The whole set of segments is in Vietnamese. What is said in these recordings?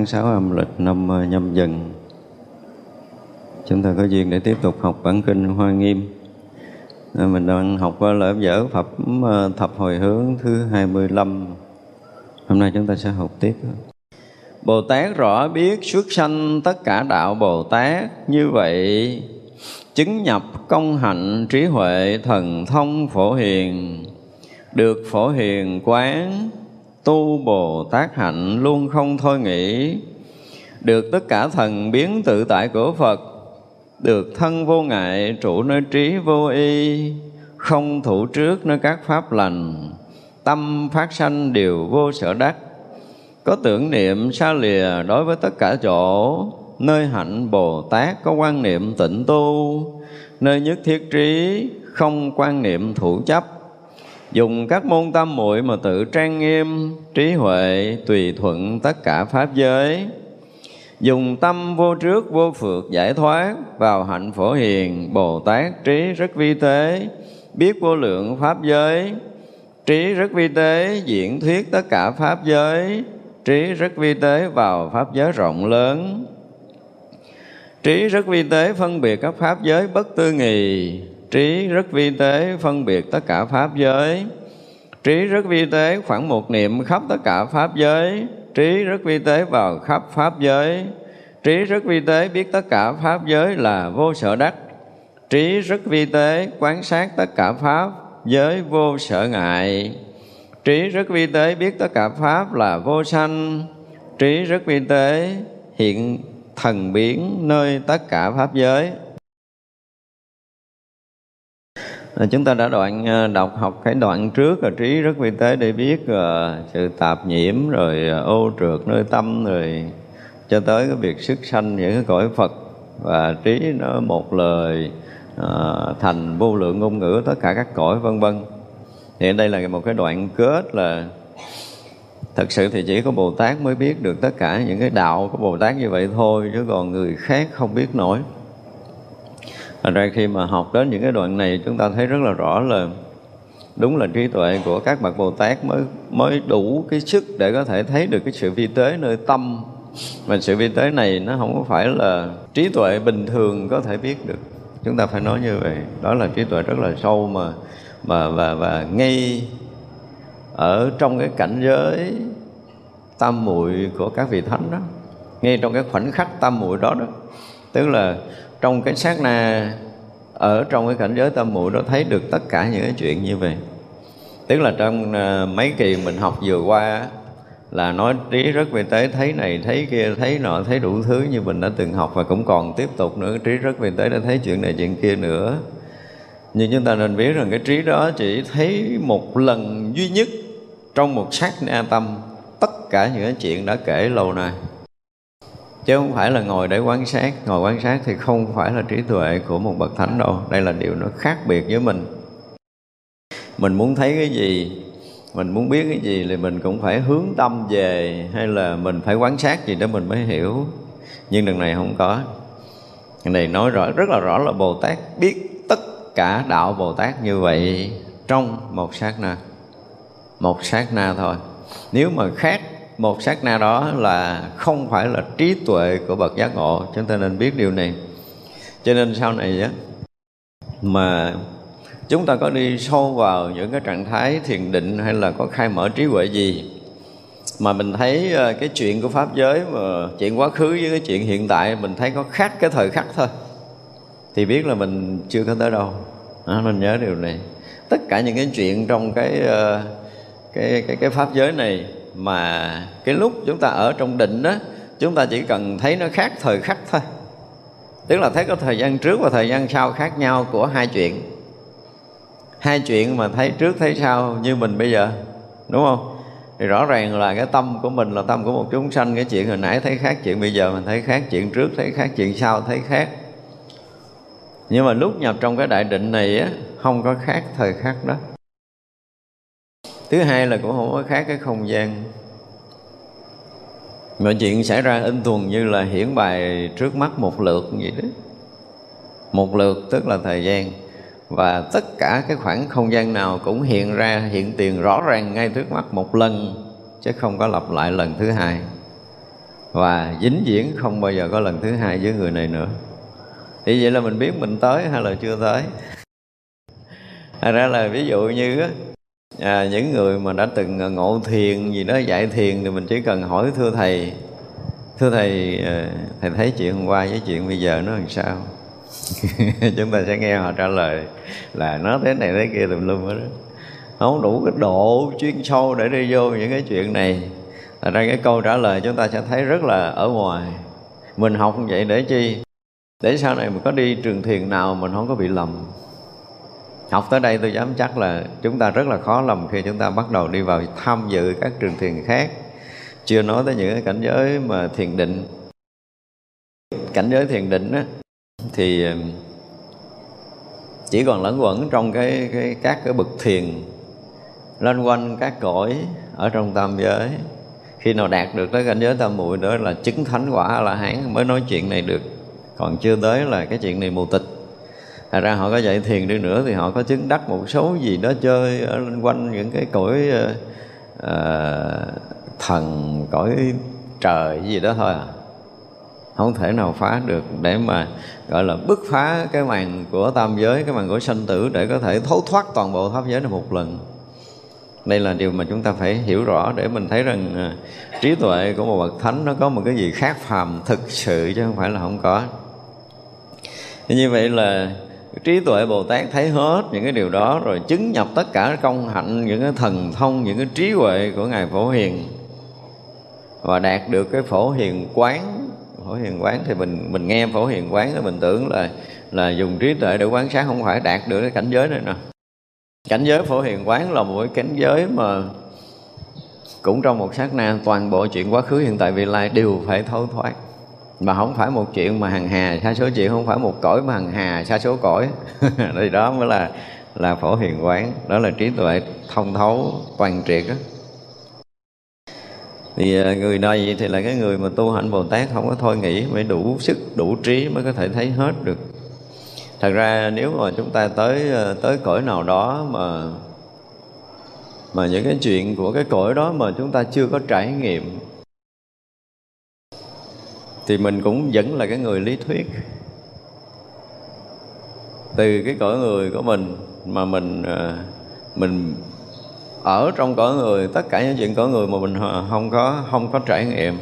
tháng 6 âm lịch năm ờ, nhâm dần. Chúng ta có duyên để tiếp tục học bản kinh Hoa Nghiêm. Ờ, mình đang học qua lớp dở Phật thập hồi hướng thứ 25. Hôm nay chúng ta sẽ học tiếp. Bồ Tát rõ biết xuất sanh tất cả đạo Bồ Tát như vậy, chứng nhập công hạnh trí huệ thần thông phổ hiền, được phổ hiền quán tu bồ tát hạnh luôn không thôi nghĩ. Được tất cả thần biến tự tại của phật, được thân vô ngại trụ nơi trí vô y, không thủ trước nơi các pháp lành, tâm phát sanh đều vô sở đắc. Có tưởng niệm xa lìa đối với tất cả chỗ, nơi hạnh bồ tát có quan niệm tịnh tu, nơi nhất thiết trí không quan niệm thủ chấp dùng các môn tâm muội mà tự trang nghiêm, trí huệ, tùy thuận tất cả pháp giới. Dùng tâm vô trước, vô phượt giải thoát, vào hạnh phổ hiền, bồ tát trí rất vi tế, biết vô lượng pháp giới. Trí rất vi tế, diễn thuyết tất cả pháp giới. Trí rất vi tế, vào pháp giới rộng lớn. Trí rất vi tế, phân biệt các pháp giới bất tư nghì trí rất vi tế phân biệt tất cả pháp giới. Trí rất vi tế khoảng một niệm khắp tất cả pháp giới. Trí rất vi tế vào khắp pháp giới. Trí rất vi tế biết tất cả pháp giới là vô sở đắc. Trí rất vi tế quán sát tất cả pháp giới vô sở ngại. Trí rất vi tế biết tất cả pháp là vô sanh. Trí rất vi tế hiện thần biến nơi tất cả pháp giới. À, chúng ta đã đoạn ờ, đọc học cái đoạn trước là trí rất vi tế để biết uh, sự tạp nhiễm rồi uh, ô trượt nơi tâm rồi cho tới cái việc sức sanh những cái cõi Phật. Và trí nó một lời uh, thành vô lượng ngôn ngữ tất cả các cõi vân vân. Thì đây là một cái đoạn kết là thật sự thì chỉ có Bồ Tát mới biết được tất cả những cái đạo của Bồ Tát như vậy thôi chứ còn người khác không biết nổi. Thành ra khi mà học đến những cái đoạn này, chúng ta thấy rất là rõ là đúng là trí tuệ của các bậc Bồ Tát mới mới đủ cái sức để có thể thấy được cái sự vi tế nơi tâm. Mà sự vi tế này nó không có phải là trí tuệ bình thường có thể biết được. Chúng ta phải nói như vậy, đó là trí tuệ rất là sâu mà mà, và và ngay ở trong cái cảnh giới tam muội của các vị thánh đó, ngay trong cái khoảnh khắc tam muội đó đó. Tức là trong cái sát na, ở trong cái cảnh giới tâm muội đó, thấy được tất cả những cái chuyện như vậy. Tức là trong à, mấy kỳ mình học vừa qua là nói trí rất vi tế, thấy này, thấy kia, thấy nọ, thấy đủ thứ như mình đã từng học và cũng còn tiếp tục nữa. Trí rất vi tế đã thấy chuyện này, chuyện kia nữa. Nhưng chúng ta nên biết rằng cái trí đó chỉ thấy một lần duy nhất trong một sát na tâm tất cả những cái chuyện đã kể lâu nay chứ không phải là ngồi để quan sát. Ngồi quan sát thì không phải là trí tuệ của một bậc thánh đâu. Đây là điều nó khác biệt với mình. Mình muốn thấy cái gì, mình muốn biết cái gì thì mình cũng phải hướng tâm về, hay là mình phải quan sát gì để mình mới hiểu. Nhưng đằng này không có. Đằng này nói rõ, rất là rõ là bồ tát biết tất cả đạo bồ tát như vậy trong một sát na. Một sát na thôi. Nếu mà khác một sát na đó là không phải là trí tuệ của bậc giác ngộ. Chúng ta nên biết điều này. Cho nên sau này á mà chúng ta có đi sâu vào những cái trạng thái thiền định hay là có khai mở trí huệ gì mà mình thấy ờ, cái chuyện của pháp giới mà chuyện quá khứ với cái chuyện hiện tại mình thấy có khác cái thời khắc thôi thì biết là mình chưa có tới đâu. À, mình nhớ điều này. Tất cả những cái chuyện trong cái ờ, cái cái cái pháp giới này mà cái lúc chúng ta ở trong định đó chúng ta chỉ cần thấy nó khác thời khắc thôi. Tức là thấy có thời gian trước và thời gian sau khác nhau của hai chuyện. Hai chuyện mà thấy trước thấy sau như mình bây giờ, đúng không? Thì rõ ràng là cái tâm của mình là tâm của một chúng sanh. Cái chuyện hồi nãy thấy khác, chuyện bây giờ mình thấy khác, chuyện trước thấy khác, chuyện sau thấy khác. Nhưng mà lúc nhập trong cái đại định này á, không có khác thời khắc đó thứ hai là cũng không có khác cái không gian. Mọi chuyện xảy ra in tuần như là hiển bài trước mắt một lượt vậy đó. Một lượt tức là thời gian. Và tất cả cái khoảng không gian nào cũng hiện ra, hiện tiền rõ ràng ngay trước mắt một lần, chứ không có lặp lại lần thứ hai. Và dính diễn không bao giờ có lần thứ hai với người này nữa. Thì vậy là mình biết mình tới hay là chưa tới. Thật ra là ví dụ như à, những người mà đã từng ngộ thiền gì đó dạy thiền thì mình chỉ cần hỏi thưa thầy. Thưa thầy à, thầy thấy chuyện hôm qua với chuyện bây giờ nó làm sao? Chúng ta sẽ nghe họ trả lời là nó thế này thế kia tùm lum hết đó không đủ cái độ chuyên sâu để đi vô những cái chuyện này. Thật ra cái câu trả lời chúng ta sẽ thấy rất là ở ngoài. Mình học như vậy để chi? Để sau này mình có đi trường thiền nào mình không có bị lầm. Học tới đây tôi dám chắc là chúng ta rất là khó lầm khi chúng ta bắt đầu đi vào tham dự các trường thiền khác. Chưa nói tới những cái cảnh giới mà thiền định. Cảnh giới thiền định á thì chỉ còn lẫn quẩn trong cái, cái các cái bậc thiền lên quanh các cõi ở trong tam giới. Khi nào đạt được tới cảnh giới tam muội đó là chứng thánh quả là hán mới nói chuyện này được. Còn chưa tới là cái chuyện này mù tịch. Thật ra họ có dạy thiền đi nữa thì họ có chứng đắc một số gì đó chơi ở quanh những cái cõi uh, thần, cõi trời gì đó thôi à. Không thể nào phá được để mà gọi là bứt phá cái màn của tam giới cái màn của sanh tử để có thể thấu thoát toàn bộ pháp giới này một lần. Đây là điều mà chúng ta phải hiểu rõ để mình thấy rằng uh, trí tuệ của một bậc thánh nó có một cái gì khác phàm thực sự chứ không phải là không có. Như vậy là trí tuệ bồ tát thấy hết những cái điều đó rồi chứng nhập tất cả công hạnh, những cái thần thông, những cái trí huệ của ngài phổ hiền. Và đạt được cái phổ hiền quán. Phổ hiền quán thì mình mình nghe phổ hiền quán thì mình tưởng là là dùng trí tuệ để quán sát, không phải đạt được cái cảnh giới này nè. Cảnh giới phổ hiền quán là một cái cảnh giới mà cũng trong một sát na toàn bộ chuyện quá khứ hiện tại, vị lai đều phải thấu thoát mà không phải một chuyện mà hằng hà, sa số chuyện không phải một cõi mà hằng hà, sa số cõi. Thì đó mới là là phổ hiền quán, đó là trí tuệ thông thấu, toàn triệt đó thì à, người này thì là cái người mà tu hạnh bồ tát không có thôi nghĩ phải đủ sức, đủ trí mới có thể thấy hết được. Thật ra nếu mà chúng ta tới à, tới cõi nào đó mà mà những cái chuyện của cái cõi đó mà chúng ta chưa có trải nghiệm thì mình cũng vẫn là cái người lý thuyết. Từ cái cõi người của mình mà mình ờ, mình ở trong cõi người, tất cả những chuyện cõi người mà mình ờ, không có không có trải nghiệm.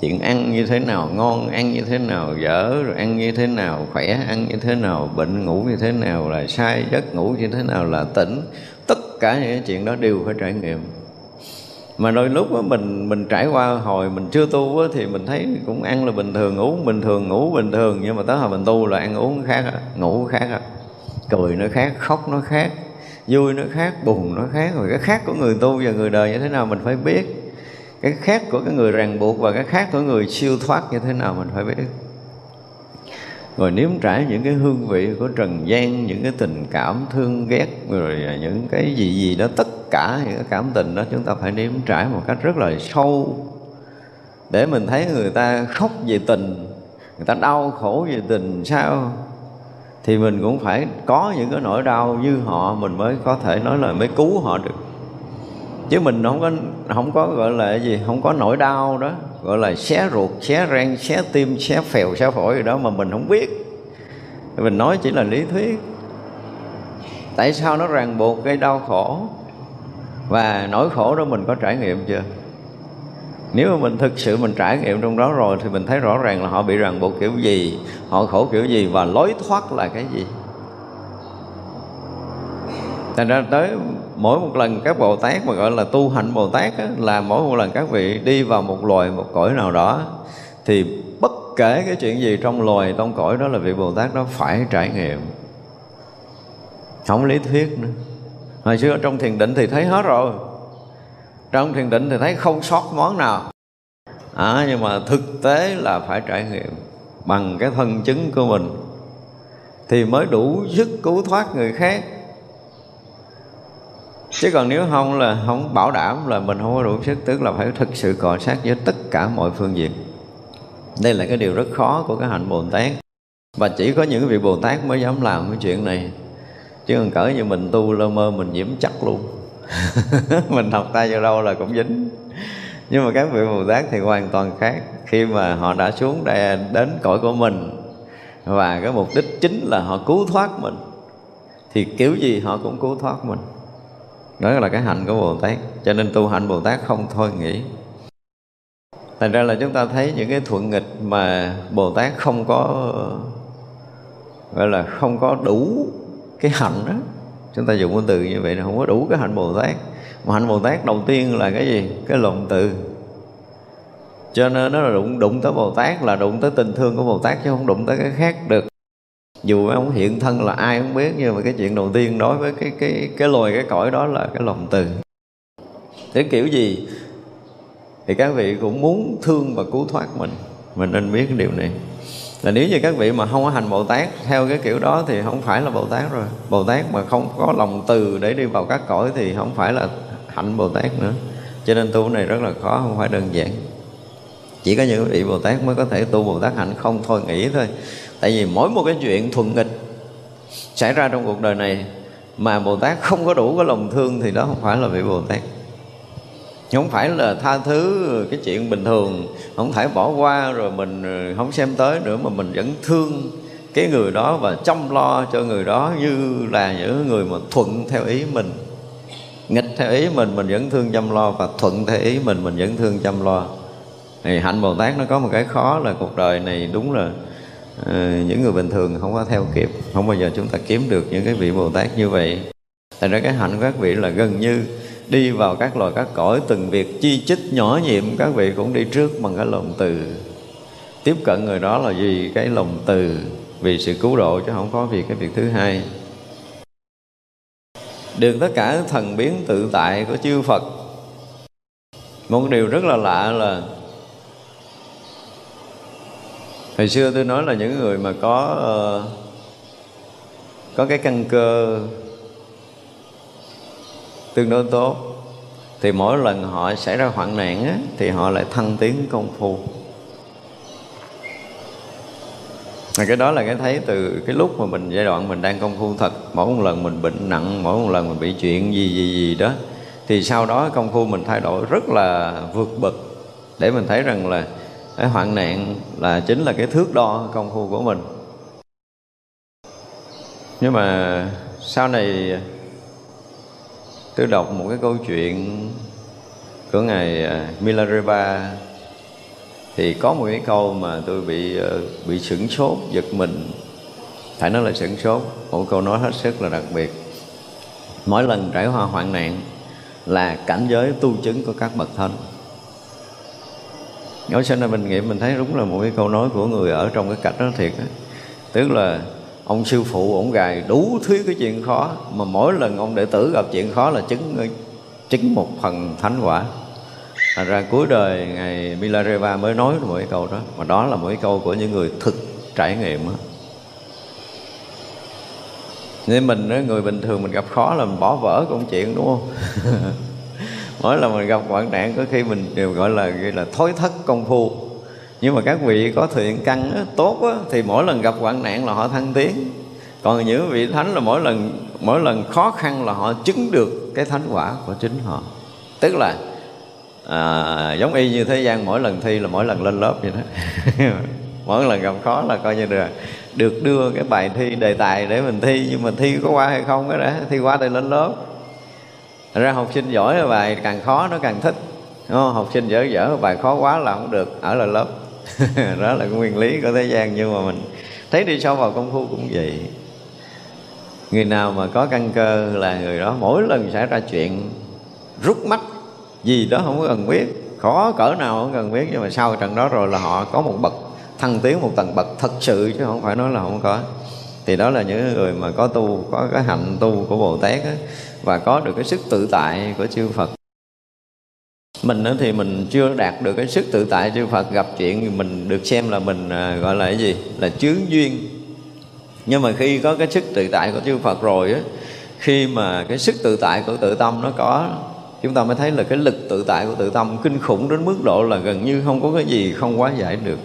Chuyện ăn như thế nào, ngon, ăn như thế nào, dở, rồi ăn như thế nào, khỏe, ăn như thế nào, bệnh, ngủ như thế nào, là sai, giấc ngủ như thế nào, là tỉnh. Tất cả những chuyện đó đều phải trải nghiệm mà đôi lúc đó, mình mình trải qua hồi mình chưa tu đó, thì mình thấy cũng ăn là bình thường uống bình thường ngủ bình thường. Nhưng mà tới hồi mình tu là ăn uống khác đó, ngủ khác đó. cười nó khác khóc nó khác vui nó khác buồn nó khác. Rồi cái khác của người tu và người đời như thế nào mình phải biết. Cái khác của cái người ràng buộc và cái khác của người siêu thoát như thế nào mình phải biết rồi nếm trải những cái hương vị của trần gian, những cái tình cảm thương ghét, rồi những cái gì gì đó, tất cả những cái cảm tình đó chúng ta phải nếm trải một cách rất là sâu. Để mình thấy người ta khóc vì tình, người ta đau khổ vì tình sao? Thì mình cũng phải có những cái nỗi đau như họ, mình mới có thể nói là mới cứu họ được. Chứ mình không có không có gọi là cái gì, không có nỗi đau đó gọi là xé ruột, xé răng, xé tim, xé phèo, xé phổi gì đó mà mình không biết. Mình nói chỉ là lý thuyết. Tại sao nó ràng buộc cái đau khổ? Và nỗi khổ đó mình có trải nghiệm chưa? Nếu mà mình thực sự mình trải nghiệm trong đó rồi thì mình thấy rõ ràng là họ bị ràng buộc kiểu gì, họ khổ kiểu gì và lối thoát là cái gì. Thành ra tới mỗi một lần các bồ tát mà gọi là tu hạnh bồ tát á, là mỗi một lần các vị đi vào một loài một cõi nào đó thì bất kể cái chuyện gì trong loài trong cõi đó là vị bồ tát đó phải trải nghiệm. Không lý thuyết nữa. Hồi xưa trong thiền định thì thấy hết rồi. Trong thiền định thì thấy không sót món nào. À, nhưng mà thực tế là phải trải nghiệm bằng cái thân chứng của mình thì mới đủ sức cứu thoát người khác chứ còn nếu không là không bảo đảm là mình không có đủ sức, tức là phải thực sự cọ sát với tất cả mọi phương diện. Đây là cái điều rất khó của cái hạnh bồ tát. Và chỉ có những vị bồ tát mới dám làm cái chuyện này. Chứ còn cỡ như mình tu lơ mơ, mình nhiễm chắc luôn. Mình học tay vô đâu là cũng dính. Nhưng mà các vị bồ tát thì hoàn toàn khác. Khi mà họ đã xuống đây đến cõi của mình, và cái mục đích chính là họ cứu thoát mình, thì kiểu gì họ cũng cứu thoát mình đó là cái hạnh của bồ tát. Cho nên tu hạnh bồ tát không thôi nghĩ thành ra là chúng ta thấy những cái thuận nghịch mà bồ tát không có, gọi là không có đủ cái hạnh đó. Chúng ta dùng cái từ như vậy là không có đủ cái hạnh bồ tát. Mà hạnh bồ tát đầu tiên là cái gì? Cái lòng từ. Cho nên nó là đụng đụng tới bồ tát là đụng tới tình thương của bồ tát chứ không đụng tới cái khác được dù ông hiện thân là ai không biết, nhưng mà cái chuyện đầu tiên đối với cái cái cái loài cái cõi đó là cái lòng từ. Thế kiểu gì? Thì các vị cũng muốn thương và cứu thoát mình. Mình nên biết cái điều này. Là nếu như các vị mà không có hành Bồ Tát theo cái kiểu đó thì không phải là Bồ Tát rồi. Bồ Tát mà không có lòng từ để đi vào các cõi thì không phải là hạnh Bồ Tát nữa. Cho nên tu này rất là khó, không phải đơn giản. Chỉ có những vị Bồ Tát mới có thể tu Bồ Tát hạnh. Không, thôi nghĩ thôi tại vì mỗi một cái chuyện thuận nghịch xảy ra trong cuộc đời này mà Bồ Tát không có đủ cái lòng thương thì đó không phải là vị Bồ Tát. Không phải là tha thứ cái chuyện bình thường, không thể bỏ qua rồi mình ừ, không xem tới nữa mà mình vẫn thương cái người đó và chăm lo cho người đó như là những người mà thuận theo ý mình. Nghịch theo ý mình mình vẫn thương chăm lo và thuận theo ý mình mình vẫn thương chăm lo. Thì hạnh bồ tát nó có một cái khó là cuộc đời này đúng là Ờ, những người bình thường không có theo kịp, không bao giờ chúng ta kiếm được những cái vị bồ tát như vậy. Thành ra cái hạnh của các vị là gần như đi vào các loài, các cõi, từng việc chi chích nhỏ nhiệm, các vị cũng đi trước bằng cái lòng từ. Tiếp cận người đó là vì cái lòng từ, vì sự cứu độ chứ không có vì cái việc thứ hai. Đường tất cả thần biến tự tại của chư Phật. Một điều rất là lạ là hồi xưa tôi nói là những người mà có uh, có cái căn cơ tương đối tốt thì mỗi lần họ xảy ra hoạn nạn á, thì họ lại thăng tiến công phu. Và cái đó là cái thấy từ cái lúc mà mình giai đoạn mình đang công phu thật mỗi một lần mình bệnh nặng mỗi một lần mình bị chuyện gì gì gì đó thì sau đó công phu mình thay đổi rất là vượt bậc để mình thấy rằng là cái hoạn nạn là chính là cái thước đo công phu của mình. Nhưng mà sau này, tôi đọc một cái câu chuyện của ngài à, Milarepa, thì có một cái câu mà tôi bị ờ, bị sửng sốt, giật mình. Phải nói là sửng sốt, một câu nói hết sức là đặc biệt. Mỗi lần trải qua hoạn nạn là cảnh giới tu chứng của các bậc thánh nói cho nên mình nghĩ mình thấy đúng là một cái câu nói của người ở trong cái cảnh đó thiệt đó. tức là ông sư phụ ổng gài đủ thứ cái chuyện khó, mà mỗi lần ông đệ tử gặp chuyện khó là chứng chứng một phần thánh quả Thành ra cuối đời ngày Milarepa mới nói một cái câu đó, mà đó là một cái câu của những người thực trải nghiệm đó. nên mình người bình thường mình gặp khó là mình bỏ vỡ công chuyện, đúng không mỗi lần mình gặp hoạn nạn có khi mình đều gọi là gọi là thối thất công phu. Nhưng mà các vị có thiện căn á, tốt á, thì mỗi lần gặp hoạn nạn là họ thăng tiến. Còn những vị thánh là mỗi lần mỗi lần khó khăn là họ chứng được cái thánh quả của chính họ. Tức là à, giống y như thế gian mỗi lần thi là mỗi lần lên lớp vậy đó. Mỗi lần gặp khó là coi như được được đưa cái bài thi đề tài để mình thi. Nhưng mà thi có qua hay không cái đã thi qua thì lên lớp. Thật ra học sinh giỏi bài càng khó nó càng thích. Đúng không? học sinh dở dở bài khó quá là không được ở lại lớp. Đó là nguyên lý của thế gian nhưng mà mình thấy đi sâu vào công phu cũng vậy. Người nào mà có căn cơ là người đó mỗi lần xảy ra chuyện rút mắt gì đó không cần biết khó cỡ nào không cần biết nhưng mà sau trận đó rồi là họ có một bậc thăng tiến một tầng bậc thật sự chứ không phải nói là không có. Thì đó là những người mà có tu có cái hạnh tu của bồ tát á, và có được cái sức tự tại của chư phật. Mình thì mình chưa đạt được cái sức tự tại chư Phật, gặp chuyện thì mình được xem là mình à, gọi là cái gì? Là chướng duyên. Nhưng mà khi có cái sức tự tại của chư Phật rồi á, khi mà cái sức tự tại của tự tâm nó có, chúng ta mới thấy là cái lực tự tại của tự tâm kinh khủng đến mức độ là gần như không có cái gì không quá giải được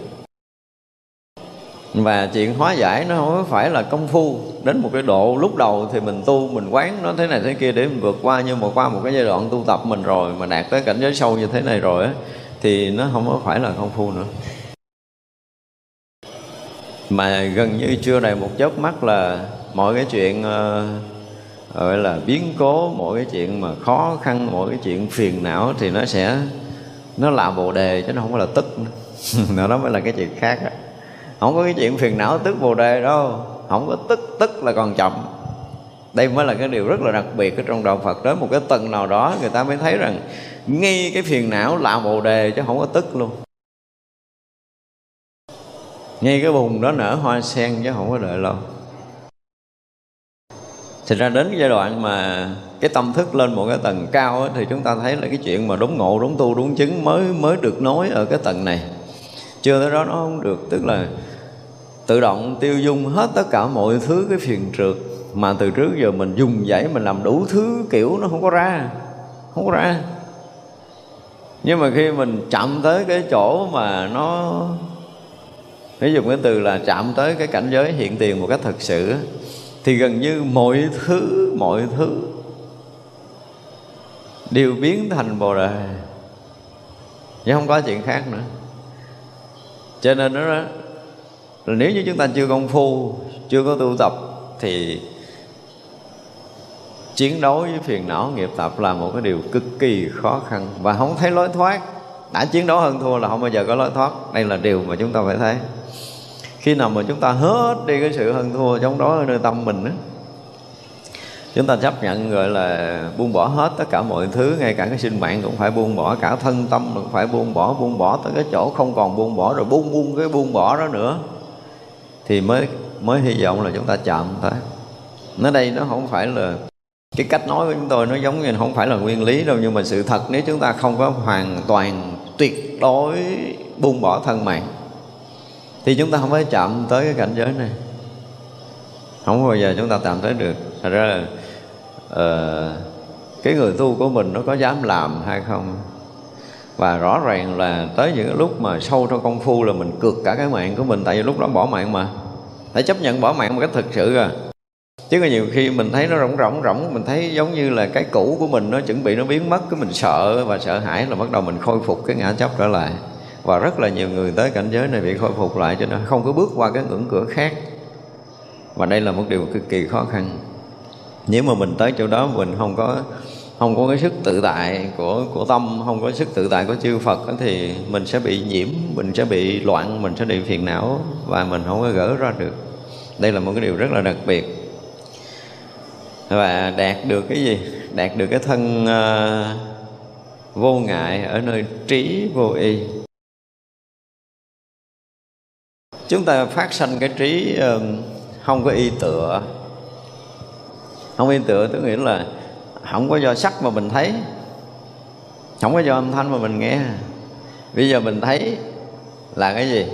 và chuyện hóa giải nó không phải là công phu. Đến một cái độ lúc đầu thì mình tu mình quán nó thế này thế kia để mình vượt qua nhưng mà qua một cái giai đoạn tu tập mình rồi mà đạt tới cảnh giới sâu như thế này rồi á thì nó không có phải là công phu nữa. Mà gần như chưa đầy một chớp mắt là mọi cái chuyện uh, gọi là biến cố mọi cái chuyện mà khó khăn mọi cái chuyện phiền não thì nó sẽ nó là bồ đề chứ nó không phải là tức nó đó mới là cái chuyện khác đó không có cái chuyện phiền não tức bồ đề đâu. Không có tức tức là còn chậm. Đây mới là cái điều rất là đặc biệt ở trong đạo Phật. Đến một cái tầng nào đó người ta mới thấy rằng ngay cái phiền não là bồ đề chứ không có tức luôn. Ngay cái vùng đó nở hoa sen chứ không có đợi lâu. Thì ra đến cái giai đoạn mà cái tâm thức lên một cái tầng cao ấy, thì chúng ta thấy là cái chuyện mà đúng ngộ, đúng tu, đúng chứng mới mới được nói ở cái tầng này. Chưa tới đó nó không được, tức là tự động tiêu dung hết tất cả mọi thứ cái phiền trượt mà từ trước giờ mình dùng vậy mình làm đủ thứ kiểu nó không có ra, không có ra. Nhưng mà khi mình chạm tới cái chỗ mà nó, Ví dùng cái từ là chạm tới cái cảnh giới hiện tiền một cách thật sự thì gần như mọi thứ mọi thứ đều biến thành bồ đề. Chứ không có chuyện khác nữa. Cho nên nó nếu như chúng ta chưa công phu chưa có tu tập thì chiến đấu với phiền não nghiệp tập là một cái điều cực kỳ khó khăn. Và không thấy lối thoát. Đã chiến đấu hơn thua là không bao giờ có lối thoát. Đây là điều mà chúng ta phải thấy. Khi nào mà chúng ta hết đi cái sự hơn thua chống đối ở nơi tâm mình đó, chúng ta chấp nhận gọi là buông bỏ hết tất cả mọi thứ ngay cả cái sinh mạng cũng phải buông bỏ cả thân tâm cũng phải buông bỏ buông bỏ tới cái chỗ không còn buông bỏ rồi buông buông cái buông bỏ đó nữa thì mới mới hy vọng là chúng ta chạm tới. Nó đây nó không phải là cái cách nói của chúng tôi nó giống như không phải là nguyên lý đâu nhưng mà sự thật nếu chúng ta không có hoàn toàn tuyệt đối buông bỏ thân mạng thì chúng ta không phải chạm tới cái cảnh giới này. Không bao giờ chúng ta chạm tới được. Thật ra là uh, cái người tu của mình nó có dám làm hay không? Và rõ ràng là tới những lúc mà sâu trong công phu là mình cược cả cái mạng của mình, tại vì lúc đó bỏ mạng mà. Phải chấp nhận bỏ mạng một cách thực sự à. Chứ có nhiều khi mình thấy nó rỗng rỗng rỗng, mình thấy giống như là cái cũ của mình nó chuẩn bị nó biến mất, cái mình sợ và sợ hãi là bắt đầu mình khôi phục cái ngã chấp trở lại. Và rất là nhiều người tới cảnh giới này bị khôi phục lại cho nên không có bước qua cái ngưỡng cửa khác. Và đây là một điều cực kỳ khó khăn. Nếu mà mình tới chỗ đó, mình không có không có cái sức tự tại của của tâm không có sức tự tại của chư Phật thì mình sẽ bị nhiễm mình sẽ bị loạn mình sẽ bị phiền não và mình không có gỡ ra được. Đây là một cái điều rất là đặc biệt. Và đạt được cái gì? Đạt được cái thân uh, vô ngại ở nơi trí vô y. Chúng ta phát sanh cái trí uh, không có y tựa. Không y tựa tức nghĩa là không có do sắc mà mình thấy. Không có do âm thanh mà mình nghe. Bây giờ mình thấy là cái gì?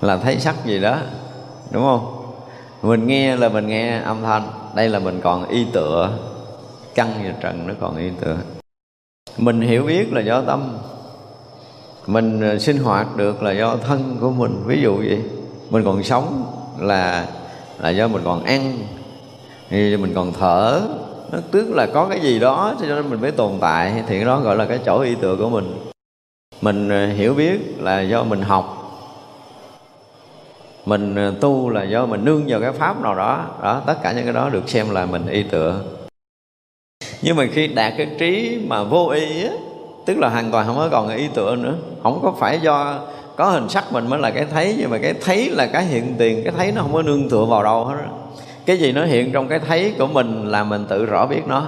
Là thấy sắc gì đó, đúng không? Mình nghe là mình nghe âm thanh. Đây là mình còn y tựa. Căn và trần nó còn y tựa. Mình hiểu biết là do tâm. Mình ờ, sinh hoạt được là do thân của mình. Ví dụ vậy. Mình còn sống là là do mình còn ăn thì mình còn thở. Nó tức là có cái gì đó, cho nên mình mới tồn tại. Thì đó gọi là cái chỗ y tựa của mình. Mình ờ, hiểu biết là do mình học. Mình ờ, tu là do mình nương vào cái pháp nào đó. Đó, tất cả những cái đó được xem là mình y tựa. Nhưng mà khi đạt cái trí mà vô y á, tức là hoàn toàn không có còn y tựa nữa. Không có phải do có hình sắc mình mới là cái thấy, nhưng mà cái thấy là cái hiện tiền, cái thấy nó không có nương tựa vào đâu hết cái gì nó hiện trong cái thấy của mình là mình tự rõ biết nó.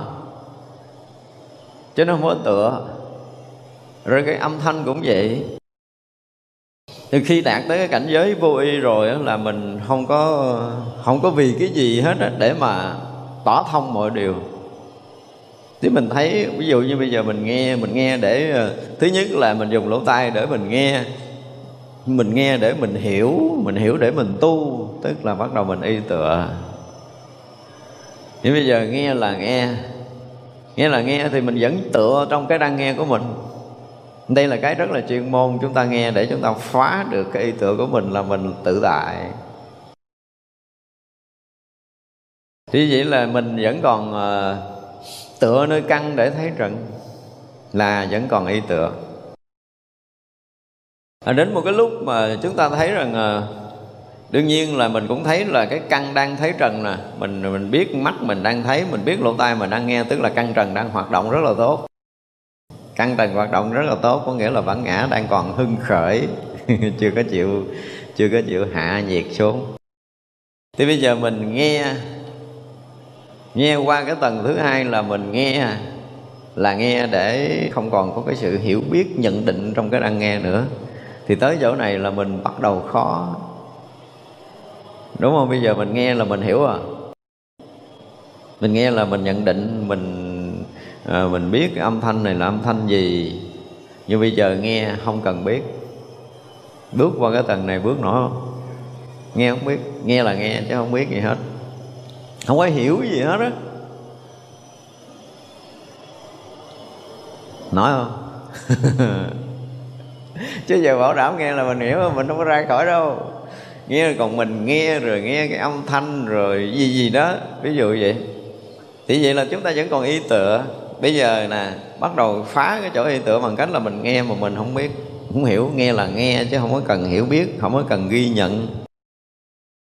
Chứ nó không có tựa. Rồi cái âm thanh cũng vậy. Từ khi đạt tới cái cảnh giới vô y rồi là mình không có không có vì cái gì hết để mà tỏ thông mọi điều. Thì mình thấy, ví dụ như bây giờ mình nghe mình nghe để ờ, thứ nhất là mình dùng lỗ tai để mình nghe. Mình nghe để mình hiểu mình hiểu để mình tu, tức là bắt đầu mình y tựa nhưng bây giờ nghe là nghe. Nghe là nghe thì mình vẫn tựa trong cái đang nghe của mình. Đây là cái rất là chuyên môn chúng ta nghe để chúng ta phá được cái ý tựa của mình là mình tự tại. Thì vậy là mình vẫn còn uh, tựa nơi căn để thấy trận là vẫn còn ý tựa. À, đến một cái lúc mà chúng ta thấy rằng ờ, đương nhiên là mình cũng thấy là cái căn đang thấy trần nè. Mình mình biết mắt mình đang thấy, mình biết lỗ tai mình đang nghe, tức là căn trần đang hoạt động rất là tốt. Căn trần hoạt động rất là tốt, có nghĩa là bản ngã đang còn hưng khởi, chưa có chịu, chưa có chịu hạ nhiệt xuống. Thì bây giờ mình nghe nghe qua cái tầng thứ hai là mình nghe, là nghe để không còn có cái sự hiểu biết, nhận định trong cái đang nghe nữa. Thì tới chỗ này là mình bắt đầu khó đúng không? Bây giờ mình nghe là mình hiểu à. Mình nghe là mình nhận định mình à, mình biết âm thanh này là âm thanh gì. Nhưng bây giờ nghe không cần biết. Bước qua cái tầng này bước nữa nghe không biết. Nghe là nghe chứ không biết gì hết. Không có hiểu gì hết á. Nói không? Chứ giờ bảo đảm nghe là mình hiểu mình không có ra khỏi đâu nghe còn mình nghe rồi nghe cái âm thanh rồi gì gì đó, ví dụ vậy. Thì vậy là chúng ta vẫn còn y tựa. Bây giờ nè, bắt đầu phá cái chỗ y tựa bằng cách là mình nghe mà mình không biết, không hiểu. Nghe là nghe chứ không có cần hiểu biết, không có cần ghi nhận.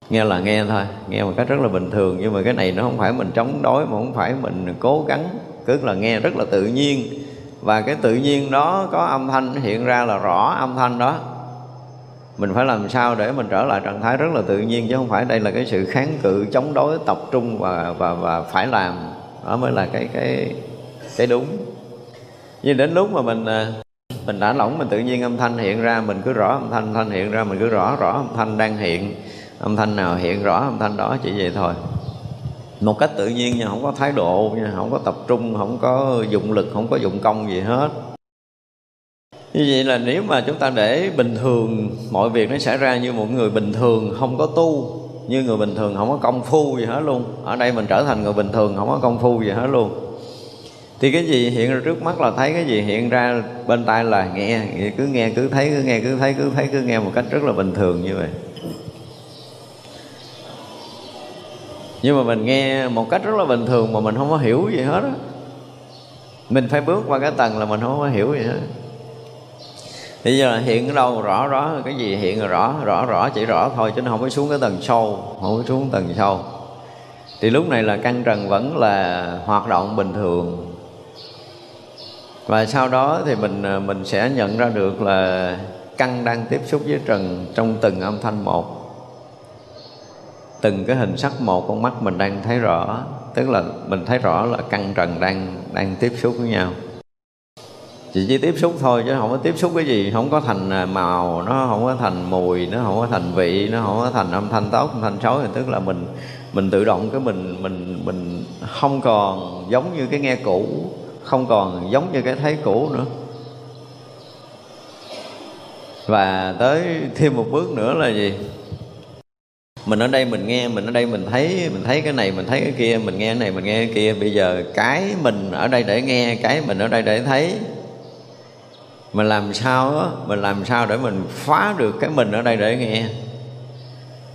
Nghe là nghe thôi, nghe một cách rất là bình thường. Nhưng mà cái này nó không phải mình chống đối, mà không phải mình cố gắng. Cứ là nghe rất là tự nhiên. Và cái tự nhiên đó có âm thanh, hiện ra là rõ âm thanh đó mình phải làm sao để mình trở lại trạng thái rất là tự nhiên, chứ không phải đây là cái sự kháng cự, chống đối, tập trung và và và phải làm. Đó mới là cái cái cái đúng. Nhưng đến lúc mà mình à, mình đã lỏng, mình tự nhiên âm thanh hiện ra, mình cứ rõ âm thanh thanh hiện ra, mình cứ rõ rõ âm thanh đang hiện. Âm thanh nào hiện rõ, âm thanh đó, chỉ vậy thôi. Một cách tự nhiên nha, không có thái độ nha, không có tập trung, không có dụng lực, không có dụng công gì hết như vậy là nếu mà chúng ta để bình thường, mọi việc nó xảy ra như một người bình thường không có tu, như người bình thường không có công phu gì hết luôn. Ở đây mình trở thành người bình thường không có công phu gì hết luôn. Thì cái gì hiện ra trước mắt là thấy, cái gì hiện ra bên tai là nghe cứ nghe, cứ thấy, cứ nghe, cứ thấy cứ thấy, cứ nghe một cách rất là bình thường như vậy. Nhưng mà mình nghe một cách rất là bình thường mà mình không có hiểu gì hết á. Mình phải bước qua cái tầng là mình không có hiểu gì hết bây giờ hiện ở đâu rõ rõ. Cái gì hiện rõ rõ rõ, chỉ rõ thôi, chứ nó không có xuống cái tầng sâu, không có xuống tầng sâu. Thì lúc này là căn trần vẫn là hoạt động bình thường. Và sau đó thì mình à, mình sẽ nhận ra được là căn đang tiếp xúc với trần trong từng âm thanh một. Từng cái hình sắc một con mắt mình đang thấy rõ. Tức là mình thấy rõ là căn trần đang đang tiếp xúc với nhau chỉ chỉ tiếp xúc thôi chứ không có tiếp xúc cái gì. Không có thành à, màu, nó không có thành mùi, nó không có thành vị, nó không có thành âm thanh tốt, âm thanh xấu. Thì tức là mình mình tự động cái mình mình mình không còn giống như cái nghe cũ, không còn giống như cái thấy cũ nữa. Và tới thêm một bước nữa là gì? Mình ở đây mình nghe, mình ở đây mình thấy mình thấy cái này, mình thấy cái kia, mình nghe cái này, mình nghe cái kia. Bây giờ cái mình ở đây để nghe, cái mình ở đây để thấy mình làm sao á mình làm sao để mình phá được cái mình ở đây để nghe?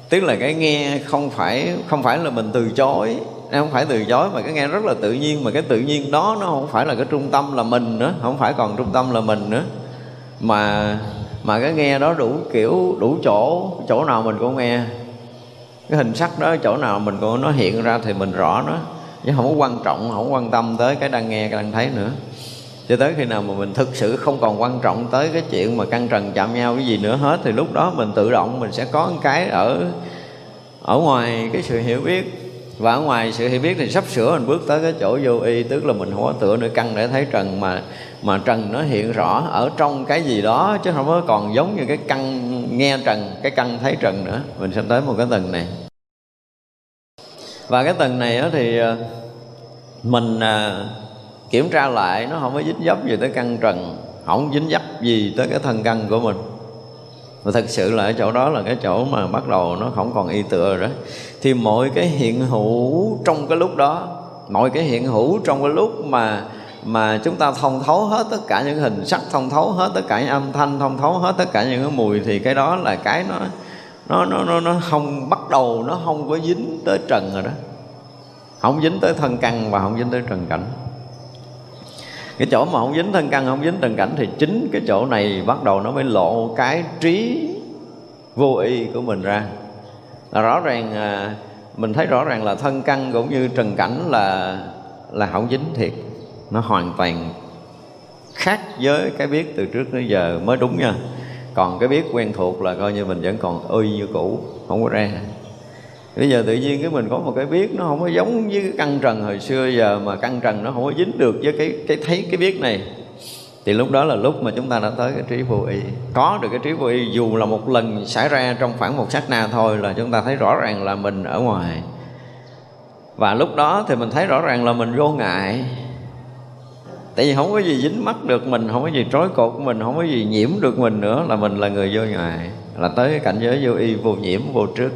Tức là cái nghe không phải không phải là mình từ chối không phải từ chối mà cái nghe rất là tự nhiên, mà cái tự nhiên đó nó không phải là cái trung tâm là mình nữa, không phải còn trung tâm là mình nữa. Mà mà cái nghe đó đủ kiểu, đủ chỗ chỗ nào mình cũng nghe. Cái hình sắc đó, chỗ nào mình cũng, nó hiện ra thì mình rõ nó. Chứ không có quan trọng, không quan tâm tới cái đang nghe, cái đang thấy nữa cho tới khi nào mà mình thực sự không còn quan trọng tới cái chuyện mà căng trần chạm nhau cái gì nữa hết, thì lúc đó mình tự động mình sẽ có một cái ở ở ngoài cái sự hiểu biết. Và ở ngoài sự hiểu biết thì sắp sửa mình bước tới cái chỗ vô y, tức là mình không có tựa nơi căn để thấy trần, mà mà trần nó hiện rõ ở trong cái gì đó, chứ không có còn giống như cái căn nghe trần, cái căn thấy trần nữa. Mình sẽ tới một cái tầng này. Và cái tầng này thì ờ, mình ờ, kiểm tra lại nó không có dính dấp gì tới căn trần không dính dấp gì tới cái thân căn của mình. Và thật sự là ở chỗ đó là cái chỗ mà bắt đầu nó không còn y tựa rồi đó. Thì mọi cái hiện hữu trong cái lúc đó mọi cái hiện hữu trong cái lúc mà mà chúng ta thông thấu hết tất cả những hình sắc thông thấu hết tất cả những âm thanh thông thấu hết tất cả những cái mùi thì cái đó là cái nó nó nó nó, nó không bắt đầu nó không có dính tới trần rồi đó. Không dính tới thân căn và không dính tới trần cảnh cái chỗ mà không dính thân căn, không dính trần cảnh thì chính cái chỗ này bắt đầu nó mới lộ cái trí vô y của mình ra. Là rõ ràng à, mình thấy rõ ràng là thân căn cũng như trần cảnh là là không dính thiệt. Nó hoàn toàn khác với cái biết từ trước tới giờ mới đúng nha. Còn cái biết quen thuộc là coi như mình vẫn còn ơi như cũ, không có ra bây giờ tự nhiên cái mình có một cái biết nó không có giống với cái căn trần hồi xưa giờ mà căn trần nó không có dính được với cái cái thấy cái biết này. Thì lúc đó là lúc mà chúng ta đã tới cái trí vô y. Có được cái trí vô y, dù là một lần xảy ra trong khoảng một sát na thôi là chúng ta thấy rõ ràng là mình ở ngoài. Và lúc đó thì mình thấy rõ ràng là mình vô ngại. Tại vì không có gì dính mắt được mình, không có gì trói cột mình, không có gì nhiễm được mình nữa là mình là người vô ngại. Là tới cái cảnh giới vô y, vô nhiễm, vô trước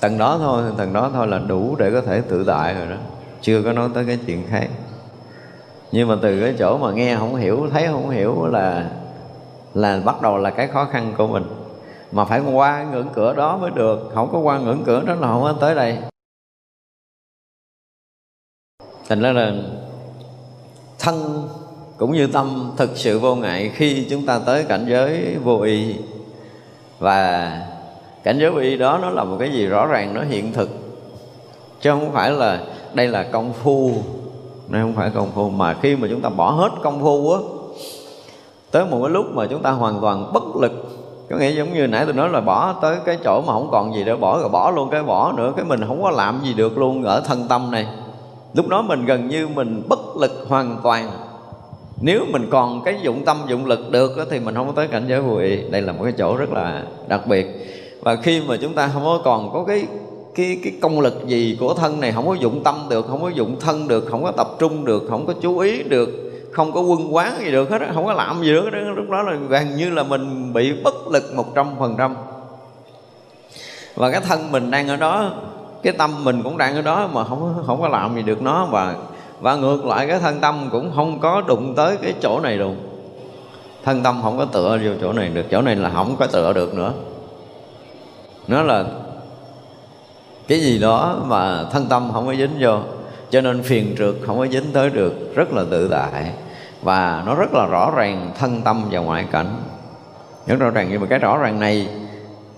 tầng đó thôi, tầng đó thôi là đủ để có thể tự tại rồi đó. Chưa có nói tới cái chuyện khác. Nhưng mà từ cái chỗ mà nghe không hiểu, thấy không hiểu là là bắt đầu là cái khó khăn của mình. Mà phải qua ngưỡng cửa đó mới được. Không có qua ngưỡng cửa đó là không có tới đây. Thành ra là thân cũng như tâm thực sự vô ngại khi chúng ta tới cảnh giới vô y. Và cảnh giới vô y đó nó là một cái gì rõ ràng, nó hiện thực. Chứ không phải là đây là công phu. Đây không phải công phu, mà khi mà chúng ta bỏ hết công phu á, tới một cái lúc mà chúng ta hoàn toàn bất lực. Có nghĩa giống như nãy tôi nói là bỏ tới cái chỗ mà không còn gì để bỏ, rồi bỏ luôn cái bỏ nữa, cái mình không có làm gì được luôn ở thân tâm này. Lúc đó mình gần như mình bất lực hoàn toàn. Nếu mình còn cái dụng tâm, dụng lực được thì mình không có tới cảnh giới vô đây là một cái chỗ rất là đặc biệt và khi mà chúng ta không có còn có cái cái cái công lực gì của thân này không có dụng tâm được không có dụng thân được không có tập trung được không có chú ý được không có quân quán gì được hết không có làm gì được lúc đó là gần như là mình bị bất lực một trăm phần trăm và cái thân mình đang ở đó cái tâm mình cũng đang ở đó mà không không có làm gì được nó và và ngược lại cái thân tâm cũng không có đụng tới cái chỗ này luôn thân tâm không có tựa vô chỗ này được chỗ này là không có tựa được nữa nó là cái gì đó mà thân tâm không có dính vô, cho nên phiền trượt không có dính tới được, rất là tự tại. Và nó rất là rõ ràng thân tâm và ngoại cảnh. Rất rõ ràng, nhưng mà cái rõ ràng này,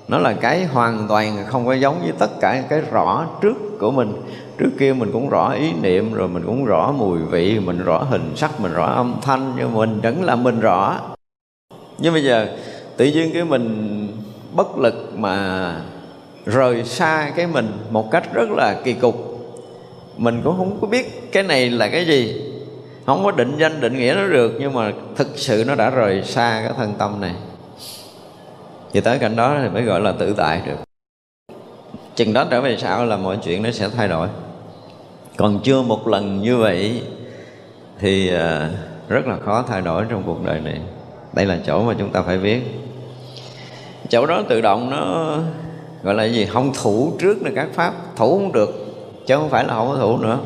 nó là cái hoàn toàn không có giống với tất cả cái rõ trước của mình. Trước kia mình cũng rõ ý niệm, rồi mình cũng rõ mùi vị, mình rõ hình sắc, mình rõ âm thanh, nhưng mình vẫn là mình rõ. Nhưng bây giờ tự nhiên cái mình bất lực mà rời xa cái mình một cách rất là kỳ cục. Mình cũng không có biết cái này là cái gì. Không có định danh, định nghĩa nó được, nhưng mà thực sự nó đã rời xa cái thân tâm này. Thì tới cảnh đó thì mới gọi là tự tại được. Chừng đó trở về sau là mọi chuyện nó sẽ thay đổi. Còn chưa một lần như vậy thì à, rất là khó thay đổi trong cuộc đời này. Đây là chỗ mà chúng ta phải biết chỗ đó tự động nó gọi là gì? Không thủ trước được các pháp. Thủ không được chứ không phải là không có thủ nữa.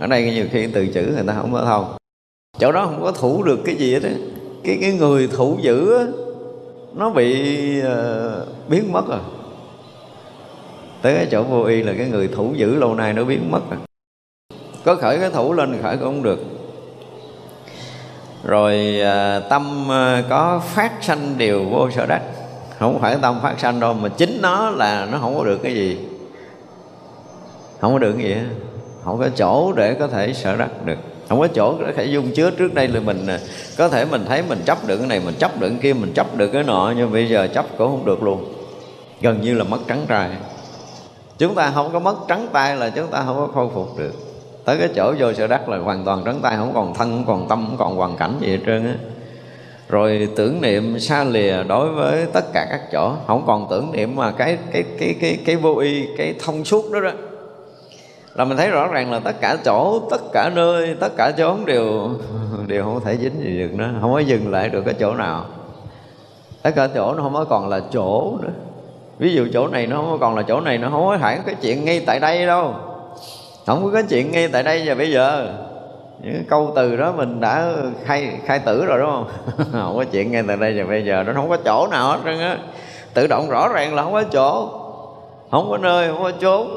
Ở đây nhiều khi từ chữ người ta không có thông. Chỗ đó không có thủ được cái gì hết á. Cái cái người thủ giữ á, nó bị uh, biến mất rồi tới cái chỗ vô y là cái người thủ giữ lâu nay nó biến mất rồi có khởi cái thủ lên khởi cũng không được. Rồi uh, tâm uh, có phát sanh điều vô sở đắc không phải tâm phát sanh đâu, mà chính nó là nó không có được cái gì. Không có được cái gì không có chỗ để có thể sở đắc được. Không có chỗ để thể dung chứa trước đây là mình à, có thể mình thấy mình chấp được cái này, mình chấp được cái kia, mình chấp được cái nọ, nhưng bây giờ chấp cũng không được luôn. Gần như là mất trắng trai chúng ta không có mất trắng tay là chúng ta không có khôi phục được. Tới cái chỗ vô sở đắc là hoàn toàn trắng tay, không còn thân, không còn tâm, không còn hoàn cảnh gì hết trơn á rồi tưởng niệm xa lìa đối với tất cả các chỗ. Không còn tưởng niệm mà cái cái cái cái cái vô y, cái thông suốt đó đó. Là mình thấy rõ ràng là tất cả chỗ, tất cả nơi, tất cả chốn đều đều không thể dính gì được nữa. Không có dừng lại được cái chỗ nào. Tất cả chỗ nó không có còn là chỗ nữa. Ví dụ chỗ này nó không có còn là chỗ này, nó không có hẳn cái chuyện ngay tại đây đâu. Không có cái chuyện ngay tại đây và bây giờ những câu từ đó mình đã khai khai tử rồi đúng không? Không có chuyện ngay từ đây và bây giờ nó không có chỗ nào hết trơn á. Tự động rõ ràng là không có chỗ, không có nơi, không có chốn.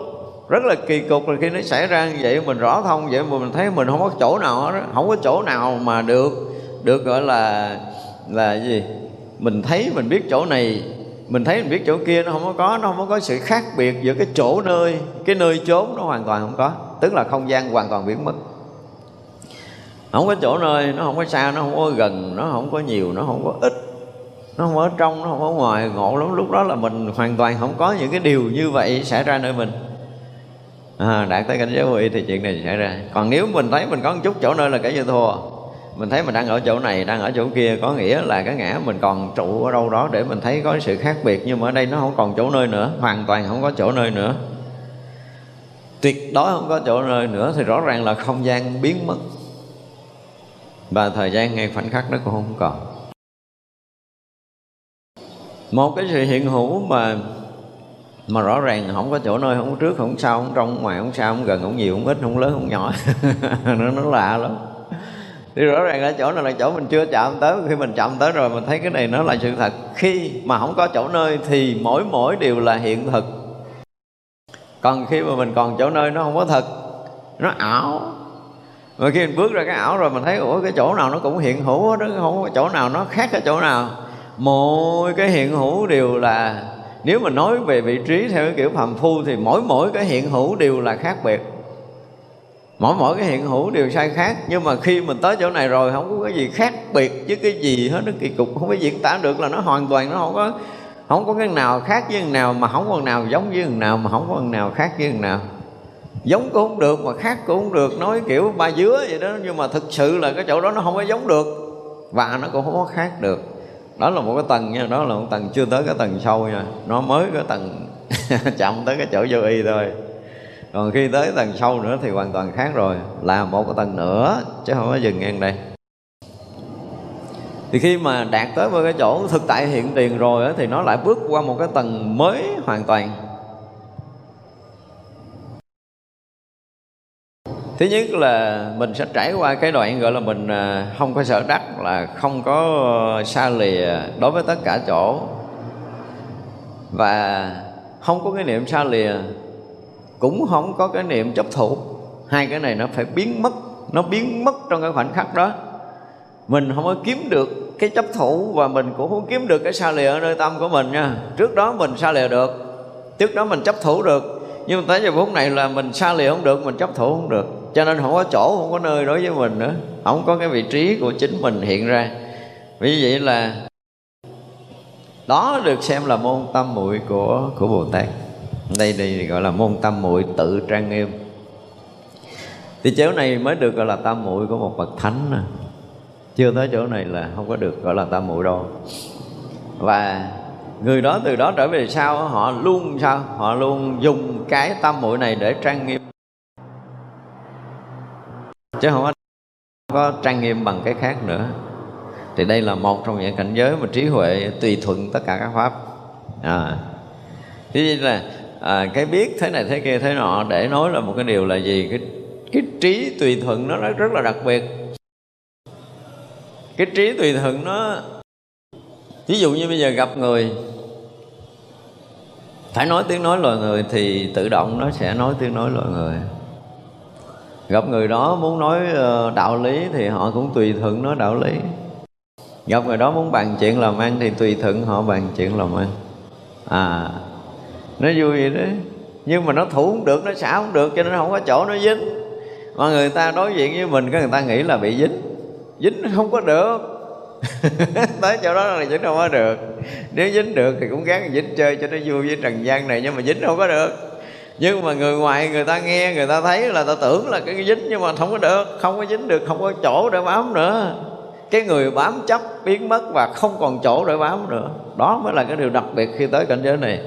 Rất là kỳ cục là khi nó xảy ra như vậy, mình rõ thông vậy mà mình thấy mình không có chỗ nào hết không có chỗ nào mà được được gọi là là gì? Mình thấy mình biết chỗ này, mình thấy mình biết chỗ kia, nó không có có, nó không có sự khác biệt giữa cái chỗ nơi, cái nơi chốn nó hoàn toàn không có. Tức là không gian hoàn toàn biến mất không có chỗ nơi nó không có xa nó không có gần nó không có nhiều nó không có ít. Nó không ở trong nó không ở ngoài. Ngộ lắm lúc đó là mình hoàn toàn không có những cái điều như vậy xảy ra nơi mình. À, đạt tới cảnh giới vô y thì chuyện này xảy ra. Còn nếu mình thấy mình có một chút chỗ nơi là cái như thua mình thấy mình đang ở chỗ này đang ở chỗ kia có nghĩa là cái ngã mình còn trụ ở đâu đó để mình thấy có sự khác biệt nhưng mà ở đây nó không còn chỗ nơi nữa hoàn toàn không có chỗ nơi nữa. Tuyệt đối không có chỗ nơi nữa thì rõ ràng là không gian biến mất và thời gian ngay khoảnh khắc nó cũng không còn một cái sự hiện hữu mà mà rõ ràng không có chỗ nơi không có trước không sau không trong ngoài không sau không gần không nhiều không ít không lớn không nhỏ nó nó lạ lắm thì rõ ràng là chỗ này là chỗ mình chưa chạm tới khi mình chạm tới rồi mình thấy cái này nó là sự thật khi mà không có chỗ nơi thì mỗi mỗi điều là hiện thực còn khi mà mình còn chỗ nơi nó không có thật nó ảo mà khi mình bước ra cái ảo rồi mình thấy, ủa, cái chỗ nào nó cũng hiện hữu đó không có chỗ nào nó khác cái chỗ nào. Mỗi cái hiện hữu đều là, nếu mà nói về vị trí theo cái kiểu phàm phu thì mỗi mỗi cái hiện hữu đều là khác biệt. Mỗi mỗi cái hiện hữu đều sai khác, nhưng mà khi mình tới chỗ này rồi không có cái gì khác biệt với cái gì hết, nó kỳ cục, không có diễn tả được là nó hoàn toàn nó không có không có cái nào khác với cái nào mà không có nào giống với cái nào mà không có nào khác với cái nào giống cũng không được, mà khác cũng không được. Nói kiểu ba dứa vậy đó, nhưng mà thực sự là cái chỗ đó nó không có giống được. Và nó cũng không có khác được. Đó là một cái tầng nha, đó là một tầng chưa tới cái tầng sâu nha. Nó mới cái tầng chậm tới cái chỗ vô y thôi. Còn khi tới tầng sâu nữa thì hoàn toàn khác rồi. Là một cái tầng nữa, chứ không có dừng ngang đây. Thì khi mà đạt tới với cái chỗ thực tại hiện tiền rồi thì nó lại bước qua một cái tầng mới hoàn toàn. Thứ nhất là mình sẽ trải qua cái đoạn gọi là mình à, không có sợ đắc, là không có ờ, xa lìa đối với tất cả chỗ. Và không có cái niệm xa lìa, cũng không có cái niệm chấp thủ. Hai cái này nó phải biến mất, nó biến mất trong cái khoảnh khắc đó. Mình không có kiếm được cái chấp thủ và mình cũng không kiếm được cái xa lìa ở nơi tâm của mình nha. Trước đó mình xa lìa được, trước đó mình chấp thủ được. Nhưng mà tới giờ phút này là mình xa lìa không được, mình chấp thủ không được cho nên không có chỗ, không có nơi đối với mình nữa. Không có cái vị trí của chính mình hiện ra. Vì vậy là đó được xem là môn tâm muội của của bồ tát. Đây đây gọi là môn tâm muội tự trang nghiêm. Thì chỗ này mới được gọi là tam muội của một bậc thánh nè. Chưa tới chỗ này là không có được gọi là tam muội đâu. Và người đó từ đó trở về sau, họ luôn sao? Họ luôn dùng cái tam muội này để trang nghiêm chứ không có trang nghiêm bằng cái khác nữa. Thì đây là một trong những cảnh giới mà trí huệ tùy thuận tất cả các pháp. À. Thế là à, cái biết thế này thế kia thế nọ để nói là một cái điều là gì? Cái cái trí tùy thuận nó rất là đặc biệt. Cái trí tùy thuận nó ví dụ như bây giờ gặp người phải nói tiếng nói loài người thì tự động nó sẽ nói tiếng nói loài người gặp người đó muốn nói ờ, đạo lý thì họ cũng tùy thuận nói đạo lý. Gặp người đó muốn bàn chuyện làm ăn thì tùy thuận họ bàn chuyện làm ăn. À nó vui vậy đấy nhưng mà nó thủ không được, nó xả không được, cho nên không có chỗ nó dính. Mà người ta đối diện với mình, cái người ta nghĩ là bị dính. Dính không có được. Tới chỗ đó là dính không có được. Nếu dính được thì cũng gắng dính chơi cho nó vui với trần gian này, nhưng mà dính không có được nhưng mà người ngoài người ta nghe, người ta thấy là ta tưởng là cái dính nhưng mà không có được, không có dính được, không có chỗ để bám nữa. Cái người bám chấp biến mất và không còn chỗ để bám nữa. Đó mới là cái điều đặc biệt khi tới cảnh giới này.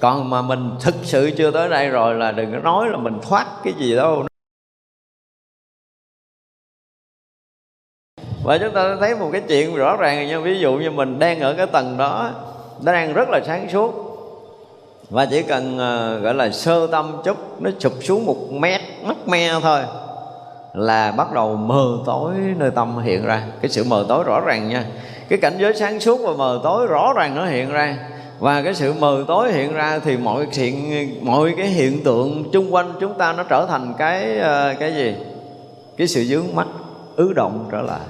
Còn mà mình thực sự chưa tới đây rồi là đừng có nói là mình thoát cái gì đâu. Và chúng ta thấy một cái chuyện rõ ràng như ví dụ như mình đang ở cái tầng đó, nó đang rất là sáng suốt và chỉ cần uh, gọi là sơ tâm chút nó chụp xuống một mét mắt me thôi là bắt đầu mờ tối nơi tâm hiện ra. Cái sự mờ tối rõ ràng nha. Cái cảnh giới sáng suốt và mờ tối rõ ràng nó hiện ra. Và cái sự mờ tối hiện ra thì mọi hiện mọi cái hiện tượng chung quanh chúng ta nó trở thành cái uh, cái gì? Cái sự dướng mắt ứ động trở lại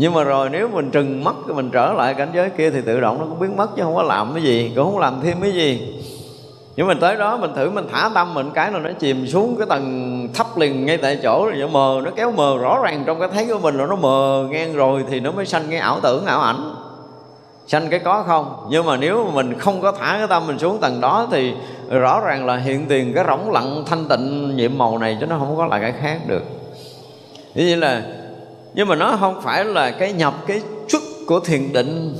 nhưng mà rồi nếu mình trừng mắt mình trở lại cảnh giới kia thì tự động nó cũng biến mất chứ không có làm cái gì, cũng không làm thêm cái gì. Nhưng mình tới đó mình thử mình thả tâm mình cái là nó chìm xuống cái tầng thấp liền ngay tại chỗ rồi nó mờ, nó kéo mờ rõ ràng trong cái thấy của mình là nó mờ ngang rồi thì nó mới sanh cái ảo tưởng, ảo ảnh. Sanh cái có không? Nhưng mà nếu mà mình không có thả cái tâm mình xuống tầng đó thì rõ ràng là hiện tiền cái rỗng lặng thanh tịnh nhiệm màu này chứ nó không có lại cái khác được. Như vậy là nhưng mà nó không phải là cái nhập cái xuất của thiền định.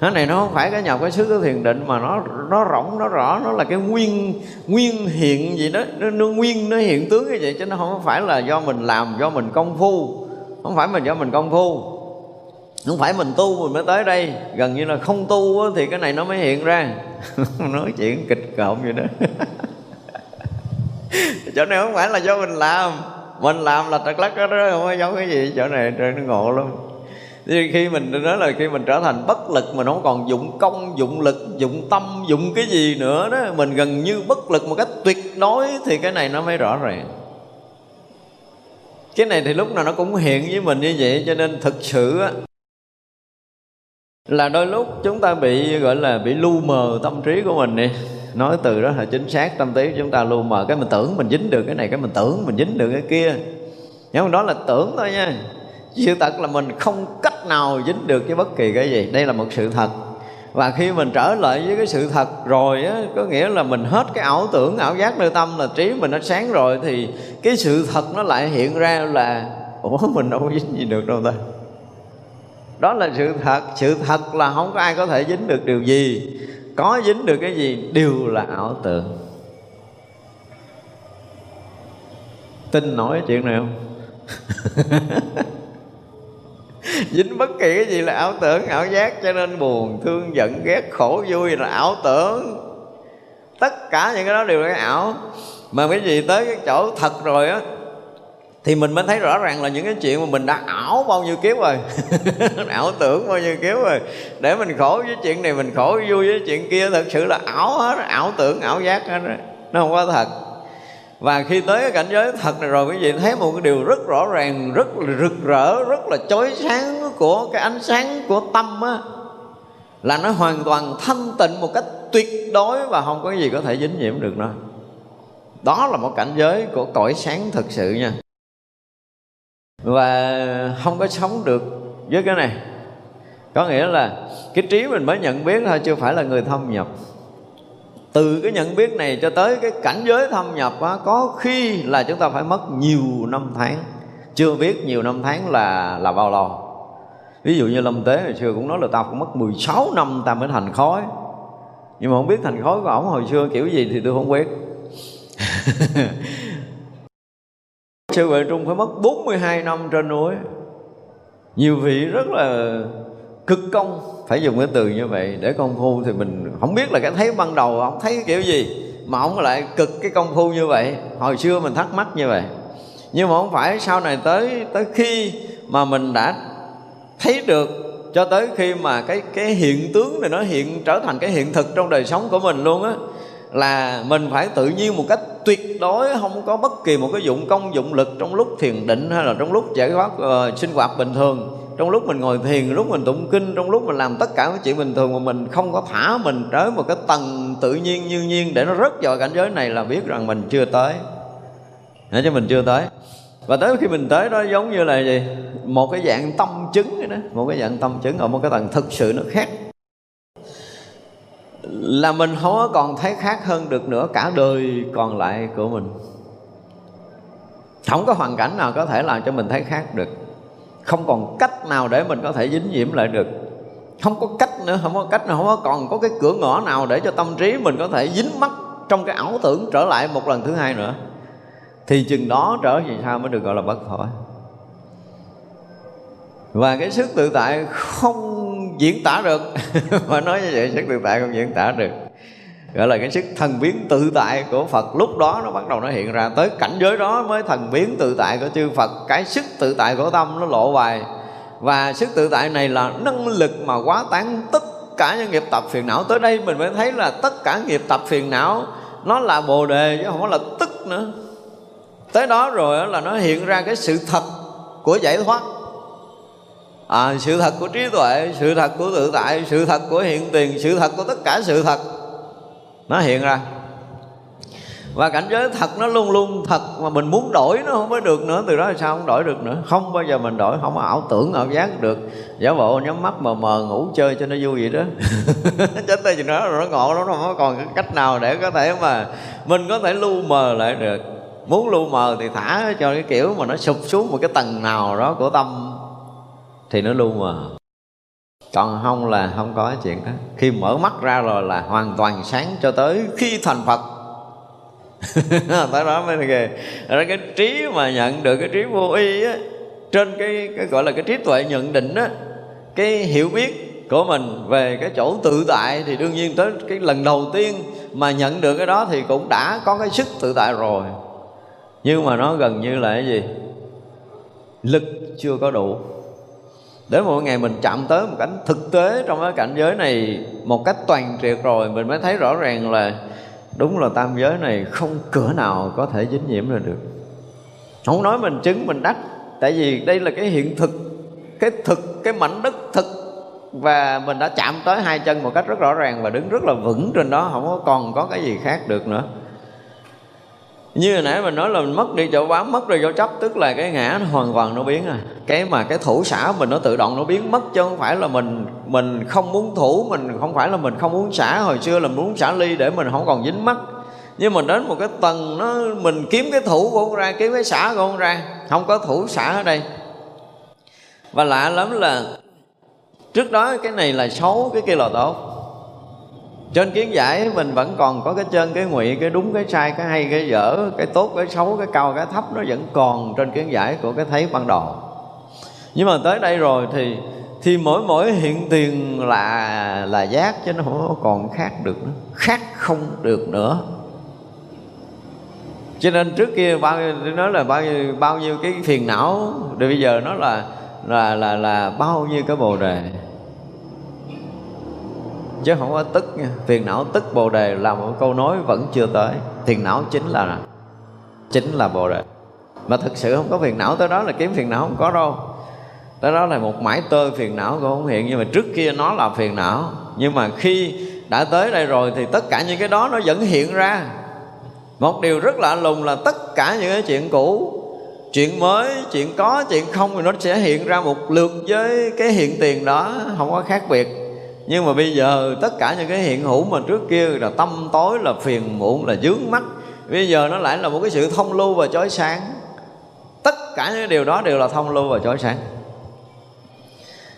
Cái này nó không phải cái nhập cái xuất của thiền định mà nó nó rộng nó rõ nó là cái nguyên nguyên hiện gì đó. Nó, nó nguyên nó hiện tướng như vậy chứ nó không phải là do mình làm do mình công phu. Không phải mình do mình công phu. Không phải mình tu mình mới tới đây. Gần như là không tu thì cái này nó mới hiện ra. Nói chuyện kịch cộm vậy đó. Chỗ này không phải là do mình làm mình làm là trật lắc đó, đó không có giống cái gì chỗ này trời nó ngộ lắm. Thì khi mình nói là khi mình trở thành bất lực mà nó không còn dụng công dụng lực dụng tâm dụng cái gì nữa đó mình gần như bất lực một cách tuyệt đối thì cái này nó mới rõ ràng. Cái này thì lúc nào nó cũng hiện với mình như vậy cho nên thực sự á là đôi lúc chúng ta bị gọi là bị lu mờ tâm trí của mình đi nói từ đó là chính xác, tâm trí chúng ta lu mờ cái mình tưởng mình dính được cái này, cái mình tưởng mình dính được cái kia. Nhưng mà đó là tưởng thôi nha. Sự thật là mình không cách nào dính được với bất kỳ cái gì. Đây là một sự thật. Và khi mình trở lại với cái sự thật rồi á, có nghĩa là mình hết cái ảo tưởng, ảo giác nơi tâm là trí mình nó sáng rồi, thì cái sự thật nó lại hiện ra là, ủa, mình đâu có dính gì được đâu ta? Đó là sự thật. Sự thật là không có ai có thể dính được điều gì có dính được cái gì đều là ảo tưởng. Tin nổi chuyện này không? Dính bất kỳ cái gì là ảo tưởng, ảo giác, cho nên buồn, thương, giận, ghét, khổ, vui là ảo tưởng. Tất cả những cái đó đều là cái ảo. Mà cái gì tới cái chỗ thật rồi á thì mình mới thấy rõ ràng là những cái chuyện mà mình đã ảo bao nhiêu kiếp rồi. Ảo tưởng bao nhiêu kiếp rồi. Để mình khổ với chuyện này, mình khổ vui với chuyện kia, thật sự là ảo hết, ảo tưởng, ảo giác hết rồi nó không có thật. Và khi tới cái cảnh giới thật này rồi quý vị thấy một cái điều rất rõ ràng, rất là rực rỡ, rất là chói sáng của cái ánh sáng của tâm á, là nó hoàn toàn thanh tịnh một cách tuyệt đối và không có gì có thể dính nhiễm được nó. Đó là một cảnh giới của cõi sáng thực sự nha và không có sống được với cái này. Có nghĩa là cái trí mình mới nhận biết thôi chưa phải là người thâm nhập. Từ cái nhận biết này cho tới cái cảnh giới thâm nhập á, có khi là chúng ta phải mất nhiều năm tháng. Chưa biết nhiều năm tháng là là bao lâu. Ví dụ như lâm tế hồi xưa cũng nói là tao cũng mất 16 năm ta mới thành khói. Nhưng mà không biết thành khói của ổng hồi xưa kiểu gì thì tôi không biết. sư Huệ Trung phải mất 42 năm trên núi. Nhiều vị rất là cực công Phải dùng cái từ như vậy Để công phu thì mình không biết là cái thấy ban đầu Ông thấy kiểu gì Mà ông lại cực cái công phu như vậy. Hồi xưa mình thắc mắc như vậy. Nhưng mà không phải sau này tới tới khi Mà mình đã thấy được cho tới khi mà cái cái hiện tướng này nó hiện trở thành cái hiện thực trong đời sống của mình luôn á là mình phải tự nhiên một cách tuyệt đối không có bất kỳ một cái dụng công dụng lực trong lúc thiền định hay là trong lúc giải thoát uh, sinh hoạt bình thường. Trong lúc mình ngồi thiền lúc mình tụng kinh trong lúc mình làm tất cả những chuyện bình thường mà mình không có thả mình tới một cái tầng tự nhiên như nhiên để nó rớt vào cảnh giới này là biết rằng mình chưa tới. Để cho mình chưa tới. Và tới khi mình tới đó giống như là gì? Một cái dạng tâm chứng đó một cái dạng tâm chứng ở một cái tầng thực sự nó khác là mình không có còn thấy khác hơn được nữa cả đời còn lại của mình. Không có hoàn cảnh nào có thể làm cho mình thấy khác được. Không còn cách nào để mình có thể dính nhiễm lại được. Không có cách nữa, không có cách nào, không có còn có cái cửa ngõ nào để cho tâm trí mình có thể dính mắc trong cái ảo tưởng trở lại một lần thứ hai nữa. Thì chừng đó trở về sao mới được gọi là bất khỏi và cái sức tự tại không diễn tả được. Mà nói như vậy sức tự tại không diễn tả được. Gọi là cái sức thần biến tự tại của Phật, lúc đó nó bắt đầu nó hiện ra. Tới cảnh giới đó mới thần biến tự tại của chư Phật. Cái sức tự tại của tâm nó lộ bài và sức tự tại này là năng lực mà quá tán tất cả những nghiệp tập phiền não. Tới đây mình mới thấy là tất cả nghiệp tập phiền não nó là bồ đề chứ không phải là tức nữa. Tới đó rồi là nó hiện ra cái sự thật của giải thoát à, sự thật của trí tuệ sự thật của tự tại sự thật của hiện tiền sự thật của tất cả sự thật. Nó hiện ra. Và cảnh giới thật nó luôn luôn thật mà mình muốn đổi nó không có được nữa. Từ đó là sao không đổi được nữa? Không bao giờ mình đổi không ảo tưởng ảo giác được. Giả bộ nhắm mắt mờ mờ ngủ chơi cho nó vui vậy đó. Chết tay chừng đó rồi nó ngộ nó không có còn cái cách nào để có thể mà mình có thể lu mờ lại được. Muốn lu mờ thì thả cho cái kiểu mà nó sụp xuống một cái tầng nào đó của tâm thì nó lu mờ còn không là không có chuyện đó. Khi mở mắt ra rồi là hoàn toàn sáng cho tới khi thành phật. Tới đó mới kìa ra cái trí mà nhận được cái trí vô y á. Trên cái, cái gọi là cái trí tuệ nhận định á cái hiểu biết của mình về cái chỗ tự tại thì đương nhiên tới cái lần đầu tiên mà nhận được cái đó thì cũng đã có cái sức tự tại rồi. Nhưng mà nó gần như là cái gì? Lực chưa có đủ đến một ngày mình chạm tới một cảnh thực tế trong cái cảnh giới này một cách toàn triệt rồi, mình mới thấy rõ ràng là đúng là tam giới này không cửa nào có thể dính nhiễm ra được. Không nói mình chứng, mình đắc, tại vì đây là cái hiện thực, cái thực, cái mảnh đất thực, và mình đã chạm tới hai chân một cách rất rõ ràng và đứng rất là vững trên đó, không có còn có cái gì khác được nữa như hồi nãy mình nói là mình mất đi chỗ bám, mất đi chỗ chấp, tức là cái ngã nó hoàn toàn nó biến rồi. Cái mà cái thủ xả mình nó tự động nó biến mất, chứ không phải là mình mình không muốn thủ, mình không phải là mình không muốn xả. Hồi xưa là muốn xả ly để mình không còn dính mắt. Nhưng mà đến một cái tầng nó, mình kiếm cái thủ của ông ra, kiếm cái xả của ông ra, không có thủ xả ở đây. Và lạ lắm là trước đó cái này là xấu, cái kia là tốt trên kiến giải, mình vẫn còn có cái chân, cái ngụy, cái đúng, cái sai, cái hay, cái dở, cái tốt, cái xấu, cái cao, cái thấp, nó vẫn còn trên kiến giải của cái thấy ban đầu nhưng mà tới đây rồi thì thì mỗi mỗi hiện tiền là là giác chứ nó không còn khác được nữa. Khác không được nữa. Cho nên trước kia bao nhiêu nói là bao nhiêu bao nhiêu cái phiền não, thì bây giờ nó là là là là bao nhiêu cái bồ đề chứ không có tức nha. Phiền não tức bồ đề là một câu nói vẫn chưa tới. Phiền não chính là chính là bồ đề. Mà thực sự không có phiền não tới đó là kiếm phiền não không có đâu. Tới đó là một mãi tơ phiền não cũng không hiện. Nhưng mà trước kia nó là phiền não. Nhưng mà khi đã tới đây rồi thì tất cả những cái đó nó vẫn hiện ra. Một điều rất lạ lùng là tất cả những cái chuyện cũ, chuyện mới, chuyện có, chuyện không thì nó sẽ hiện ra một lượt với cái hiện tiền đó. Không có khác biệt nhưng mà bây giờ tất cả những cái hiện hữu mà trước kia là tâm tối, là phiền muộn, là dướng mắt, bây giờ nó lại là một cái sự thông lưu và chói sáng. Tất cả những điều đó đều là thông lưu và chói sáng.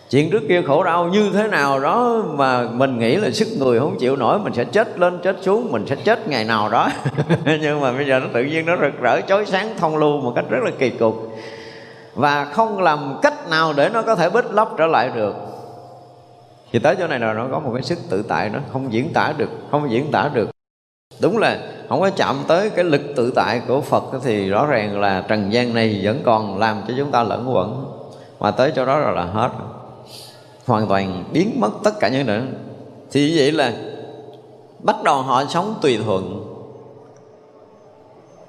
Chuyện trước kia khổ đau như thế nào đó mà mình nghĩ là sức người không chịu nổi, mình sẽ chết lên, chết xuống, mình sẽ chết ngày nào đó. Nhưng mà bây giờ nó tự nhiên nó rực rỡ, chói sáng, thông lưu một cách rất là kỳ cục. Và không làm cách nào để nó có thể bích lấp trở lại được thì tới chỗ này là nó có một cái sức tự tại nó không diễn tả được, không diễn tả được. Đúng là không có chạm tới cái lực tự tại của Phật thì rõ ràng là trần gian này vẫn còn làm cho chúng ta lẫn quẩn. Mà tới chỗ đó rồi là hết. Hoàn toàn biến mất tất cả những nữa thì vậy là bắt đầu họ sống tùy thuận.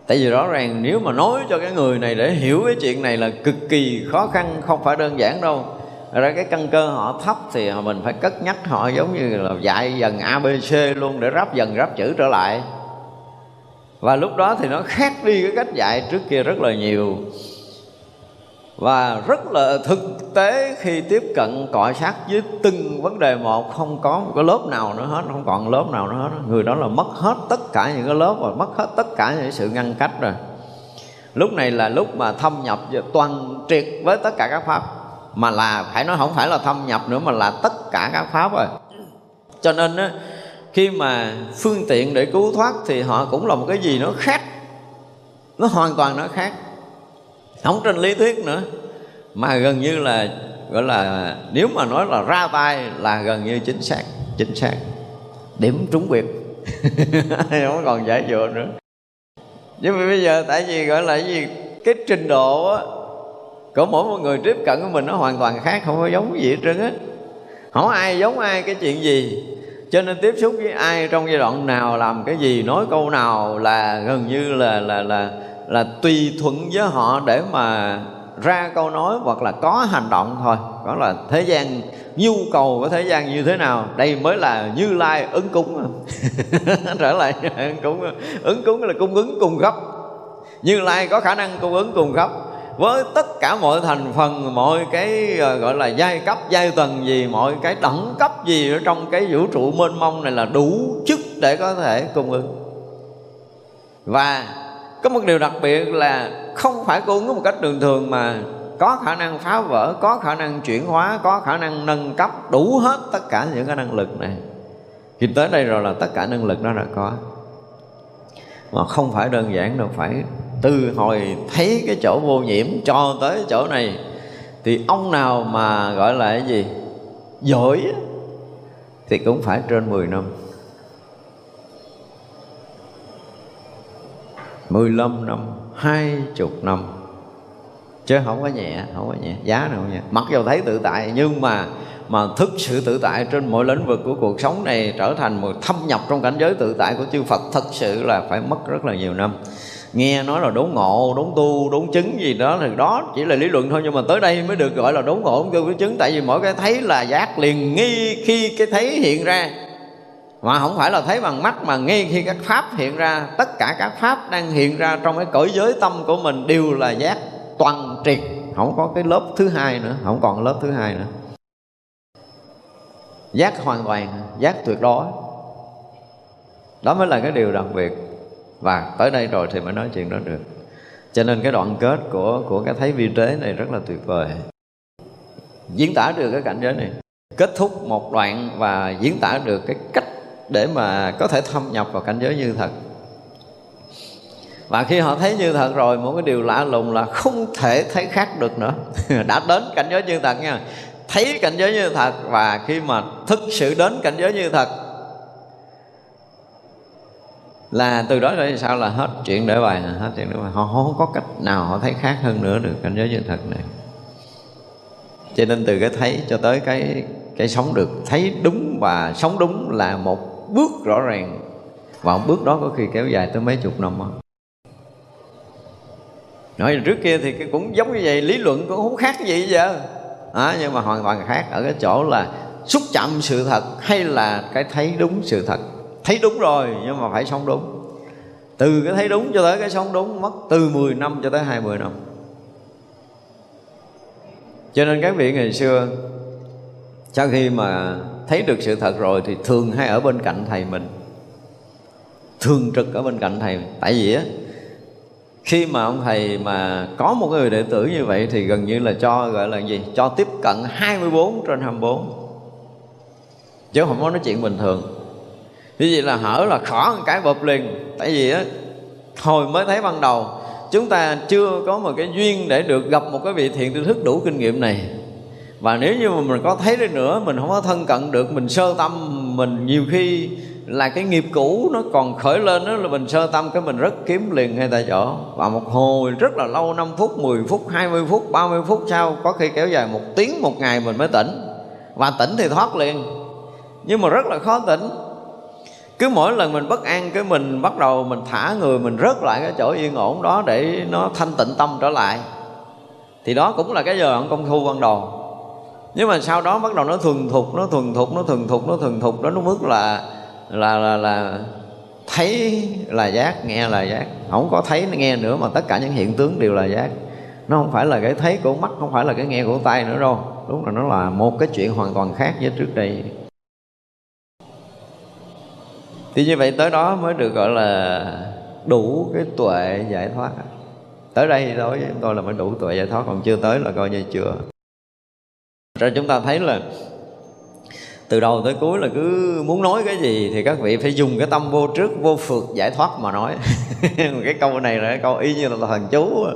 Tại vì rõ ràng nếu mà nói cho cái người này để hiểu cái chuyện này là cực kỳ khó khăn, không phải đơn giản đâu ra cái căn cơ họ thấp thì mình phải cất nhắc họ giống như là dạy dần abc luôn để ráp dần, ráp chữ trở lại. Và lúc đó thì nó khác đi cái cách dạy trước kia rất là nhiều. Và rất là thực tế khi tiếp cận cọ sát với từng vấn đề một, không có một cái lớp nào nữa hết, không còn lớp nào nữa hết. Người đó là mất hết tất cả những cái lớp và mất hết tất cả những sự ngăn cách rồi. Lúc này là lúc mà thâm nhập toàn triệt với tất cả các pháp mà là phải nói không phải là thâm nhập nữa mà là tất cả các pháp rồi. Cho nên á, khi mà phương tiện để cứu thoát thì họ cũng là một cái gì nó khác. Nó hoàn toàn nó khác. Không trên lý thuyết nữa. Mà gần như là gọi là nếu mà nói là ra tay là gần như chính xác chính xác. Điểm trúng quyệt không còn giải dựa nữa. Nhưng mà bây giờ tại vì gọi là cái gì? Cái trình độ á, của mỗi một người tiếp cận của mình nó hoàn toàn khác, không có giống gì hết trơn á. Không ai giống ai cái chuyện gì. Cho nên tiếp xúc với ai trong giai đoạn nào, làm cái gì, nói câu nào là gần như là là là là tùy thuận với họ để mà ra câu nói hoặc là có hành động thôi. Đó là thế gian, nhu cầu của thế gian như thế nào. Đây mới là như lai ứng cúng. Trở lại ứng cúng. Ứng cúng là cung ứng cùng cấp như lai có khả năng cung ứng cùng cấp với tất cả mọi thành phần, mọi cái ờ, gọi là giai cấp, giai tầng gì, mọi cái đẳng cấp gì ở trong cái vũ trụ mênh mông này là đủ chức để có thể cung ứng. Và có một điều đặc biệt là không phải cung ứng một cách thường thường mà có khả năng phá vỡ, có khả năng chuyển hóa, có khả năng nâng cấp đủ hết tất cả những cái năng lực này. Khi tới đây rồi là tất cả năng lực đó đã có. Mà không phải đơn giản đâu, phải từ hồi thấy cái chỗ vô nhiễm cho tới chỗ này thì ông nào mà gọi là cái gì? Giỏi thì cũng phải trên 10 năm. 15 năm, hai chục năm. Chứ không có nhẹ, không có nhẹ, giá nào không nhẹ. Mặc dù thấy tự tại nhưng mà mà thức sự tự tại trên mọi lĩnh vực của cuộc sống này trở thành một thâm nhập trong cảnh giới tự tại của chư Phật thật sự là phải mất rất là nhiều năm nghe nói là đốn ngộ, đốn tu, đốn chứng gì đó thì đó, chỉ là lý luận thôi, nhưng mà tới đây mới được gọi là đốn ngộ đốn tu đốn chứng. Tại vì mỗi cái thấy là giác liền nghi khi cái thấy hiện ra. Mà không phải là thấy bằng mắt, mà ngay khi các pháp hiện ra. Tất cả các pháp đang hiện ra trong cái cõi giới tâm của mình đều là giác toàn triệt. Không có cái lớp thứ hai nữa, không còn lớp thứ hai nữa. Giác hoàn toàn, giác tuyệt đối. Đó mới là cái điều đặc biệt và tới đây rồi thì mới nói chuyện đó được. Cho nên cái đoạn kết của của cái thấy vi tế này rất là tuyệt vời. Diễn tả được cái cảnh giới này. Kết thúc một đoạn và diễn tả được cái cách để mà có thể thâm nhập vào cảnh giới như thật. Và khi họ thấy như thật rồi, một cái điều lạ lùng là không thể thấy khác được nữa. Đã đến cảnh giới như thật nha. Thấy cảnh giới như thật và khi mà thực sự đến cảnh giới như thật là từ đó rồi sao là hết chuyện để bài hết chuyện để bài. Họ không có cách nào họ thấy khác hơn nữa được cảnh giới như thật này. Cho nên từ cái thấy cho tới cái cái sống được thấy đúng và sống đúng là một bước rõ ràng. Và một bước đó có khi kéo dài tới mấy chục năm đó. nói trước kia thì cũng giống như vậy lý luận cũng không khác gì giờ à, nhưng mà hoàn toàn khác ở cái chỗ là xúc chạm sự thật hay là cái thấy đúng sự thật thấy đúng rồi, nhưng mà phải sống đúng. Từ cái thấy đúng cho tới cái sống đúng, mất từ 10 năm cho tới 20 năm. Cho nên các vị ngày xưa, sau khi mà thấy được sự thật rồi thì thường hay ở bên cạnh thầy mình. Thường trực ở bên cạnh thầy tại vì á, khi mà ông thầy mà có một người đệ tử như vậy thì gần như là cho, gọi là gì, cho tiếp cận 24 trên 24 chứ không có nói chuyện bình thường như vậy là hở là khó một cái bập liền. Tại vì á, hồi mới thấy ban đầu, chúng ta chưa có một cái duyên để được gặp một cái vị thiện tư thức đủ kinh nghiệm này. Và nếu như mà mình có thấy đi nữa, mình không có thân cận được, mình sơ tâm, mình nhiều khi là cái nghiệp cũ nó còn khởi lên đó là mình sơ tâm cái mình rất kiếm liền ngay tại chỗ. Và một hồi rất là lâu 5 phút 10 phút 20 phút 30 phút sau, có khi kéo dài một tiếng một ngày mình mới tỉnh. Và tỉnh thì thoát liền. Nhưng mà rất là khó tỉnh cứ mỗi lần mình bất an, cái mình bắt đầu mình thả người, mình rớt lại cái chỗ yên ổn đó để nó thanh tịnh tâm trở lại. Thì đó cũng là cái giờ công thu ban đầu. Nhưng mà sau đó bắt đầu nó thuần thục, nó thuần thục, nó thuần thục, nó thuần thục đó nó mức là là là là thấy là giác, nghe là giác. Không có thấy, nghe nữa mà tất cả những hiện tướng đều là giác. Nó không phải là cái thấy của mắt, không phải là cái nghe của tay nữa đâu. Đúng là nó là một cái chuyện hoàn toàn khác với trước đây thì như vậy tới đó mới được gọi là đủ cái tuệ giải thoát. Tới đây thì đối với chúng tôi là mới đủ tuệ giải thoát, còn chưa tới là coi như chưa. Rồi chúng ta thấy là từ đầu tới cuối là cứ muốn nói cái gì thì các vị phải dùng cái tâm vô trước, vô phượt giải thoát mà nói. Cái câu này là cái câu y như là thần chú.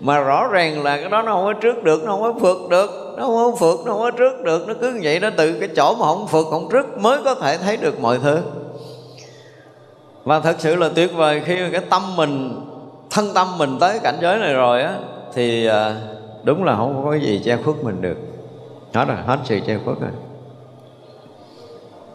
Mà rõ ràng là cái đó nó không có trước được, nó không có phượt được, nó không có phượt nó không có trước được, nó cứ như vậy nó từ cái chỗ mà không phượt không trước mới có thể thấy được mọi thứ và thật sự là tuyệt vời khi cái tâm mình, thân tâm mình tới cảnh giới này rồi á, thì à, đúng là không có gì che khuất mình được. Hết rồi, hết sự che khuất rồi.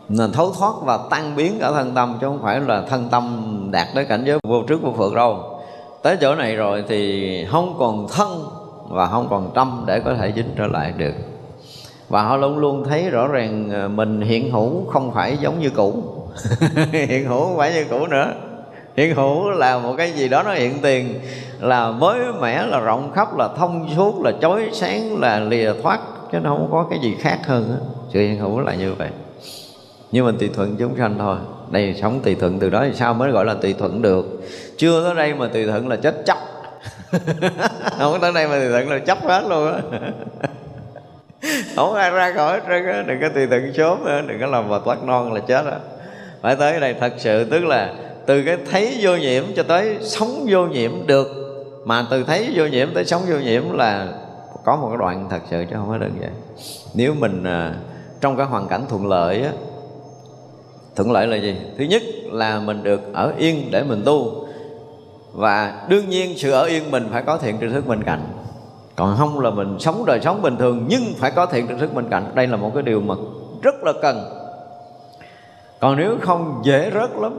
Nên thấu thoát và tăng biến cả thân tâm chứ không phải là thân tâm đạt tới cảnh giới vô trước vô phượt đâu. Tới chỗ này rồi thì không còn thân và không còn tâm để có thể dính trở lại được. Và họ luôn luôn thấy rõ ràng à, mình hiện hữu không phải giống như cũ. hiện hữu không phải như cũ nữa. Hiện hữu là một cái gì đó nó hiện tiền, là mới mẻ, là rộng khắp, là thông suốt, là chói sáng, là lìa thoát, chứ nó không có cái gì khác hơn đó. sự hiện hữu là như vậy. Nhưng mình tùy thuận chúng sanh thôi. Đây sống tùy thuận từ đó thì sao mới gọi là tùy thuận được? Chưa tới đây mà tùy thuận là chết chấp không tới đây mà tùy thuận là chấp hết luôn á. Không ai ra khỏi hết trơn đừng có tùy thuận sớm nữa, đừng có làm vào thoát non là chết á phải tới đây thật sự tức là từ cái thấy vô nhiễm cho tới sống vô nhiễm được. Mà từ thấy vô nhiễm tới sống vô nhiễm là có một cái đoạn thật sự chứ không phải đơn giản. Nếu mình à, trong cái hoàn cảnh thuận lợi á thuận lợi là gì? Thứ nhất là mình được ở yên để mình tu. Và đương nhiên sự ở yên mình phải có thiện tri thức bên cạnh. Còn không là mình sống đời sống bình thường nhưng phải có thiện tri thức bên cạnh. Đây là một cái điều mà rất là cần còn nếu không dễ rớt lắm,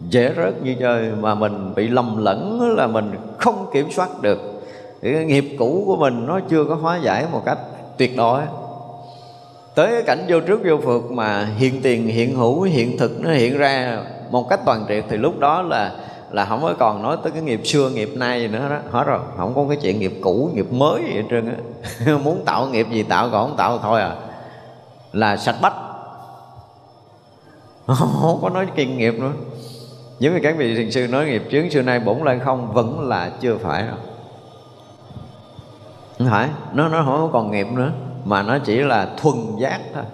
dễ rớt như chơi mà mình bị lầm lẫn là mình không kiểm soát được. Thì cái nghiệp cũ của mình nó chưa có hóa giải một cách tuyệt đối. Tới cái cảnh vô trước vô phượt mà hiện tiền, hiện hữu, hiện thực nó hiện ra một cách toàn triệt thì lúc đó là là không có còn nói tới cái nghiệp xưa, nghiệp nay gì nữa đó. Hết rồi, không có cái chuyện nghiệp cũ, nghiệp mới gì hết trơn á. Muốn tạo nghiệp gì tạo còn không tạo thôi à. Là sạch bách. không có nói kinh nghiệp nữa. Giống như các vị thiền sư nói nghiệp chướng xưa nay bổn lên không vẫn là chưa phải đâu. Không phải, nó nó không còn nghiệp nữa, mà nó chỉ là thuần giác thôi.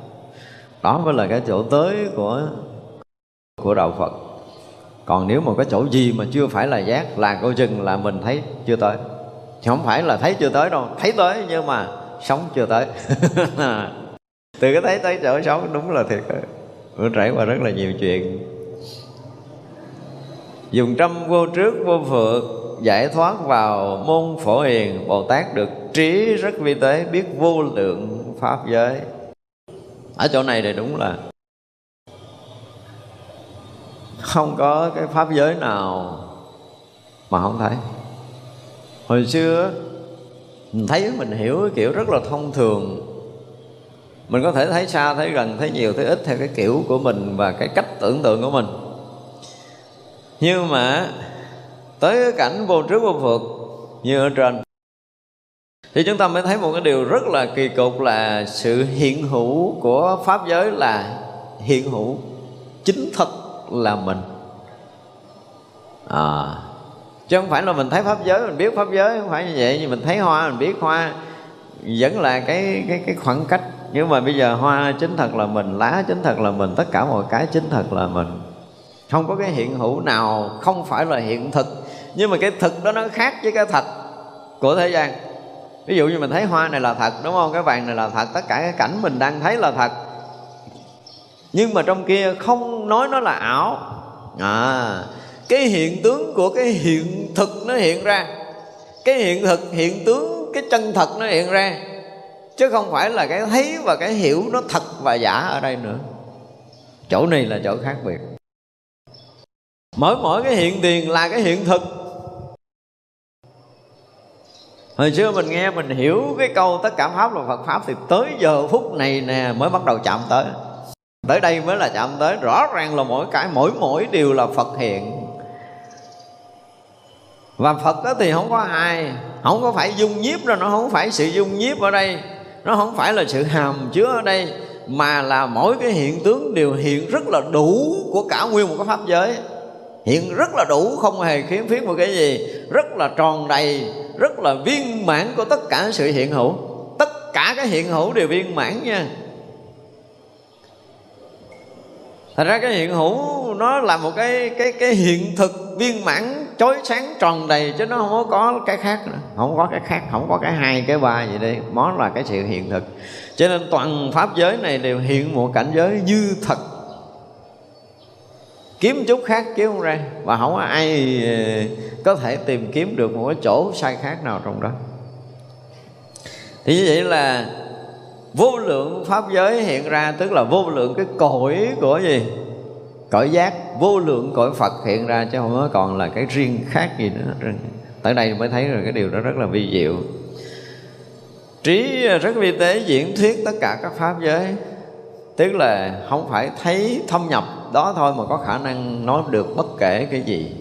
Đó mới là cái chỗ tới của của đạo phật. Còn nếu mà cái chỗ gì mà chưa phải là giác, là coi chừng là mình thấy chưa tới. Thì không phải là thấy chưa tới đâu, thấy tới nhưng mà sống chưa tới. Từ cái thấy tới chỗ sống đúng là thiệt nó trải qua rất là nhiều chuyện. Dùng trăm vô trước, vô phượt giải thoát vào môn phổ hiền, bồ tát được trí rất vi tế, biết vô lượng pháp giới. Ở chỗ này thì đúng là không có cái pháp giới nào mà không thấy. Hồi xưa, mình thấy mình hiểu kiểu rất là thông thường mình có thể thấy xa thấy gần thấy nhiều thấy ít theo cái kiểu của mình và cái cách tưởng tượng của mình. Nhưng mà tới cái cảnh vô trước vô phượt như ở trên thì chúng ta mới thấy một cái điều rất là kỳ cục là sự hiện hữu của pháp giới là hiện hữu chính thật là mình. À, chứ không phải là mình thấy pháp giới mình biết pháp giới không phải như vậy nhưng mình thấy hoa mình biết hoa vẫn là cái cái cái khoảng cách nhưng mà bây giờ hoa chính thật là mình, lá chính thật là mình, tất cả mọi cái chính thật là mình. Không có cái hiện hữu nào, không phải là hiện thực. Nhưng mà cái thực đó nó khác với cái thật của thế gian. Ví dụ như mình thấy hoa này là thật, đúng không? Cái vàng này là thật, tất cả cái cảnh mình đang thấy là thật. Nhưng mà trong kia không nói nó là ảo. À cái hiện tướng của cái hiện thực nó hiện ra. Cái hiện thực, hiện tướng, cái chân thật nó hiện ra chứ không phải là cái thấy và cái hiểu nó thật và giả ở đây nữa. Chỗ này là chỗ khác biệt. Mỗi mỗi cái hiện tiền là cái hiện thực. Hồi xưa mình nghe mình hiểu cái câu tất cả pháp là phật pháp thì tới giờ phút này nè mới bắt đầu chạm tới. Tới đây mới là chạm tới. Rõ ràng là mỗi cái, mỗi mỗi điều là phật hiện. Và phật đó thì không có ai, không có phải dung nhiếp rồi nó không phải sự dung nhiếp ở đây nó không phải là sự hàm chứa ở đây, mà là mỗi cái hiện tướng đều hiện rất là đủ của cả nguyên một cái pháp giới. Hiện rất là đủ, không hề khiếm khuyết một cái gì. Rất là tròn đầy, rất là viên mãn của tất cả sự hiện hữu. Tất cả cái hiện hữu đều viên mãn nha. Thật ra cái hiện hữu nó là một cái cái cái hiện thực viên mãn, chói sáng, tròn đầy, chứ nó không có cái khác nữa. Không có cái khác, không có cái hai, cái ba gì đây nó là cái sự hiện thực. Cho nên toàn pháp giới này đều hiện một cảnh giới như thật. Kiếm chút khác kiếm không ra. Và không có ai ờ, có thể tìm kiếm được một cái chỗ sai khác nào trong đó. Thì như vậy là vô lượng pháp giới hiện ra tức là vô lượng cái cõi của gì? Cõi giác. Vô lượng cõi phật hiện ra chứ không có còn là cái riêng khác gì nữa. Tới đây mới thấy rồi, cái điều đó rất là vi diệu. Trí rất vi tế diễn thuyết tất cả các pháp giới. Tức là không phải thấy thâm nhập, đó thôi mà có khả năng nói được bất kể cái gì.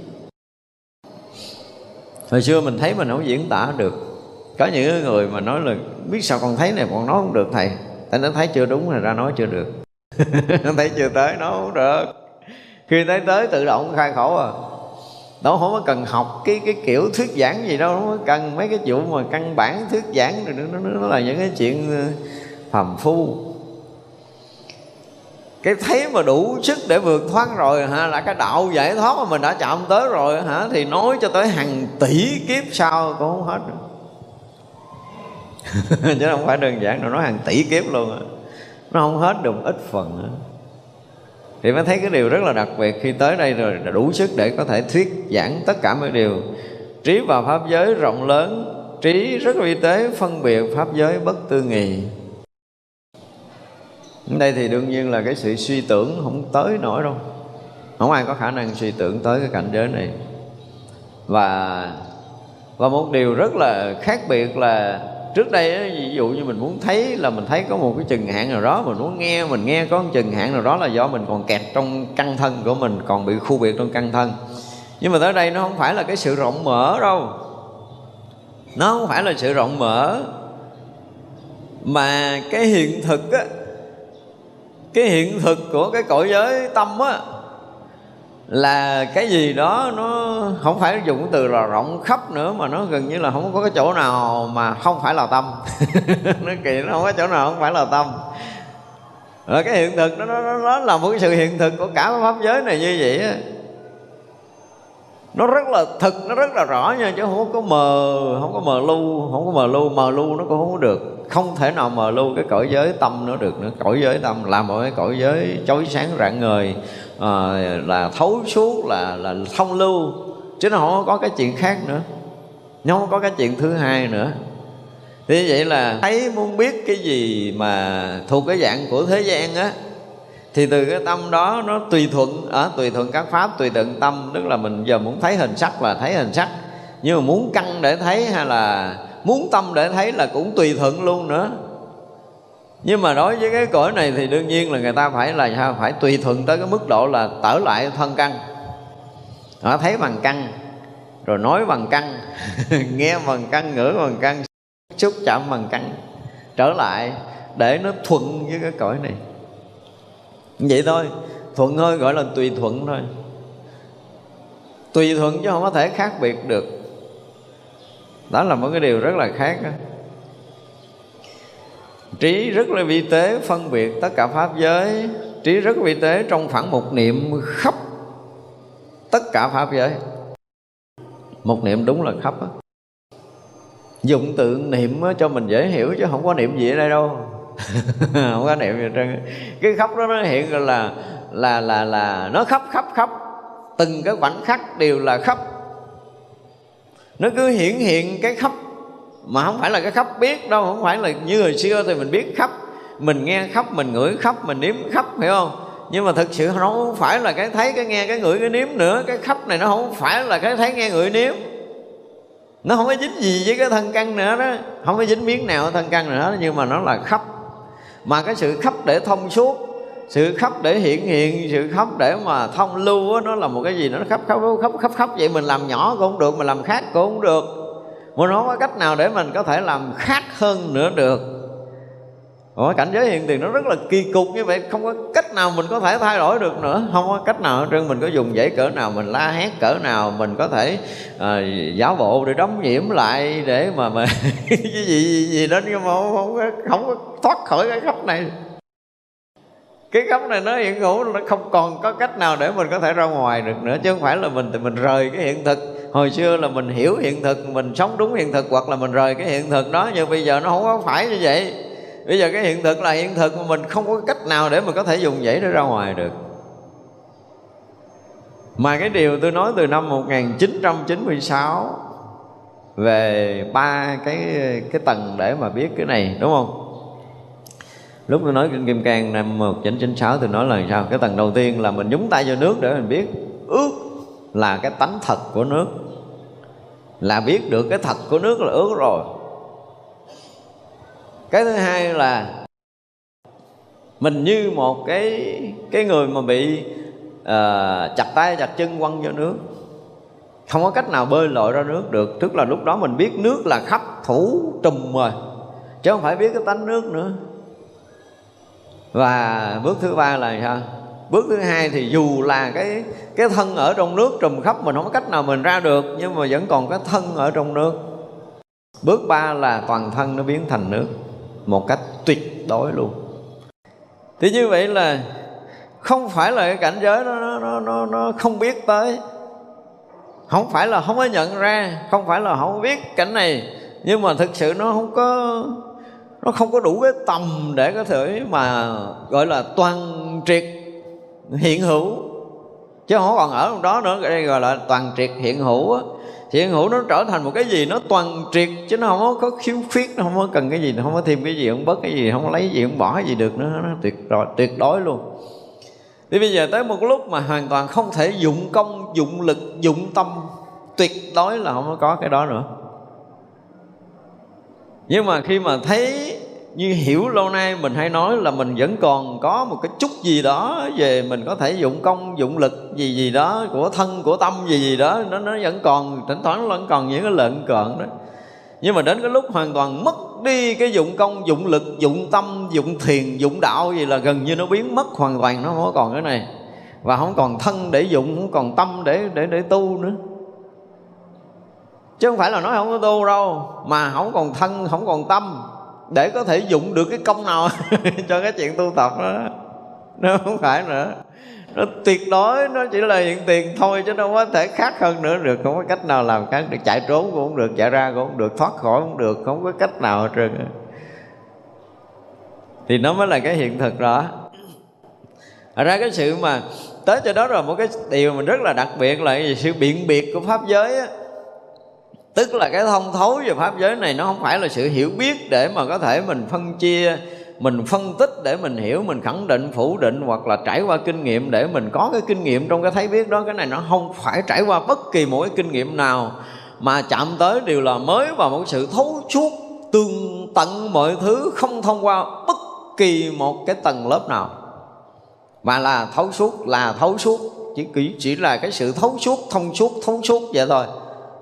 Hồi xưa mình thấy mình không diễn tả được có những người mà nói là biết sao con thấy này con nói không được thầy. Tại nó thấy chưa đúng là ra nói chưa được. Nó thấy chưa tới nó không được. Khi thấy tới tự động khai khẩu à. Nó không có cần học cái cái kiểu thuyết giảng gì đâu không có cần mấy cái vụ mà căn bản thuyết giảng rồi nó, nó, nó là những cái chuyện ờ, phàm phu. Cái thấy mà đủ sức để vượt thoát rồi hả là cái đạo giải thoát mà mình đã chạm tới rồi hả thì nói cho tới hàng tỷ kiếp sau cũng không hết được. chứ không phải đơn giản đâu nói hàng tỷ kiếp luôn á. Nó không hết được ít phần á. Thì mới thấy cái điều rất là đặc biệt khi tới đây rồi đủ sức để có thể thuyết giảng tất cả mọi điều. Trí vào pháp giới rộng lớn, trí rất vi tế, phân biệt pháp giới bất tư nghì đây thì đương nhiên là cái sự suy tưởng không tới nổi đâu. Không ai có khả năng suy tưởng tới cái cảnh giới này. Và và một điều rất là khác biệt là trước đây ví dụ như mình muốn thấy là mình thấy có một cái chừng hạn nào đó, mình muốn nghe, mình nghe có một chừng hạn nào đó là do mình còn kẹt trong căn thân của mình, còn bị khu biệt trong căn thân. Nhưng mà tới đây nó không phải là cái sự rộng mở đâu. Nó không phải là sự rộng mở. Mà cái hiện thực á, cái hiện thực của cái cõi giới tâm á là cái gì đó nó không phải dùng từ là rộng khắp nữa mà nó gần như là không có cái chỗ nào mà không phải là tâm. Nó kỳ nó không có chỗ nào không phải là tâm. Rồi cái hiện thực nó, nó, nó là một cái sự hiện thực của cả pháp giới này như vậy á. Nó rất là thực nó rất là rõ nha chứ không có mờ không có mờ lu không có mờ lu mờ lu nó cũng không có được không thể nào mờ lưu cái cõi giới tâm nữa được nữa. Cõi giới tâm là một cái cõi giới chói sáng rạng ngời à, là thấu suốt là là thông lưu. Chứ nó không có cái chuyện khác nữa. Nó không có cái chuyện thứ hai nữa. Thì vậy là thấy muốn biết cái gì mà thuộc cái dạng của thế gian á thì từ cái tâm đó nó tùy thuận ở à, tùy thuận các pháp tùy thuận tâm. Tức là mình giờ muốn thấy hình sắc là thấy hình sắc. Nhưng mà muốn căn để thấy hay là muốn tâm để thấy là cũng tùy thuận luôn nữa. Nhưng mà đối với cái cõi này thì đương nhiên là người ta phải là sao? Phải tùy thuận tới cái mức độ là tở lại thân căn họ thấy bằng căn rồi nói bằng căn nghe bằng căn ngửi bằng căn xúc chạm bằng căn trở lại để nó thuận với cái cõi này. Vậy thôi, thuận thôi gọi là tùy thuận thôi. Tùy thuận chứ không có thể khác biệt được đó là một cái điều rất là khác đó. trí rất là vi tế phân biệt tất cả pháp giới. Trí rất vi tế trong khoảng một niệm khắp tất cả pháp giới. Một niệm đúng là khắp đó. dụng tự niệm cho mình dễ hiểu chứ không có niệm gì ở đây đâu. Không có niệm gì trơn cái khắp đó nó hiện là là là là nó khắp khắp khắp. Từng cái khoảnh khắc đều là khắp nó cứ hiển hiện cái khắp, mà không phải là cái khắp biết đâu, không phải là như hồi xưa thì mình biết khắp, mình nghe khắp, mình ngửi khắp, mình nếm khắp, hiểu không? Nhưng mà thực sự nó không phải là cái thấy, cái nghe, cái ngửi, cái nếm nữa. Cái khắp này nó không phải là cái thấy, nghe, ngửi, nếm. Nó không có dính gì với cái thân căn nữa đó. Không có dính miếng nào ở thân căn nữa nhưng mà nó là khắp. Mà cái sự khắp để thông suốt sự khóc để hiện hiện sự khóc để mà thông lưu đó, nó là một cái gì nó khóc khóc khóc khóc khóc vậy mình làm nhỏ cũng không được mình làm khác cũng không được. Mà nó có cách nào để mình có thể làm khác hơn nữa được. Ủa, cảnh giới hiện tiền nó rất là kỳ cục như vậy không có cách nào mình có thể thay đổi được nữa. Không có cách nào trơn mình có dùng dãy cỡ nào mình la hét cỡ nào mình có thể ờ, à, giáo bộ để đóng nhiễm lại để mà mà cái gì, gì gì đó nhưng mà không, không, không có thoát khỏi cái khóc này cái khắp này nó hiện hữu, nó không còn có cách nào để mình có thể ra ngoài được nữa, chứ không phải là mình thì mình rời cái hiện thực. Hồi xưa là mình hiểu hiện thực, mình sống đúng hiện thực, hoặc là mình rời cái hiện thực đó, nhưng bây giờ nó không có phải như vậy. Bây giờ cái hiện thực là hiện thực, mà mình không có cách nào để mình có thể dùng dãy để ra ngoài được. Mà cái điều tôi nói từ năm 1996 về ba cái cái tầng để mà biết cái này, đúng không? Lúc tôi nói kinh Kim Cang năm 1996 tôi nói là sao? Cái tầng đầu tiên là mình nhúng tay vô nước để mình biết ướt là cái tánh thật của nước. Là biết được cái thật của nước là ướt rồi. Cái thứ hai là mình như một cái cái người mà bị uh, chặt tay chặt chân quăng vô nước. Không có cách nào bơi lội ra nước được. Tức là lúc đó mình biết nước là khắp thủ trùm rồi chứ không phải biết cái tánh nước nữa và bước thứ ba là sao? Bước thứ hai thì dù là cái cái thân ở trong nước trùm khắp mình, không có cách nào mình ra được, nhưng mà vẫn còn cái thân ở trong nước. Bước ba là toàn thân nó biến thành nước một cách tuyệt đối luôn. Thì như vậy là không phải là cái cảnh giới nó nó nó nó không biết tới. Không phải là không có nhận ra, không phải là không biết cảnh này, nhưng mà thực sự nó không có nó không có đủ cái tầm để có thể mà, gọi là toàn triệt, hiện hữu. Chứ không còn ở trong đó nữa đây gọi là toàn triệt hiện hữu á. Hiện hữu nó trở thành một cái gì, nó toàn triệt, chứ nó không có khiếu khuyết, nó không có cần cái gì, nó không có thêm cái gì, không bớt cái gì, không có lấy gì, không bỏ cái gì được nữa, nó tuyệt rồi, tuyệt đối luôn. Thì bây giờ tới một lúc mà hoàn toàn không thể dụng công, dụng lực, dụng tâm, tuyệt đối là không có cái đó nữa nhưng mà khi mà thấy như hiểu lâu nay, mình hay nói là mình vẫn còn có một cái chút gì đó về mình có thể dụng công, dụng lực gì gì đó, của thân, của tâm gì gì đó, nó nó vẫn còn, thỉnh thoảng vẫn còn những cái lợn cợn đó. Nhưng mà đến cái lúc hoàn toàn mất đi cái dụng công, dụng lực, dụng tâm, dụng thiền, dụng đạo gì là gần như nó biến mất, hoàn toàn nó không còn cái này. Và không còn thân để dụng, không còn tâm để để để tu nữa chứ không phải là nói không có tu đâu, mà không còn thân, không còn tâm để có thể dụng được cái công nào cho cái chuyện tu tập đó. Nó không phải nữa. Nó tuyệt đối, nó chỉ là hiện tiền thôi chứ đâu có thể khác hơn nữa được. Không có cách nào làm cái được. Chạy trốn cũng không được, chạy ra cũng không được, thoát khỏi cũng không được. Không có cách nào hết trơn thì nó mới là cái hiện thực đó. Ở ra cái sự mà tới cho đó rồi, một cái điều mình rất là đặc biệt là cái gì? sự biện biệt của pháp giới á tức là cái thông thấu về pháp giới này nó không phải là sự hiểu biết để mà có thể mình phân chia, mình phân tích để mình hiểu, mình khẳng định, phủ định hoặc là trải qua kinh nghiệm để mình có cái kinh nghiệm trong cái thấy biết đó. Cái này nó không phải trải qua bất kỳ một cái kinh nghiệm nào mà chạm tới đều là mới và một sự thấu suốt tương tận mọi thứ, không thông qua bất kỳ một cái tầng lớp nào. Mà là thấu suốt, là thấu suốt chỉ chỉ là cái sự thấu suốt, thông suốt, thấu suốt vậy thôi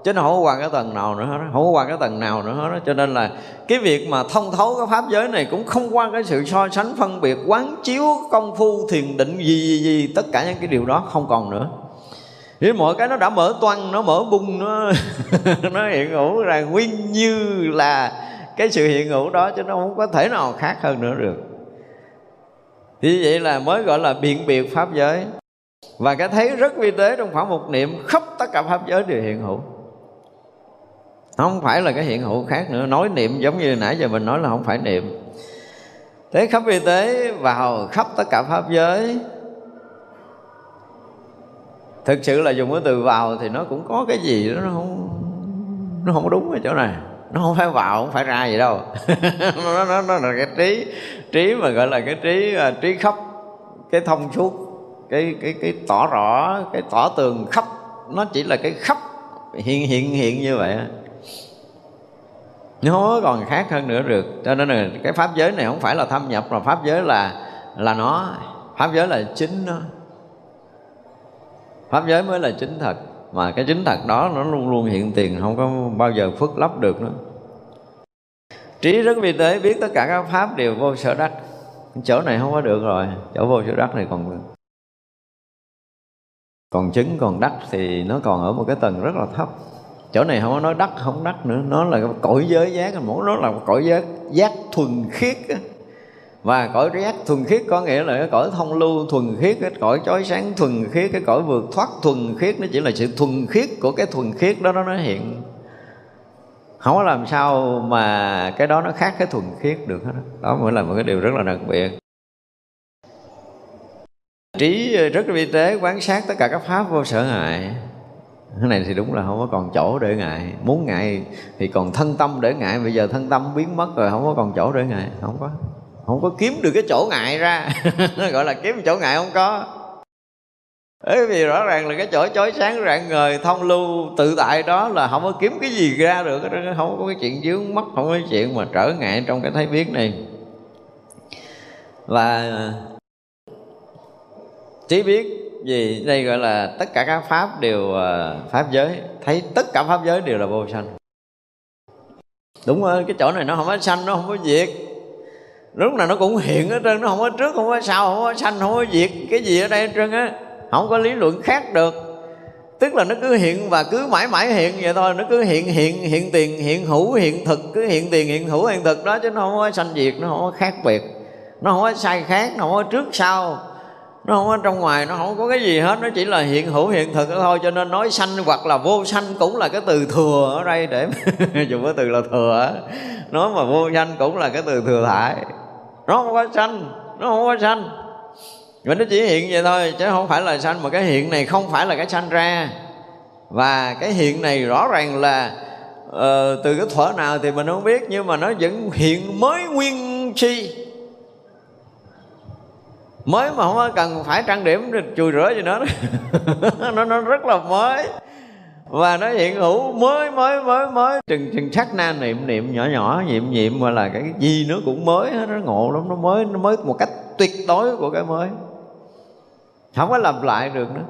chứ nó không có qua cái tầng nào nữa hết không có qua cái tầng nào nữa hết cho nên là cái việc mà thông thấu cái pháp giới này cũng không qua cái sự so sánh, phân biệt, quán chiếu công phu, thiền định, gì gì gì, tất cả những cái điều đó không còn nữa. Vì mọi cái nó đã mở toan nó mở bung, nó nó hiện hữu ra. Nguyên như là cái sự hiện hữu đó, chứ nó không có thể nào khác hơn nữa được. Thì vậy là mới gọi là biện biệt pháp giới. Và cái thấy rất vi tế trong khoảng một niệm, khắp tất cả pháp giới đều hiện hữu không phải là cái hiện hữu khác nữa. Nói niệm giống như nãy giờ mình nói là không phải niệm. Thế khắp y tế vào khắp tất cả pháp giới. Thực sự là dùng cái từ vào thì nó cũng có cái gì đó nó không nó không đúng ở chỗ này. Nó không phải vào không phải ra gì đâu. Nó, nó, nó là cái trí trí mà gọi là cái trí à, trí khắp cái thông suốt cái cái cái tỏ rõ cái tỏ tường khắp. Nó chỉ là cái khắp hiện hiện hiện như vậy nó còn khác hơn nữa được. Cho nên là cái pháp giới này không phải là thâm nhập, mà pháp giới là là nó, pháp giới là chính nó. Pháp giới mới là chính thật. Mà cái chính thật đó nó luôn luôn hiện tiền, không có bao giờ phước lấp được nữa. Trí rất vi tế, biết tất cả các pháp đều vô sở đắc. Chỗ này không có được rồi, chỗ vô sở đắc này còn còn chứng, còn đắc thì nó còn ở một cái tầng rất là thấp chỗ này không có nói đắc, không đắc nữa. Nó là cõi giới giác. Nó là cõi giới giác thuần khiết và cõi giác thuần khiết có nghĩa là cái cõi thông lưu thuần khiết cái cõi chói sáng thuần khiết cái cõi vượt thoát thuần khiết. Nó chỉ là sự thuần khiết của cái thuần khiết đó nó hiện. Không có làm sao mà cái đó nó khác cái thuần khiết được hết đó mới là một cái điều rất là đặc biệt. Trí rất là vi tế, quán sát tất cả các pháp vô sở ngại cái này thì đúng là không có còn chỗ để ngại. Muốn ngại thì còn thân tâm để ngại. Bây giờ thân tâm biến mất rồi, không có còn chỗ để ngại. Không có. Không có kiếm được cái chỗ ngại ra. Gọi là kiếm chỗ ngại không có. Bởi vì rõ ràng là cái chỗ chói sáng rạng ngời, thông lưu, tự tại đó là không có kiếm cái gì ra được không có cái chuyện dướng mất không có cái chuyện mà trở ngại trong cái thấy biết này. Và à, trí biết vì đây gọi là tất cả các pháp đều pháp giới thấy tất cả pháp giới đều là vô sanh đúng rồi cái chỗ này nó không có sanh nó không có diệt lúc nào nó cũng hiện ở trên nó không có trước không có sau không có sanh không có diệt cái gì ở đây hết trơn á không có lý luận khác được tức là nó cứ hiện và cứ mãi mãi hiện vậy thôi nó cứ hiện hiện hiện tiền hiện hữu hiện thực cứ hiện tiền hiện hữu hiện thực đó chứ nó không có sanh diệt nó không có khác biệt nó không có sai khác nó không có trước sau nó không có trong ngoài nó không có cái gì hết nó chỉ là hiện hữu hiện thực thôi cho nên nói sanh hoặc là vô sanh cũng là cái từ thừa ở đây để dùng cái từ là thừa nói mà vô sanh cũng là cái từ thừa thải. Nó không có sanh nó không có sanh. Mà nó chỉ hiện vậy thôi chứ không phải là sanh mà cái hiện này không phải là cái sanh ra. Và cái hiện này rõ ràng là uh, từ cái thuở nào thì mình không biết nhưng mà nó vẫn hiện mới nguyên si mới mà không cần phải trang điểm chùi rửa gì nữa. Nó nó rất là mới. Và nó hiện hữu mới mới mới mới. Chừng chừng sắc na niệm niệm nhỏ nhỏ nhiệm nhiệm mà là cái gì nó cũng mới nó ngộ lắm, nó mới nó mới một cách tuyệt đối của cái mới. Không có lặp lại được nữa.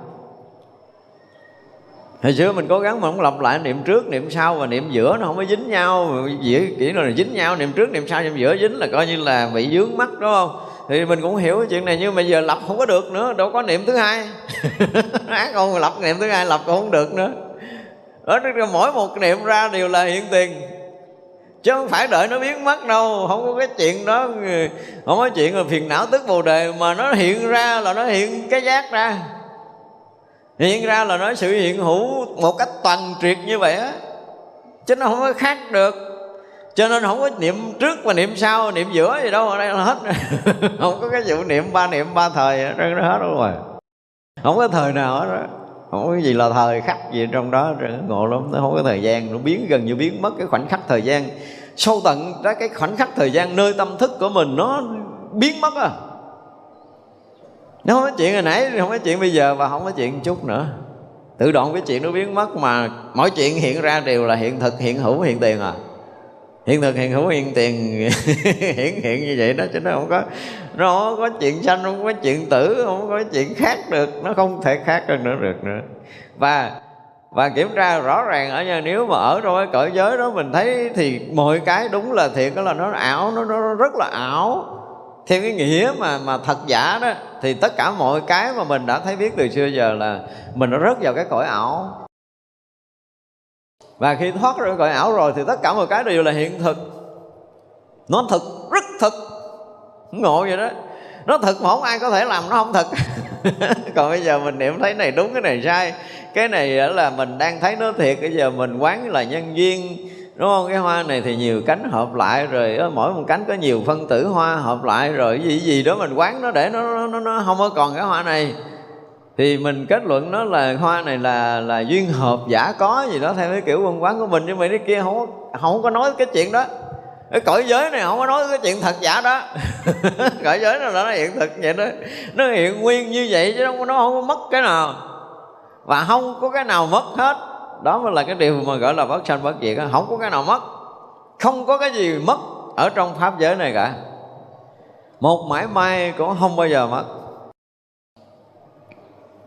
Hồi xưa mình cố gắng mà không lặp lại, niệm trước, niệm sau và niệm giữa nó không có dính nhau. Chỉ kỹ là dính nhau, niệm trước, niệm sau, niệm giữa dính là coi như là bị dướng mắt đúng không? Thì mình cũng hiểu chuyện này, nhưng mà giờ lập không có được nữa, đâu có niệm thứ hai. Ác không lập niệm thứ hai, lập cũng không được nữa. Ở mỗi một niệm ra đều là hiện tiền. Chứ không phải đợi nó biến mất đâu, không có cái chuyện đó, không có chuyện là phiền não tức bồ đề, mà nó hiện ra là nó hiện cái giác ra. Hiện ra là nó sự hiện hữu một cách toàn triệt như vậy á. Chứ nó không có khác được cho nên không có niệm trước và niệm sau, niệm giữa gì đâu, ở đây là hết. Không có cái vụ niệm ba niệm ba thời ở đây nó hết rồi. Không có thời nào hết đó. Không có gì là thời khắc gì trong đó ngộ lắm. Nó không có thời gian, nó biến gần như biến mất cái khoảnh khắc thời gian. Sâu tận ra cái khoảnh khắc thời gian, nơi tâm thức của mình nó biến mất à. Nó không có chuyện hồi nãy, không có chuyện bây giờ và không có chuyện chút nữa. Tự động cái chuyện nó biến mất mà mỗi chuyện hiện ra đều là hiện thực, hiện hữu, hiện tiền à hiện thực hiện hữu hiện tiền. Hiện hiện như vậy đó chứ nó không có nó không có chuyện sanh không có chuyện tử không có chuyện khác được nó không thể khác hơn nữa được nữa. Và và kiểm tra rõ ràng ở nhà nếu mà ở trong cái cõi giới đó mình thấy thì mọi cái đúng là thiệt đó là nó ảo nó, nó rất là ảo. Theo cái nghĩa mà mà thật giả đó thì tất cả mọi cái mà mình đã thấy biết từ xưa giờ là mình nó rớt vào cái cõi ảo và khi thoát ra cõi ảo rồi thì tất cả mọi cái đều là hiện thực. Nó thực rất thực. Ngộ vậy đó. Nó thực mà không ai có thể làm nó không thực. Còn bây giờ mình niệm thấy này đúng cái này sai. Cái này là mình đang thấy nó thiệt. Bây giờ mình quán là nhân duyên đúng không? Cái hoa này thì nhiều cánh hợp lại rồi mỗi một cánh có nhiều phân tử hoa hợp lại rồi cái gì gì đó mình quán nó để nó nó, nó không có còn cái hoa này thì mình kết luận nó là hoa này là là duyên hợp, giả có gì đó, theo cái kiểu văn quán của mình, nhưng mà cái kia không không có nói cái chuyện đó. Cái cõi giới này không có nói cái chuyện thật giả đó. Cõi giới này nó hiện thực vậy đó. Nó hiện nguyên như vậy chứ nó không có mất cái nào. Và không có cái nào mất hết. Đó mới là cái điều mà gọi là bất sanh bất diệt không có cái nào mất. Không có cái gì mất ở trong pháp giới này cả. Một mãi may cũng không bao giờ mất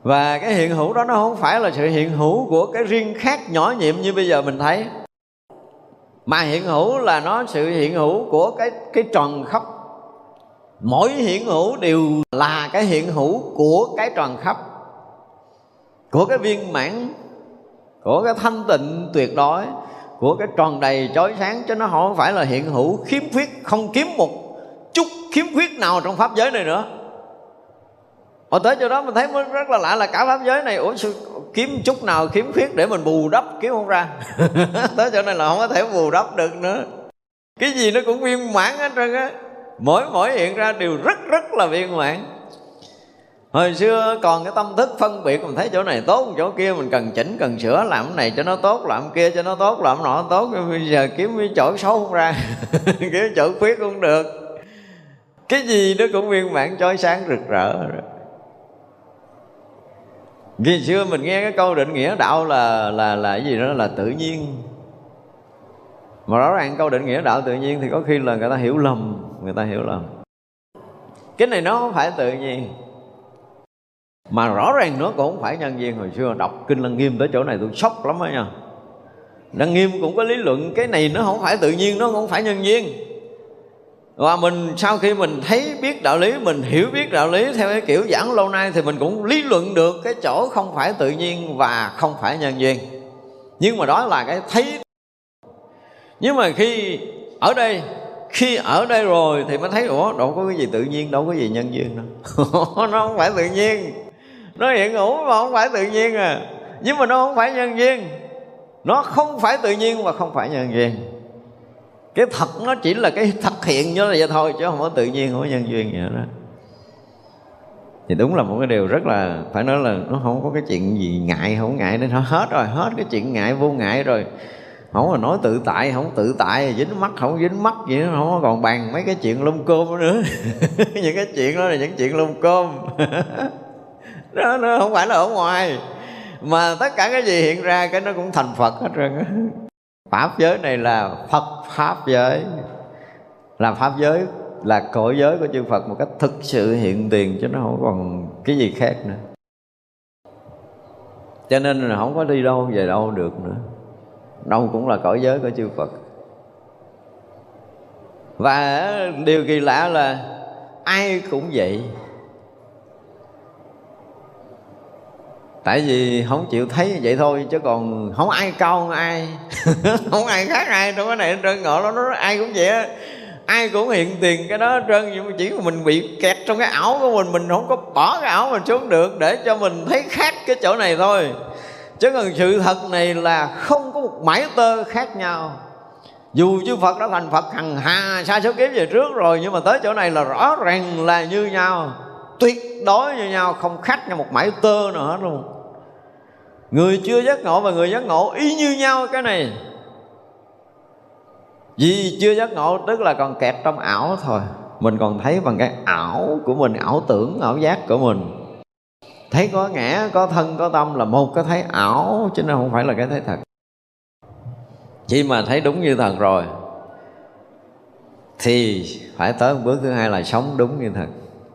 và cái hiện hữu đó nó không phải là sự hiện hữu của cái riêng khác nhỏ nhiệm như bây giờ mình thấy. Mà hiện hữu là nó sự hiện hữu của cái cái tròn khắp. Mỗi hiện hữu đều là cái hiện hữu của cái tròn khắp. Của cái viên mãn, của cái thanh tịnh tuyệt đối, của cái tròn đầy chói sáng. Chứ nó không phải là hiện hữu khiếm khuyết, không kiếm một chút khiếm khuyết nào trong pháp giới này nữa. Hồi tới chỗ đó mình thấy rất là lạ là cả pháp giới này Ủa sao kiếm chút nào khiếm khuyết để mình bù đắp kiếm không ra? Tới chỗ này là không có thể bù đắp được nữa. Cái gì nó cũng viên mãn hết trơn á. Mỗi mỗi hiện ra đều rất rất là viên mãn. Hồi xưa còn cái tâm thức phân biệt Mình thấy chỗ này tốt, chỗ kia mình cần chỉnh, cần sửa Làm cái này cho nó tốt, làm kia cho nó tốt Làm nọ tốt, bây giờ kiếm cái chỗ xấu không ra Kiếm chỗ khuyết cũng được. Cái gì nó cũng viên mãn chói sáng rực rỡ rồi vì xưa mình nghe cái câu định nghĩa đạo là là là cái gì đó là tự nhiên. Mà rõ ràng câu định nghĩa đạo tự nhiên thì có khi là người ta hiểu lầm, người ta hiểu lầm. Cái này nó không phải tự nhiên. Mà rõ ràng nó cũng không phải nhân duyên. Hồi xưa đọc kinh lăng nghiêm tới chỗ này tôi sốc lắm đó nha. Lăng nghiêm cũng có lý luận, cái này nó không phải tự nhiên, nó không phải nhân duyên và mình, sau khi mình thấy biết đạo lý, mình hiểu biết đạo lý theo cái kiểu giảng lâu nay thì mình cũng lý luận được cái chỗ không phải tự nhiên và không phải nhân duyên. Nhưng mà đó là cái thấy. Nhưng mà khi ở đây, khi ở đây rồi thì mới thấy, ủa, đâu có cái gì tự nhiên, đâu có gì nhân duyên đâu. Nó không phải tự nhiên. Nó hiện hữu mà không phải tự nhiên à. Nhưng mà nó không phải nhân duyên. Nó không phải tự nhiên và không phải nhân duyên cái thật nó chỉ là cái thực hiện như là vậy thôi, chứ không có tự nhiên, không có nhân duyên vậy đó thì đúng là một cái điều rất là, phải nói là nó không có cái chuyện gì ngại, không ngại nên nó hết rồi, hết cái chuyện ngại, vô ngại rồi. Không là nói tự tại, không tự tại, dính mắt, không dính mắt gì nữa không còn bàn mấy cái chuyện lông cơm nữa. Những cái chuyện đó là những chuyện lông cơm. Đó, nó không phải là ở ngoài. Mà tất cả cái gì hiện ra, cái nó cũng thành phật hết trơn pháp giới này là phật pháp giới. Là pháp giới, là cõi giới của chư Phật một cách thực sự hiện tiền chứ nó không còn cái gì khác nữa. Cho nên là không có đi đâu, về đâu được nữa. Đâu cũng là cõi giới của chư Phật. Và điều kỳ lạ là ai cũng vậy. Tại vì không chịu thấy vậy thôi, chứ còn không ai cao hơn ai. Không ai khác ai trong cái này trơn, ngộ nó nó ai cũng vậy á. Ai cũng hiện tiền cái đó trơn, nhưng mà chỉ mình bị kẹt trong cái ảo của mình mình không có bỏ cái ảo mình xuống được, để cho mình thấy khác cái chỗ này thôi. Chứ còn sự thật này là không có một mảy tơ khác nhau. Dù chư Phật đã thành Phật hằng hà xa số kiếp về trước rồi, nhưng mà tới chỗ này là rõ ràng là như nhau, tuyệt đối như nhau, không khác nhau một mảy tơ nào hết luôn người chưa giác ngộ và người giác ngộ y như nhau cái này. Vì chưa giác ngộ tức là còn kẹt trong ảo thôi. Mình còn thấy bằng cái ảo của mình, ảo tưởng, ảo giác của mình. Thấy có ngã, có thân, có tâm là một cái thấy ảo, chứ nó không phải là cái thấy thật. Chỉ mà thấy đúng như thật rồi, thì phải tới một bước thứ hai là sống đúng như thật.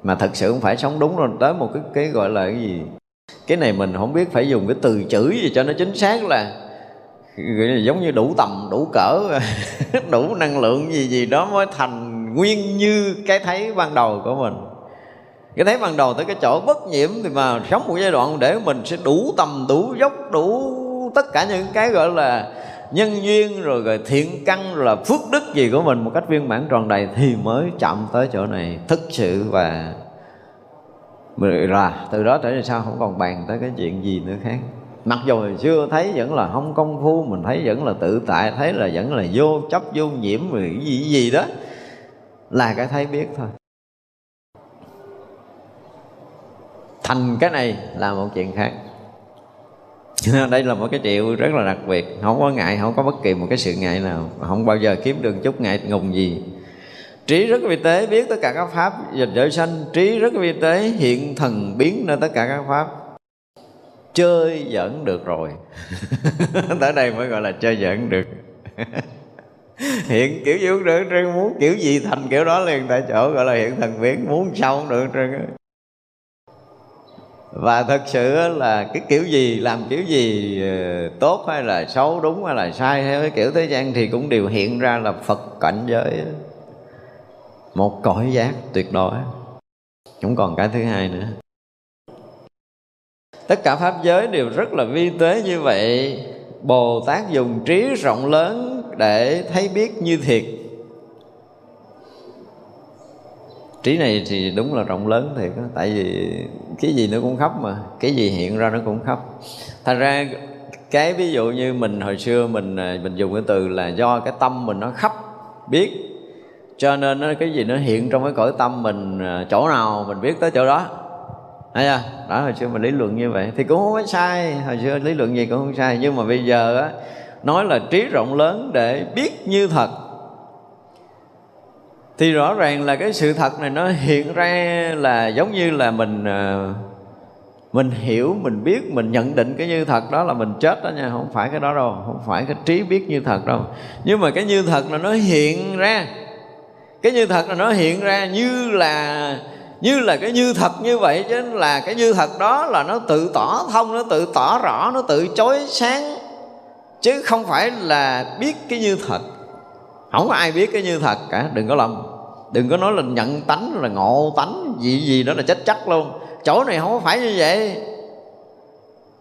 Mà thật sự không phải sống đúng rồi, tới một cái cái gọi là cái gì? Cái này mình không biết phải dùng cái từ chữ gì cho nó chính xác là giống như đủ tầm, đủ cỡ, đủ năng lượng gì gì đó mới thành nguyên như cái thấy ban đầu của mình. Cái thấy ban đầu tới cái chỗ bất nhiễm thì mà sống một giai đoạn để mình sẽ đủ tầm, đủ dốc, đủ tất cả những cái gọi là nhân duyên, rồi rồi thiện căn rồi là phước đức gì của mình một cách viên mãn tròn đầy thì mới chậm tới chỗ này thực sự và là từ đó trở về sau không còn bàn tới cái chuyện gì nữa khác. Mặc dù hồi xưa thấy vẫn là không công phu, mình thấy vẫn là tự tại, thấy là vẫn là vô chấp, vô nhiễm, rồi gì gì đó, là cái thấy biết thôi. Thành cái này là một chuyện khác. Đây là một cái triệu rất là đặc biệt, không có ngại, không có bất kỳ một cái sự ngại nào, không bao giờ kiếm được chút ngại ngùng gì trí rất vi tế biết tất cả các pháp. Dịch giới sanh, trí rất vi tế, hiện thần biến nên tất cả các pháp. Chơi giỡn được rồi. Tới đây mới gọi là chơi giỡn được. Hiện kiểu gì cũng được trơn, muốn kiểu gì thành kiểu đó liền. Tại chỗ gọi là hiện thần biến, muốn sao cũng được trơn và thật sự là cái kiểu gì, làm kiểu gì ờ, tốt hay là xấu, đúng hay là sai, theo cái kiểu thế gian thì cũng đều hiện ra là phật cảnh giới một cõi giác tuyệt đối. Không còn cái thứ hai nữa. Tất cả pháp giới đều rất là vi tế như vậy. Bồ tát dùng trí rộng lớn để thấy biết như thiệt. Trí này thì đúng là rộng lớn thiệt đó. tại vì cái gì nó cũng khắp mà. Cái gì hiện ra nó cũng khắp. Thành ra, cái ví dụ như mình hồi xưa mình à, mình dùng cái từ là do cái tâm mình nó khắp, biết cho nên nó, cái gì nó hiện trong cái cõi tâm mình à, chỗ nào mình biết tới chỗ đó. Thấy chưa? Đó hồi xưa mình lý luận như vậy. Thì cũng không có sai. Hồi xưa lý luận gì cũng không sai. Nhưng mà bây giờ á Nói là trí rộng lớn để biết như thật. Thì rõ ràng là cái sự thật này nó hiện ra là giống như là mình à, mình hiểu, mình biết, mình nhận định cái như thật đó là mình chết đó nha. Không phải cái đó đâu, không phải cái trí biết như thật đâu. Nhưng mà cái như thật là nó hiện ra. Cái như thật là nó hiện ra như là như là cái như thật như vậy, chứ là cái như thật đó là nó tự tỏ thông, nó tự tỏ rõ, nó tự chói sáng. Chứ không phải là biết cái như thật. Không có ai biết cái như thật cả, đừng có lầm. Đừng có nói là nhận tánh là ngộ tánh, gì gì đó là chết chắc luôn. Chỗ này không phải như vậy.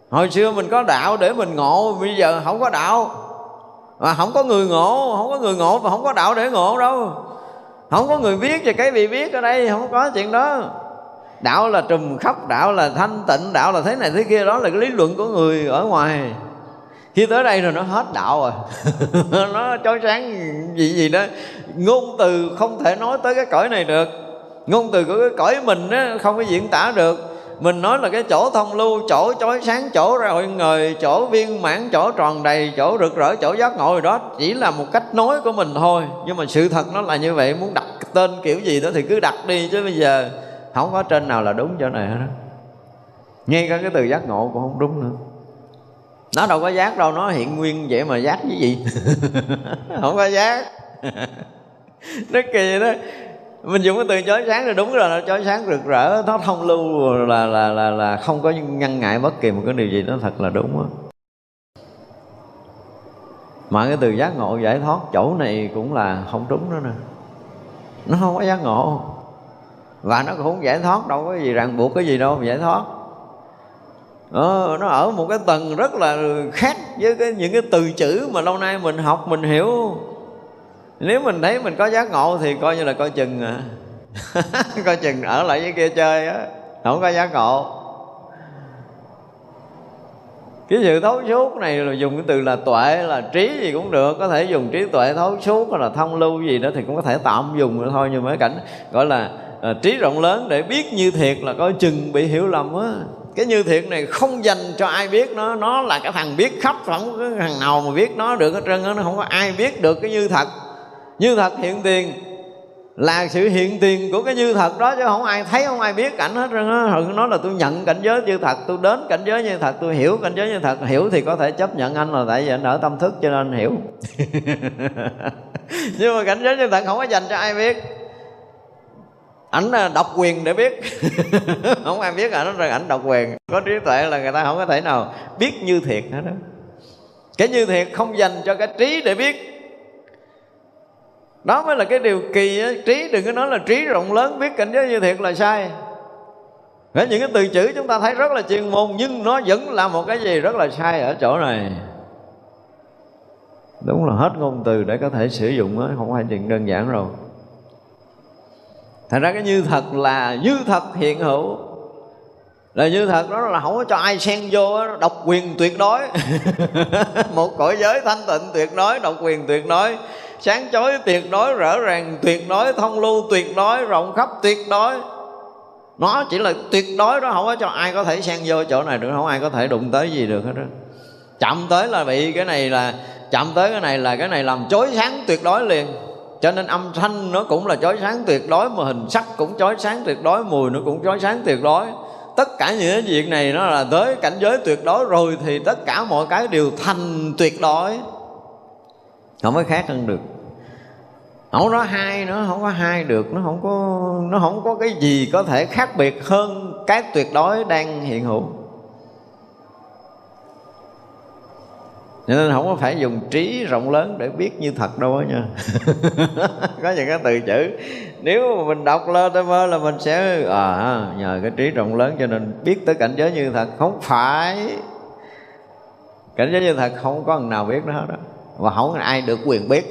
Hồi xưa mình có đạo để mình ngộ, bây giờ không có đạo. Mà không có người ngộ, không có người ngộ và không có đạo để ngộ đâu không có người viết về cái bị viết ở đây, không có chuyện đó. Đạo là trùm khóc đạo là thanh tịnh, đạo là thế này thế kia, đó là cái lý luận của người ở ngoài. Khi tới đây rồi nó hết đạo rồi. Nó chói sáng gì gì đó. Ngôn từ không thể nói tới cái cõi này được. Ngôn từ của cái cõi mình á, không có diễn tả được mình nói là cái chỗ thông lưu, chỗ chói sáng, chỗ ra hội ngời chỗ viên mãn, chỗ tròn đầy, chỗ rực rỡ, chỗ giác ngộ rồi đó, chỉ là một cách nói của mình thôi. Nhưng mà sự thật nó là như vậy, muốn đặt tên kiểu gì đó thì cứ đặt đi chứ bây giờ không có trên nào là đúng chỗ này hết đó ngay cả cái từ giác ngộ cũng không đúng nữa. Nó đâu có giác đâu, nó hiện nguyên vậy mà giác cái gì? Không có giác. Nó kỳ đó mình dùng cái từ chói sáng là đúng rồi nó chói sáng rực rỡ nó thông lưu là là là là không có ngăn ngại bất kỳ một cái điều gì nó thật là đúng á. Mà cái từ giác ngộ giải thoát chỗ này cũng là không đúng nữa nè. Nó không có giác ngộ. Và nó cũng không giải thoát đâu có gì ràng buộc cái gì đâu mà giải thoát. Ờ, nó ở một cái tầng rất là khác với cái, những cái từ chữ mà lâu nay mình học mình hiểu nếu mình thấy mình có giác ngộ thì coi như là coi chừng à. Coi chừng ở lại với kia chơi á không có giác ngộ. Cái sự thấu suốt này là dùng cái từ là tuệ là trí gì cũng được có thể dùng trí tuệ thấu suốt hay là thông lưu gì đó thì cũng có thể tạm dùng nữa thôi. Nhưng mà cái cảnh gọi là à, trí rộng lớn để biết như thiệt là coi chừng bị hiểu lầm á. Cái như thiệt này không dành cho ai biết nó nó là cái thằng biết khắp không có thằng nào mà biết nó được hết trơn nó không có ai biết được cái như thật như thật hiện tiền là sự hiện tiền của cái như thật đó, chứ không ai thấy, không ai biết cảnh hết trơn á. Nó nói là tôi nhận cảnh giới như thật, tôi đến cảnh giới như thật, tôi hiểu cảnh giới như thật. Hiểu thì có thể chấp nhận anh là tại vì anh ở tâm thức cho nên anh hiểu. Nhưng mà cảnh giới như thật không có dành cho ai biết. Ảnh à, độc quyền để biết. Không ai biết ảnh rằng ảnh độc quyền. Có trí tuệ là người ta không có thể nào biết như thiệt hết đó cái như thiệt không dành cho cái trí để biết đó mới là cái điều kỳ á. trí đừng có nói là trí rộng lớn, biết cảnh giới như thiệt là sai. Với những cái từ chữ chúng ta thấy rất là chuyên môn, nhưng nó vẫn là một cái gì rất là sai ở chỗ này. Đúng là hết ngôn từ để có thể sử dụng á, không phải chuyện đơn giản rồi. Thành ra cái như thật là, như thật hiện hữu. Là như thật đó là không có cho ai xen vô độc quyền tuyệt đối. Một cõi giới thanh tịnh tuyệt đối, độc quyền tuyệt đối sáng chói tuyệt đối rõ ràng tuyệt đối, thông lưu tuyệt đối, rộng khắp tuyệt đối. Nó chỉ là tuyệt đối đó, không có cho ai có thể xen vô chỗ này được, không ai có thể đụng tới gì được hết đó chậm tới là bị cái này là chậm tới cái này là cái này làm chói sáng tuyệt đối liền. Cho nên âm thanh nó cũng là chói sáng tuyệt đối, mà hình sắc cũng chói sáng tuyệt đối, mùi nó cũng chói sáng tuyệt đối. Tất cả những cái việc này nó là tới cảnh giới tuyệt đối rồi thì tất cả mọi cái đều thành tuyệt đối. Không có khác hơn được không có hai nữa, không có hai được. Nó không có, nó không có cái gì có thể khác biệt hơn cái tuyệt đối đang hiện hữu. Nên không có phải dùng trí rộng lớn để biết như thật đâu á nha. Có những cái từ chữ, nếu mà mình đọc lên tới mơ là mình sẽ à nhờ cái trí rộng lớn cho nên biết tới cảnh giới như thật. Không phải. Cảnh giới như thật không có người nào biết nó hết đó và không ai được quyền biết.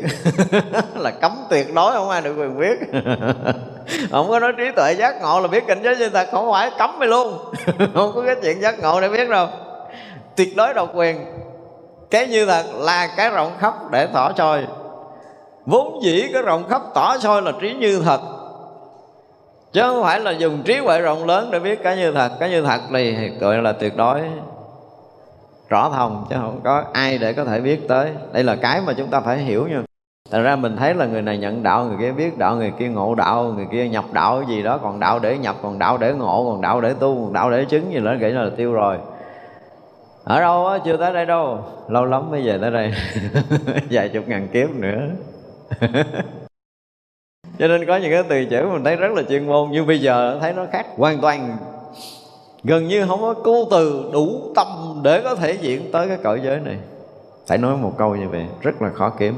Là cấm tuyệt đối, không ai được quyền biết. Không có nói trí tuệ giác ngộ là biết cảnh giới như thật, không phải cấm mày luôn. Không có cái chuyện giác ngộ để biết đâu. Tuyệt đối độc quyền. Cái như thật là cái rộng khắp để tỏ soi. Vốn dĩ cái rộng khắp tỏ soi là trí như thật. Chứ không phải là dùng trí huệ rộng lớn để biết cái như thật. Cái như thật thì gọi là tuyệt đối rõ thông chứ không có ai để có thể biết tới. Đây là cái mà chúng ta phải hiểu nha. Thật ra mình thấy là người này nhận đạo, người kia biết đạo, người kia ngộ đạo, người kia nhập đạo gì đó Còn đạo để nhập, còn đạo để ngộ, còn đạo để tu, còn đạo để chứng gì đó Nghĩ là tiêu rồi. Ở đâu á, chưa tới đây đâu. Lâu lắm mới về tới đây. Vài chục ngàn kiếp nữa. Cho nên có những cái từ chữ mình thấy rất là chuyên môn Nhưng bây giờ thấy nó khác hoàn toàn gần như không có câu từ đủ tâm để có thể diễn tới cái cõi giới này. Phải nói một câu như vậy, rất là khó kiếm.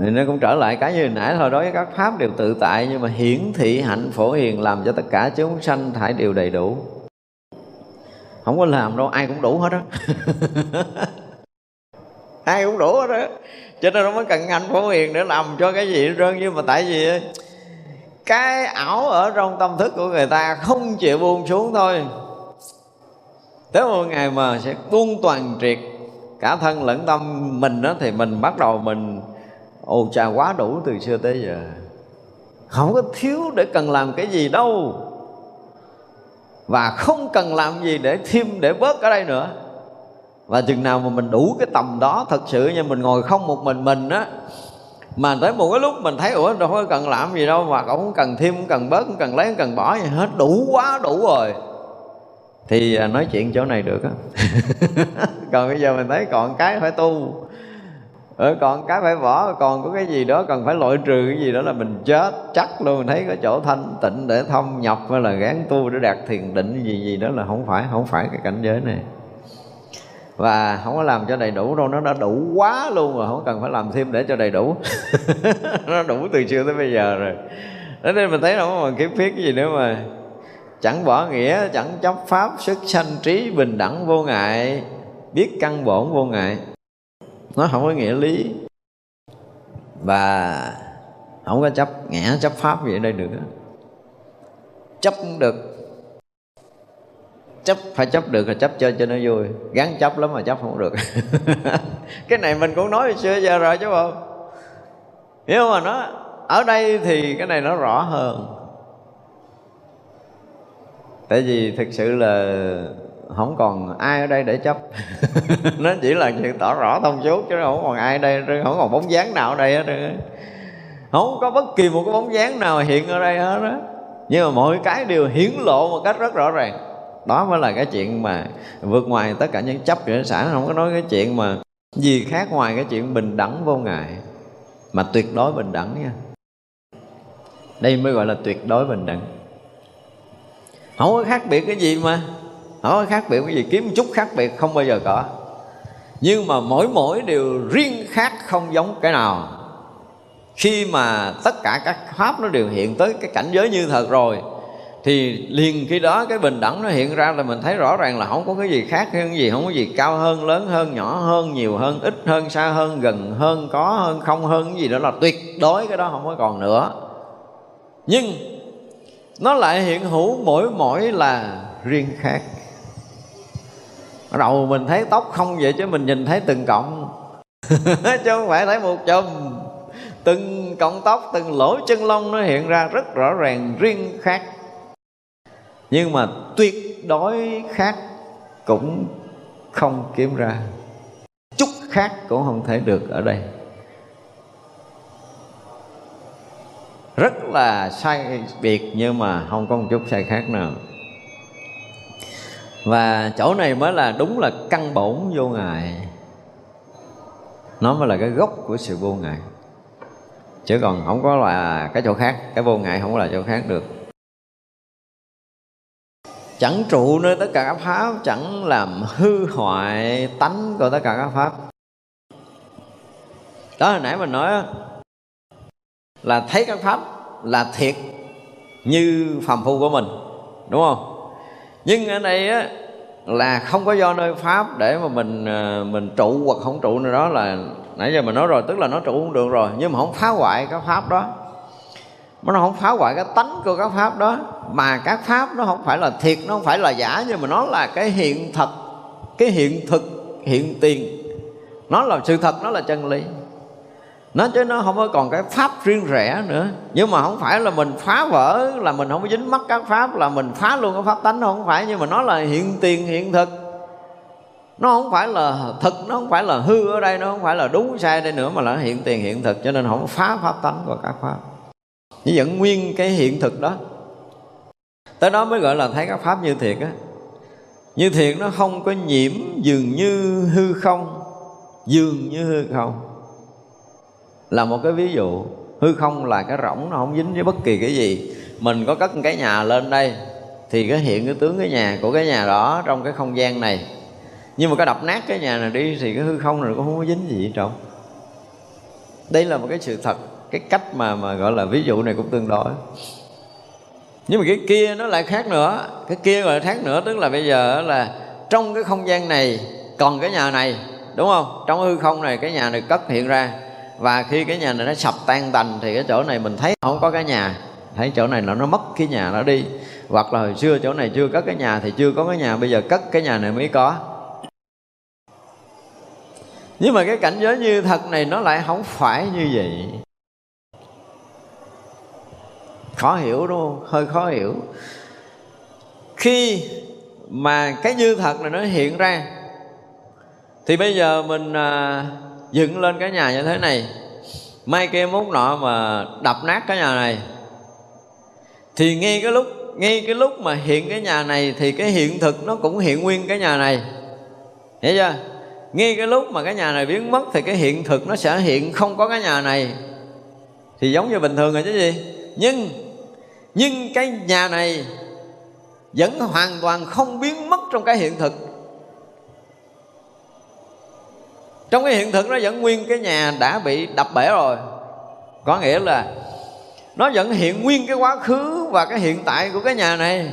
Thì nó cũng trở lại cái như nãy thôi, đối với các pháp đều tự tại, nhưng mà hiển thị hạnh phổ hiền làm cho tất cả chúng sanh thải đều đầy đủ. Không có làm đâu, ai cũng đủ hết á. Ai cũng đủ hết á. Cho nên nó mới cần anh phổ hiền để làm cho cái gì hết trơn, nhưng mà tại vì cái ảo ở trong tâm thức của người ta không chịu buông xuống thôi. Tới một ngày mà sẽ buông toàn triệt cả thân lẫn tâm mình đó, thì mình bắt đầu mình, ồ trà quá đủ từ xưa tới giờ. Không có thiếu để cần làm cái gì đâu. Và không cần làm gì để thêm, để bớt ở đây nữa. Và chừng nào mà mình đủ cái tầm đó thật sự, như mình ngồi không một mình mình á mà tới một cái lúc mình thấy, ủa, đâu có cần làm gì đâu, mà cũng không cần thêm không cần bớt không cần lấy không cần bỏ gì hết, đủ quá, đủ rồi. Thì à, nói chuyện chỗ này được á. Còn bây giờ mình thấy còn cái phải tu. Ở còn cái phải bỏ, còn có cái gì đó cần phải loại trừ cái gì đó là mình chết. Chắc luôn mình thấy có chỗ thanh tịnh để thông nhập, hay là gán tu để đạt thiền định gì gì đó là không phải không phải cái cảnh giới này và không có làm cho đầy đủ đâu, nó đã đủ quá luôn rồi, không cần phải làm thêm để cho đầy đủ. Nó đủ từ xưa tới bây giờ rồi. Thế nên mình thấy đâu mà kiếm phiết cái gì nữa mà. Chẳng bỏ nghĩa, chẳng chấp pháp xuất sanh trí bình đẳng vô ngại, biết căn bổn vô ngại. Nó không có nghĩa lý. Và không có chấp ngã chấp pháp gì ở đây được chấp được chấp, phải chấp được là chấp chơi cho nó vui. Gắn chấp lắm mà chấp không được. Cái này mình cũng nói xưa giờ rồi chứ không nhưng mà nó, ở đây thì cái này nó rõ hơn. Tại vì thực sự là không còn ai ở đây để chấp. Nó chỉ là chuyện tỏ rõ thông suốt chứ không còn ai ở đây, không còn bóng dáng nào ở đây hết không có bất kỳ một cái bóng dáng nào hiện ở đây hết đó nhưng mà mọi cái đều hiển lộ một cách rất rõ ràng đó mới là cái chuyện mà vượt ngoài tất cả những chấp của xã. Không có nói cái chuyện mà gì khác ngoài cái chuyện bình đẳng vô ngại, mà tuyệt đối bình đẳng nha. Đây mới gọi là tuyệt đối bình đẳng. Không có khác biệt cái gì mà, không có khác biệt cái gì. Kiếm một chút khác biệt không bao giờ có. Nhưng mà mỗi mỗi đều riêng khác không giống cái nào. Khi mà tất cả các pháp nó đều hiện tới cái cảnh giới như thật rồi thì liền khi đó cái bình đẳng nó hiện ra là mình thấy rõ ràng là không có cái gì khác hơn gì không có gì cao hơn, lớn hơn, nhỏ hơn, nhiều hơn, ít hơn, xa hơn, gần hơn, có hơn, không hơn, cái gì đó là tuyệt đối cái đó không có còn nữa. Nhưng nó lại hiện hữu mỗi mỗi là riêng khác. Đầu mình thấy tóc không vậy chứ mình nhìn thấy từng cộng chứ không phải thấy một chùm. Từng cọng tóc, từng lỗ chân lông nó hiện ra rất rõ ràng, riêng khác nhưng mà tuyệt đối khác cũng không kiếm ra. Chút khác cũng không thể được ở đây. Rất là sai biệt nhưng mà không có một chút sai khác nào. Và chỗ này mới là đúng là căn bổn vô ngại. Nó mới là cái gốc của sự vô ngại. Chứ còn không có là cái chỗ khác, cái vô ngại không có là chỗ khác được chẳng trụ nơi tất cả các pháp, chẳng làm hư hoại, tánh của tất cả các pháp. Đó hồi nãy mình nói là thấy các pháp là thiệt như phàm phu của mình, đúng không? Nhưng ở đây á, là không có do nơi pháp để mà mình ờ, mình trụ hoặc không trụ nơi đó là, nãy giờ mình nói rồi, tức là nó trụ không được rồi, nhưng mà không phá hoại các pháp đó nó không phá hoại cái tánh của các pháp đó. Mà các pháp nó không phải là thiệt, nó không phải là giả, nhưng mà nó là cái hiện thật, cái hiện thực, hiện tiền. Nó là sự thật, nó là chân lý. Nó chứ nó không có còn cái pháp riêng rẽ nữa. Nhưng mà không phải là mình phá vỡ, là mình không có dính mắc các pháp, là mình phá luôn cái pháp tánh nó không phải. Nhưng mà nó là hiện tiền, hiện thực. Nó không phải là thực, nó không phải là hư ở đây, nó không phải là đúng sai đây nữa, mà là hiện tiền, hiện thực. Cho nên không phá pháp tánh của các pháp chỉ vẫn nguyên cái hiện thực đó. Tới đó mới gọi là thấy các pháp như thiệt á. Như thiệt nó không có nhiễm, dường như hư không, dường như hư không. Là một cái ví dụ. Hư không là cái rỗng, nó không dính với bất kỳ cái gì. Mình có cất một cái nhà lên đây, thì cái hiện cái tướng cái nhà của cái nhà đó trong cái không gian này. Nhưng mà cái đập nát cái nhà này đi, thì cái hư không này cũng không có dính gì ở trong đây là một cái sự thật cái cách mà mà gọi là ví dụ này cũng tương đối. Nhưng mà cái kia nó lại khác nữa. Cái kia gọi là khác nữa, tức là bây giờ là trong cái không gian này, còn cái nhà này, đúng không? Trong hư không này, cái nhà này cất hiện ra. Và khi cái nhà này nó sập tan tành thì cái chỗ này mình thấy không có cái nhà. Thấy chỗ này là nó mất cái nhà nó đi. Hoặc là hồi xưa chỗ này chưa cất cái nhà thì chưa có cái nhà. Bây giờ cất cái nhà này mới có. Nhưng mà cái cảnh giới như thật này nó lại không phải như vậy khó hiểu đúng không? Hơi khó hiểu. Khi mà cái như thật này nó hiện ra thì bây giờ mình à, dựng lên cái nhà như thế này. Mai kia mốt nọ mà đập nát cái nhà này thì ngay cái lúc ngay cái lúc mà hiện cái nhà này thì cái hiện thực nó cũng hiện nguyên cái nhà này. Hiểu chưa? Ngay cái lúc mà cái nhà này biến mất thì cái hiện thực nó sẽ hiện không có cái nhà này. Thì giống như bình thường rồi chứ gì? Nhưng nhưng cái nhà này vẫn hoàn toàn không biến mất trong cái hiện thực. Trong cái hiện thực nó vẫn nguyên, cái nhà đã bị đập bể rồi. Có nghĩa là nó vẫn hiện nguyên cái quá khứ và cái hiện tại của cái nhà này.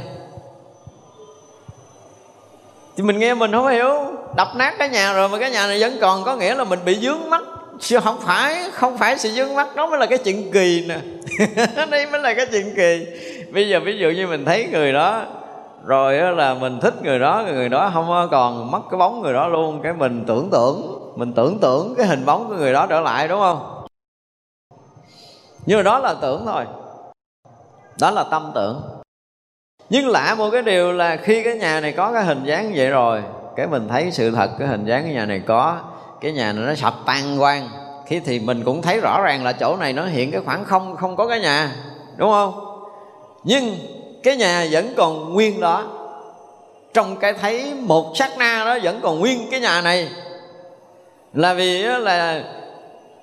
Thì mình nghe mình không hiểu, đập nát cái nhà rồi mà cái nhà này vẫn còn, có nghĩa là mình bị dướng mắt chứ không phải không phải sự dương mắt, đó mới là cái chuyện kỳ nè. Đây mới là cái chuyện kỳ. Bây giờ ví dụ như mình thấy người đó, rồi là mình thích người đó người đó không còn mất cái bóng người đó luôn. Cái mình tưởng tượng, mình tưởng tượng cái hình bóng của người đó trở lại, đúng không? Nhưng mà đó là tưởng thôi. Đó là tâm tưởng. Nhưng lạ một cái điều là khi cái nhà này có cái hình dáng vậy rồi, cái mình thấy sự thật, cái hình dáng cái nhà này có cái nhà này nó sập tan quang khi thì mình cũng thấy rõ ràng là chỗ này nó hiện cái khoảng không không có cái nhà, đúng không? Nhưng cái nhà vẫn còn nguyên đó. Trong cái thấy một sát na đó vẫn còn nguyên cái nhà này. Là vì là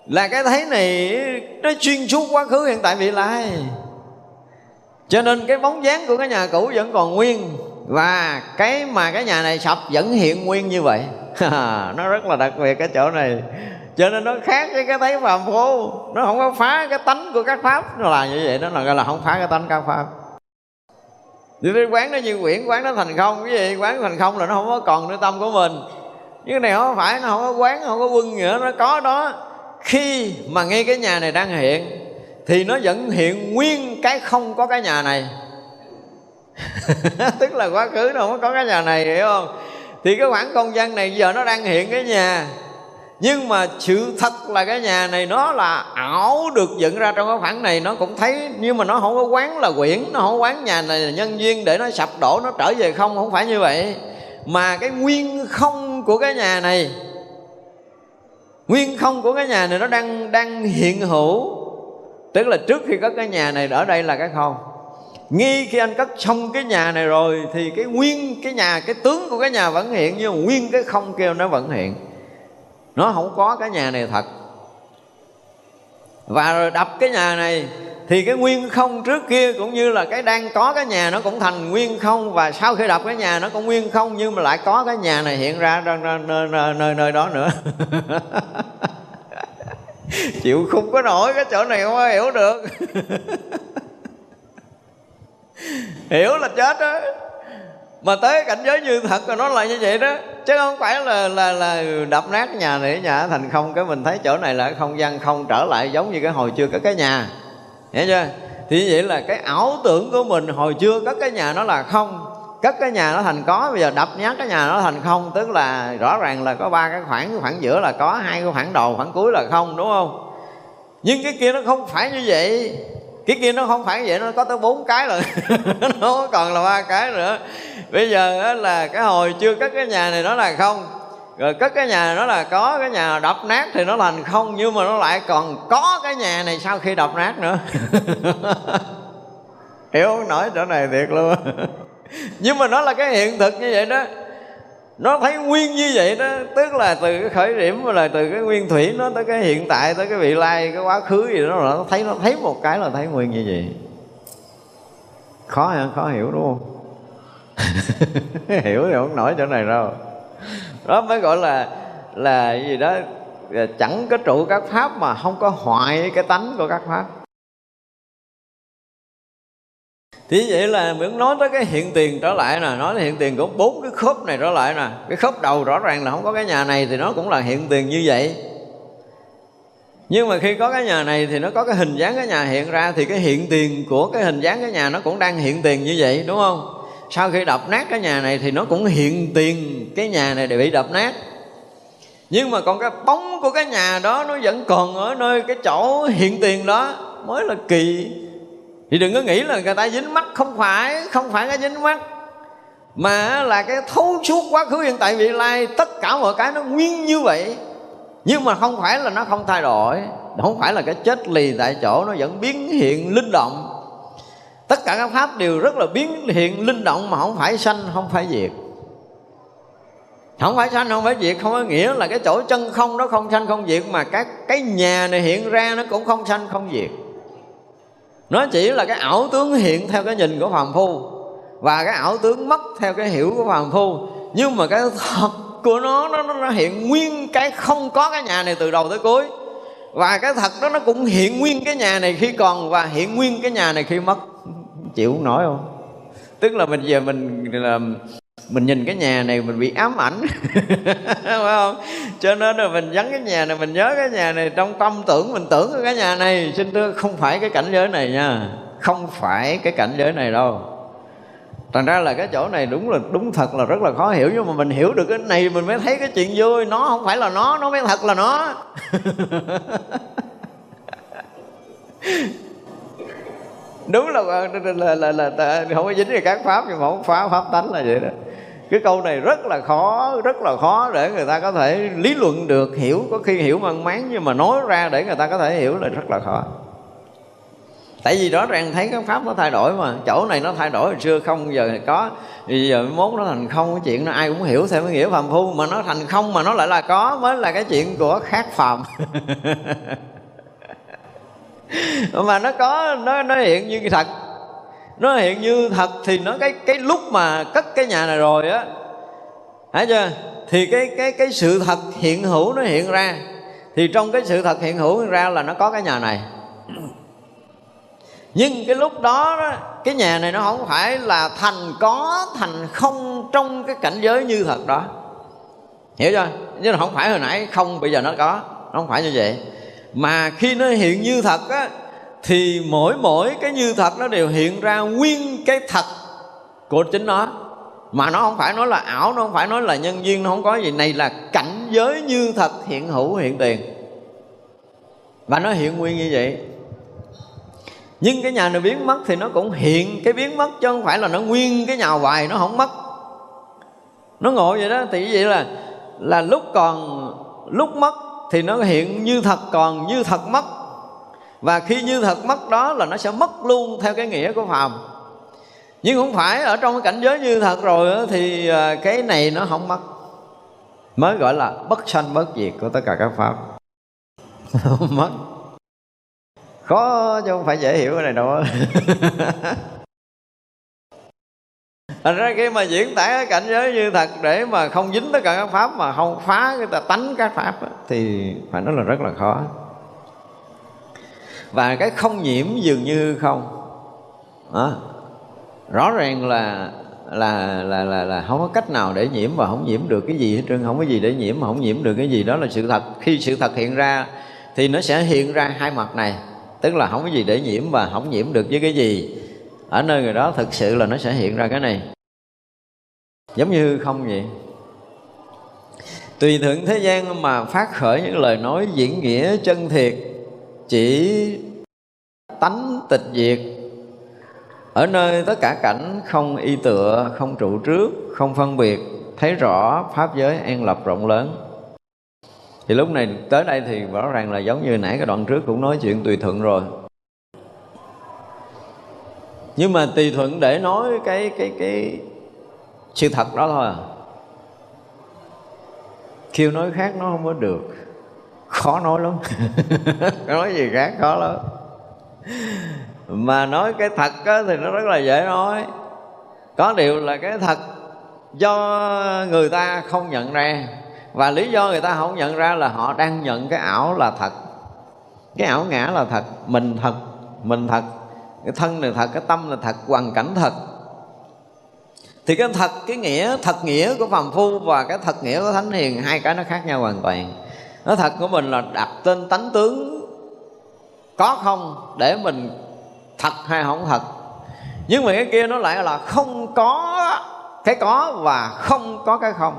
là cái thấy này nó xuyên suốt quá khứ, hiện tại vị lai. Cho nên cái bóng dáng của cái nhà cũ vẫn còn nguyên và cái mà cái nhà này sập vẫn hiện nguyên như vậy. Nó rất là đặc biệt cái chỗ này. Cho nên nó khác với cái thấy phàm phu. Nó không có phá cái tánh của các pháp. Nó là như vậy đó là, gọi là không phá cái tánh các pháp. Thì cái quán nó như quyển, quán nó thành không. Cái gì? Quán thành không là nó không có còn nơi tâm của mình. Nhưng cái này không phải, nó không có quán không có quân nữa nó có đó. Khi mà ngay cái nhà này đang hiện, thì nó vẫn hiện nguyên cái không có cái nhà này. tức là quá khứ nó không có cái nhà này, hiểu không? Thì cái khoảng không gian này giờ nó đang hiện cái nhà. Nhưng mà sự thật là cái nhà này nó là ảo được dựng ra trong cái khoảng này, nó cũng thấy, nhưng mà nó không có quán là quyển, nó không quán nhà này là nhân duyên để nó sập đổ, nó trở về không không phải như vậy. Mà cái nguyên không của cái nhà này, nguyên không của cái nhà này nó đang đang hiện hữu. Tức là trước khi có cái nhà này, ở đây là cái không nghi khi anh cất xong cái nhà này rồi thì cái nguyên cái nhà cái tướng của cái nhà vẫn hiện nhưng mà nguyên cái không kêu nó vẫn hiện. Nó không có cái nhà này thật. Và rồi đập cái nhà này thì cái nguyên không trước kia cũng như là cái đang có cái nhà nó cũng thành nguyên không. Và sau khi đập cái nhà nó cũng nguyên không nhưng mà lại có cái nhà này hiện ra nơi nơi, nơi, nơi, đó nữa. Chịu không có nổi cái chỗ này không ai hiểu được. hiểu là chết đó mà tới cảnh giới như thật là nó lại như vậy đó. Chứ không phải là là là đập nát nhà này nhà thành không. Cái mình thấy chỗ này là không gian không trở lại giống như cái hồi chưa có cái nhà. Hiểu chưa? Thì vậy là cái ảo tưởng của mình hồi chưa có cái nhà nó là không. Cất cái nhà nó thành có, bây giờ đập nhát cái nhà nó thành không. Tức là rõ ràng là có ba cái khoảng cái khoảng giữa là có, hai cái khoảng đầu, khoảng cuối là không, đúng không? Nhưng cái kia nó không phải như vậy cái kia nó không phải vậy, nó có tới bốn cái rồi. Nó còn là ba cái nữa. Bây giờ là cái hồi chưa cất cái nhà này nó là không. Rồi cất cái nhà nó là có, cái nhà đập nát thì nó thành không, nhưng mà nó lại còn có cái nhà này sau khi đập nát nữa. Hiểu không? Nổi chỗ này thiệt luôn. Nhưng mà nó là cái hiện thực như vậy đó nó thấy nguyên như vậy đó, tức là từ cái khởi điểm là từ cái nguyên thủy nó tới cái hiện tại, tới cái vị lai, cái quá khứ gì đó nó thấy nó thấy một cái là thấy nguyên như vậy. Khó hả? Khó hiểu đúng không? Hiểu thì không nổi chỗ này đâu. Đó mới gọi là là gì đó chẳng có trụ các pháp mà không có hoại cái tánh của các pháp. Thì vậy là muốn nói tới cái hiện tiền trở lại nè, nói tới hiện tiền của bốn cái khớp này trở lại nè. Cái khớp đầu rõ ràng là không có cái nhà này thì nó cũng là hiện tiền như vậy. Nhưng mà khi có cái nhà này thì nó có cái hình dáng cái nhà hiện ra thì cái hiện tiền của cái hình dáng cái nhà nó cũng đang hiện tiền như vậy, đúng không? Sau khi đập nát cái nhà này thì nó cũng hiện tiền cái nhà này để bị đập nát. Nhưng mà còn cái bóng của cái nhà đó nó vẫn còn ở nơi cái chỗ hiện tiền đó, mới là kỳ thì đừng có nghĩ là người ta dính mắt, không phải không phải cái dính mắt. Mà là cái thấu suốt quá khứ hiện tại, vị lai, tất cả mọi cái nó nguyên như vậy. Nhưng mà không phải là nó không thay đổi. Không phải là cái chết lì tại chỗ, nó vẫn biến hiện linh động. Tất cả các pháp đều rất là biến hiện linh động mà không phải sanh, không phải diệt. Không phải sanh, không phải diệt, không có nghĩa là cái chỗ chân không nó không sanh, không diệt, mà các cái nhà này hiện ra nó cũng không sanh, không diệt nó chỉ là cái ảo tướng hiện theo cái nhìn của phàm phu và cái ảo tướng mất theo cái hiểu của phàm phu. Nhưng mà cái thật của nó nó, nó hiện nguyên cái không có cái nhà này từ đầu tới cuối. Và cái thật đó nó cũng hiện nguyên cái nhà này khi còn và hiện nguyên cái nhà này khi mất. Chịu không nổi không? Tức là mình về mình là mình nhìn cái nhà này mình bị ám ảnh phải không cho nên là mình vắng cái nhà này mình nhớ cái nhà này trong tâm tưởng mình tưởng cái nhà này xin thưa không phải cái cảnh giới này nha không phải cái cảnh giới này đâu thành ra là cái chỗ này đúng là đúng thật là rất là khó hiểu nhưng mà mình hiểu được cái này mình mới thấy cái chuyện vui nó không phải là nó nó mới thật là nó đúng là là, là, là, là, là không có dính về các pháp nhưng mà không phá pháp tánh là vậy đó cái câu này rất là khó, rất là khó để người ta có thể lý luận được, hiểu. Có khi hiểu mang máng nhưng mà nói ra để người ta có thể hiểu là rất là khó. Tại vì rõ ràng thấy cái pháp nó thay đổi mà. Chỗ này nó thay đổi hồi xưa không, giờ có. Thì giờ mốt nó thành không cái chuyện nó ai cũng hiểu theo cái nghĩa phàm phu mà nó thành không mà nó lại là có, mới là cái chuyện của khác phàm. Mà nó có, nó nó hiện như thật nó hiện như thật thì nó cái cái lúc mà cất cái nhà này rồi á thấy chưa? Thì cái cái cái sự thật hiện hữu nó hiện ra. Thì trong cái sự thật hiện hữu hiện ra là nó có cái nhà này. Nhưng cái lúc đó, đó cái nhà này nó không phải là thành có thành không trong cái cảnh giới như thật đó. Hiểu chưa? Chứ là không phải hồi nãy không bây giờ nó có. Nó không phải như vậy. Mà khi nó hiện như thật á thì mỗi mỗi cái như thật nó đều hiện ra nguyên cái thật của chính nó. Mà nó không phải nói là ảo, nó không phải nói là nhân duyên, nó không có gì. Này là cảnh giới như thật hiện hữu, hiện tiền. Và nó hiện nguyên như vậy. Nhưng cái nhà này biến mất thì nó cũng hiện cái biến mất, chứ không phải là nó nguyên cái nhà hoài, nó không mất. Nó ngộ vậy đó. Thì vậy là là lúc còn lúc mất thì nó hiện như thật, còn như thật mất và khi như thật mất đó là nó sẽ mất luôn theo cái nghĩa của phàm nhưng không phải ở trong cái cảnh giới như thật rồi thì à, cái này nó không mất. Mới gọi là bất sanh bất diệt của tất cả các pháp. Không mất. Khó chứ không phải dễ hiểu cái này đâu Thành ra khi mà diễn tả cái cảnh giới như thật để mà không dính tất cả các pháp mà không phá cái ta tánh các pháp thì phải nói là rất là khó. Và cái không nhiễm dường như không. Đó. Rõ ràng là là là là là không có cách nào để nhiễm và không nhiễm được cái gì hết trơn. Không có gì để nhiễm mà không nhiễm được cái gì. Đó là sự thật. Khi sự thật hiện ra thì nó sẽ hiện ra hai mặt này. Tức là không có gì để nhiễm và không nhiễm được với cái gì. Ở nơi người đó thực sự là nó sẽ hiện ra cái này. Giống như không vậy. Tùy thượng thế gian mà phát khởi những lời nói diễn nghĩa chân thiệt, chỉ tánh tịch diệt. Ở nơi tất cả cảnh không y tựa, không trụ trước, không phân biệt, thấy rõ pháp giới an lập rộng lớn. Thì lúc này, tới đây thì rõ ràng là giống như nãy cái đoạn trước cũng nói chuyện tùy thuận rồi. Nhưng mà tùy thuận để nói cái cái cái sự thật đó thôi à. Kêu nói khác nó không có được. Khó nói lắm. Nói gì khác, khó lắm mà nói cái thật á, thì nó rất là dễ nói. Có điều là cái thật do người ta không nhận ra. Và lý do người ta không nhận ra là họ đang nhận cái ảo là thật. Cái ảo ngã là thật mình thật mình thật. Cái thân này thật cái tâm là thật hoàn cảnh thật. Thì cái thật cái nghĩa thật nghĩa của phàm phu và cái thật nghĩa của thánh hiền hai cái nó khác nhau hoàn toàn. Nó thật của mình là đặt tên tánh tướng có không? Để mình thật hay không thật? Nhưng mà cái kia nó lại là không có. Cái có và không có cái không.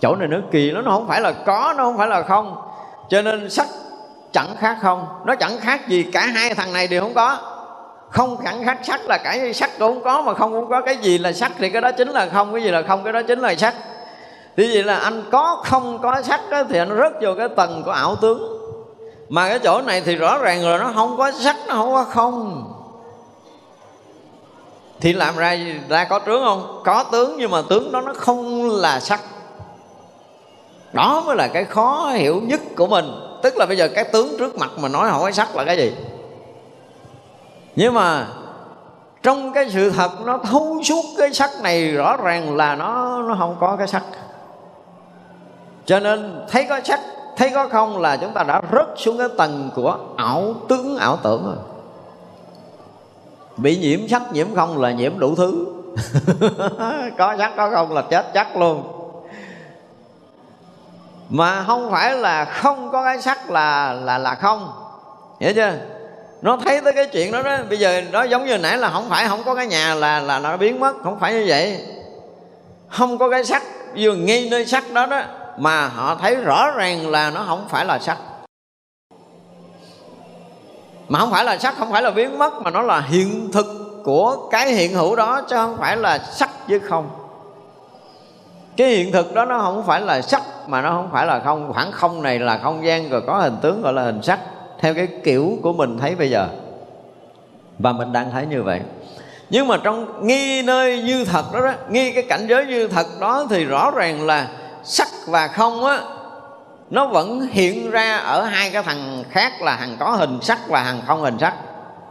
Chỗ này nó kỳ nó không phải là có nó không phải là không. Cho nên sắc chẳng khác không. Nó chẳng khác gì cả hai thằng này đều không có. Không chẳng khác sắc là cả sắc cũng không có mà không cũng có. Cái gì là sắc thì cái đó chính là không cái gì là không cái đó chính là sắc thì vậy là anh có không có sắc đó, thì anh rớt vô cái tầng của ảo tướng mà cái chỗ này thì rõ ràng là nó không có sắc, nó không có không. Thì làm ra ra có tướng không? Có tướng nhưng mà tướng đó nó không là sắc. Đó mới là cái khó hiểu nhất của mình. Tức là bây giờ cái tướng trước mặt mà nói không có sắc là cái gì? Nhưng mà trong cái sự thật nó thấu suốt cái sắc này rõ ràng là nó nó không có cái sắc. Cho nên thấy có sắc thấy có không là chúng ta đã rớt xuống cái tầng của ảo tướng, ảo tưởng rồi. Bị nhiễm sắc nhiễm không là nhiễm đủ thứ. Có sắc có không là chết chắc luôn. Mà không phải là không có cái sắc là là là không. Hiểu chưa? Nó thấy tới cái chuyện đó đó, bây giờ nó giống như nãy là không phải không có cái nhà là là nó biến mất, không phải như vậy. Không có cái sắc, vừa ngay nơi sắc đó đó mà họ thấy rõ ràng là nó không phải là sắc. Mà không phải là sắc không phải là biến mất mà nó là hiện thực của cái hiện hữu đó chứ không phải là sắc với không. Cái hiện thực đó nó không phải là sắc mà nó không phải là không. Khoảng không này là không gian rồi có hình tướng gọi là hình sắc theo cái kiểu của mình thấy bây giờ. Và mình đang thấy như vậy. Nhưng mà trong nghi nơi như thật đó, đó nghi cái cảnh giới như thật đó thì rõ ràng là sắc và không á, nó vẫn hiện ra ở hai cái thằng khác là thằng có hình sắc và thằng không hình sắc.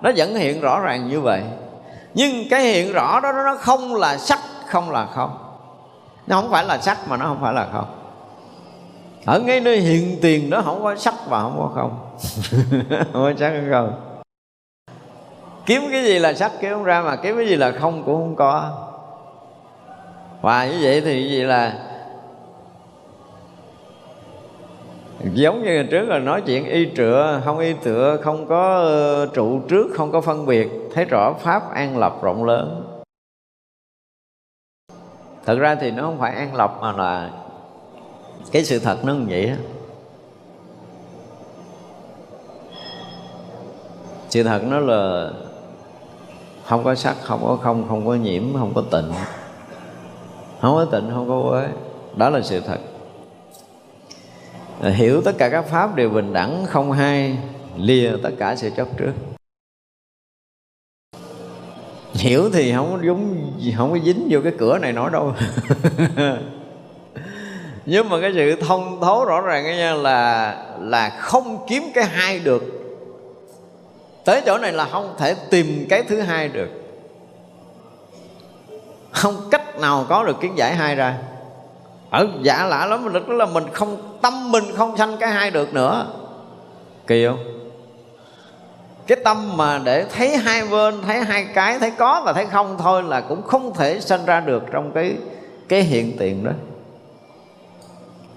Nó vẫn hiện rõ ràng như vậy. Nhưng cái hiện rõ đó, nó không là sắc, không là không. Nó không phải là sắc mà nó không phải là không. Ở ngay nơi hiện tiền đó không có sắc và không có không. Không có sắc, không kiếm cái gì là sắc kiếm không ra mà kiếm cái gì là không cũng không có. Và như vậy thì gì là giống như trước là nói chuyện y trựa, không y tựa, không có ờ, trụ trước, không có phân biệt. Thấy rõ pháp an lập rộng lớn. Thật ra thì nó không phải an lập mà là cái sự thật nó như vậy á. Sự thật nó là không có sắc, không có không không có nhiễm, không có tịnh. Không có tịnh, không có quế. Đó là sự thật. Ờ, hiểu tất cả các pháp đều bình đẳng, không hai lìa tất cả sự chấp trước. Hiểu thì không có giống không có dính vô cái cửa này nói đâu. Nhưng mà cái sự thông thấu rõ ràng nha, là là không kiếm cái hai được. Tới chỗ này là không thể tìm cái thứ hai được. Không cách nào có được kiến giải hai ra. Ở giả lạ lắm mình là mình không tâm mình không sanh cái hai được nữa. Kỳ không? Cái tâm mà để thấy hai bên thấy hai cái thấy có và thấy không thôi là cũng không thể sanh ra được trong cái cái hiện tiền đó.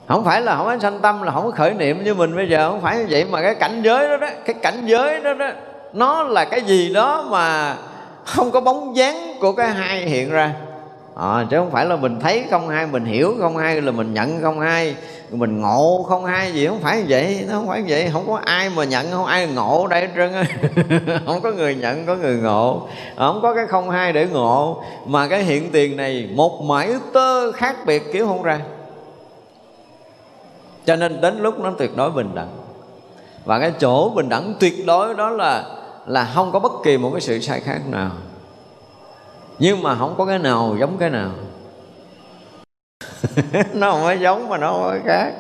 Không phải là không có sanh tâm là không có khởi niệm như mình bây giờ không phải như vậy mà cái cảnh giới đó đó cái cảnh giới đó đó nó là cái gì đó mà không có bóng dáng của cái hai hiện ra à, chứ không phải là mình thấy không hay mình hiểu không hay là mình nhận không hay mình ngộ không hay gì không phải vậy nó không phải vậy. Không có ai mà nhận không ai ngộ đây hết trơn không có người nhận có người ngộ. Không có cái không hai để ngộ. Mà cái hiện tiền này một mãi tơ khác biệt kiểu không ra. Cho nên đến lúc nó tuyệt đối bình đẳng. Và cái chỗ bình đẳng tuyệt đối đó là là không có bất kỳ một cái sự sai khác nào nhưng mà không có cái nào giống cái nào. Nó không phải giống mà nó không phải khác.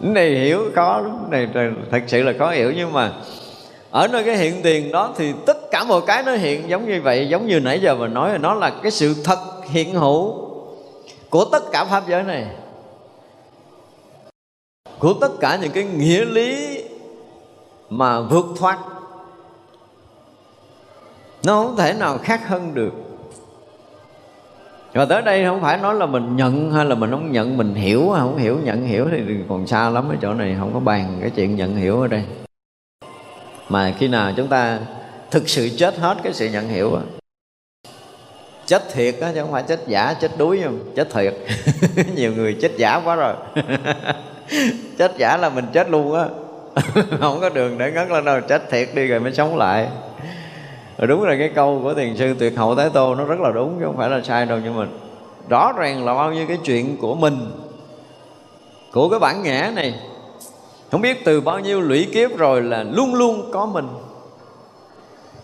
Cái này hiểu khó lắm này thật sự là khó hiểu. Nhưng mà ở nơi cái hiện tiền đó thì tất cả mọi cái nó hiện giống như vậy, giống như nãy giờ mình nói là nó là cái sự thật hiện hữu của tất cả pháp giới này. Của tất cả những cái nghĩa lý mà vượt thoát nó không thể nào khác hơn được. Và tới đây không phải nói là mình nhận hay là mình không nhận, mình hiểu, không hiểu, nhận hiểu thì còn xa lắm ở chỗ này, không có bàn cái chuyện nhận hiểu ở đây. Mà khi nào chúng ta thực sự chết hết cái sự nhận hiểu đó. chết thiệt á, chứ không phải chết giả, chết đuối không? Chết thiệt. Nhiều người chết giả quá rồi. Chết giả là mình chết luôn á. Không có đường để ngất lên đâu, chết thiệt đi rồi mới sống lại rồi đúng là cái câu của thiền sư, tuyệt hậu thái tô nó rất là đúng, chứ không phải là sai đâu, nhưng mà rõ ràng là bao nhiêu cái chuyện của mình, của cái bản ngã này. Không biết từ bao nhiêu lũy kiếp rồi là luôn luôn có mình.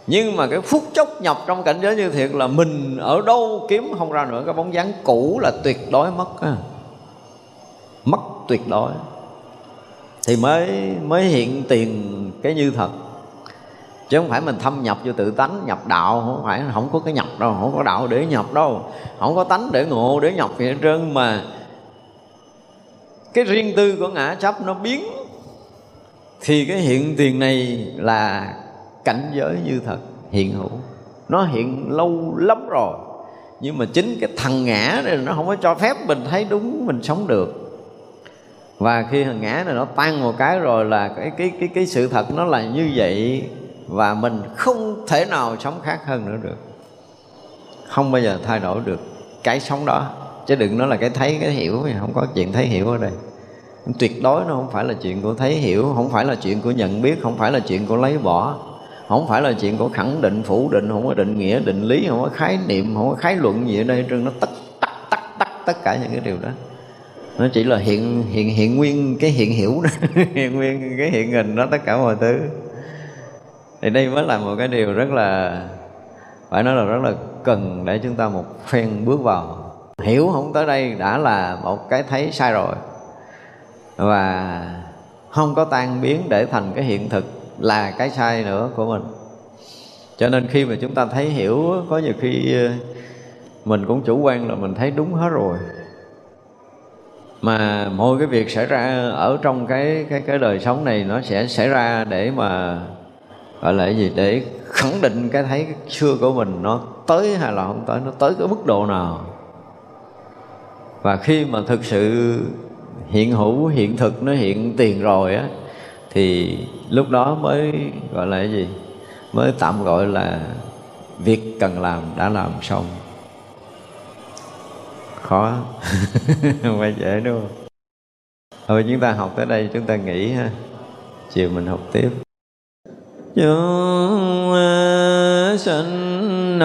Nhưng mà cái phút chốc nhập trong cảnh giới như thiệt là mình ở đâu kiếm không ra nữa, cái bóng dáng cũ là tuyệt đối mất á. Mất tuyệt đối. Thì mới mới hiện tiền cái như thật chứ không phải mình thâm nhập vô tự tánh, nhập đạo, không phải, không có cái nhập đâu, không có đạo để nhập đâu. Không có tánh để ngộ, để nhập gì hết trơn mà. Cái riêng tư của ngã chấp nó biến, thì cái hiện tiền này là cảnh giới như thật, hiện hữu. Nó hiện lâu lắm rồi, nhưng mà chính cái thằng ngã này nó không có cho phép mình thấy đúng, mình sống được. Và khi thằng ngã này nó tan một cái rồi là cái cái cái cái sự thật nó là như vậy và mình không thể nào sống khác hơn nữa được. Không bao giờ thay đổi được cái sống đó. Chứ đừng nói là cái thấy, cái hiểu, không có chuyện thấy hiểu ở đây. Tuyệt đối nó không phải là chuyện của thấy hiểu, không phải là chuyện của nhận biết, không phải là chuyện của lấy bỏ. Không phải là chuyện của khẳng định, phủ định, không có định nghĩa, định lý, không có khái niệm, không có khái luận gì ở đây. Trơn nó tất tất tất tất tất cả những cái điều đó. Nó chỉ là hiện hiện hiện nguyên, cái hiện hiểu đó. Hiện nguyên, cái hiện hình đó, tất cả mọi thứ thì đây mới là một cái điều rất là, phải nói là rất là cần để chúng ta một phen bước vào. Hiểu không? Tới đây đã là một cái thấy sai rồi. Và không có tan biến để thành cái hiện thực là cái sai nữa của mình. Cho nên khi mà chúng ta thấy hiểu, có nhiều khi ờ, mình cũng chủ quan là mình thấy đúng hết rồi. Mà mỗi cái việc xảy ra ở trong cái cái cái đời sống này nó sẽ xảy ra để mà gọi là cái gì? Để khẳng định cái thấy cái xưa của mình nó tới hay là không tới, nó tới cái mức độ nào. Và khi mà thực sự hiện hữu, hiện thực nó hiện tiền rồi á, thì lúc đó mới gọi là cái gì? Mới tạm gọi là việc cần làm đã làm xong. Khó không phải dễ đúng không thôi chúng ta học tới đây, chúng ta nghỉ ha. Chiều mình học tiếp chúng sanh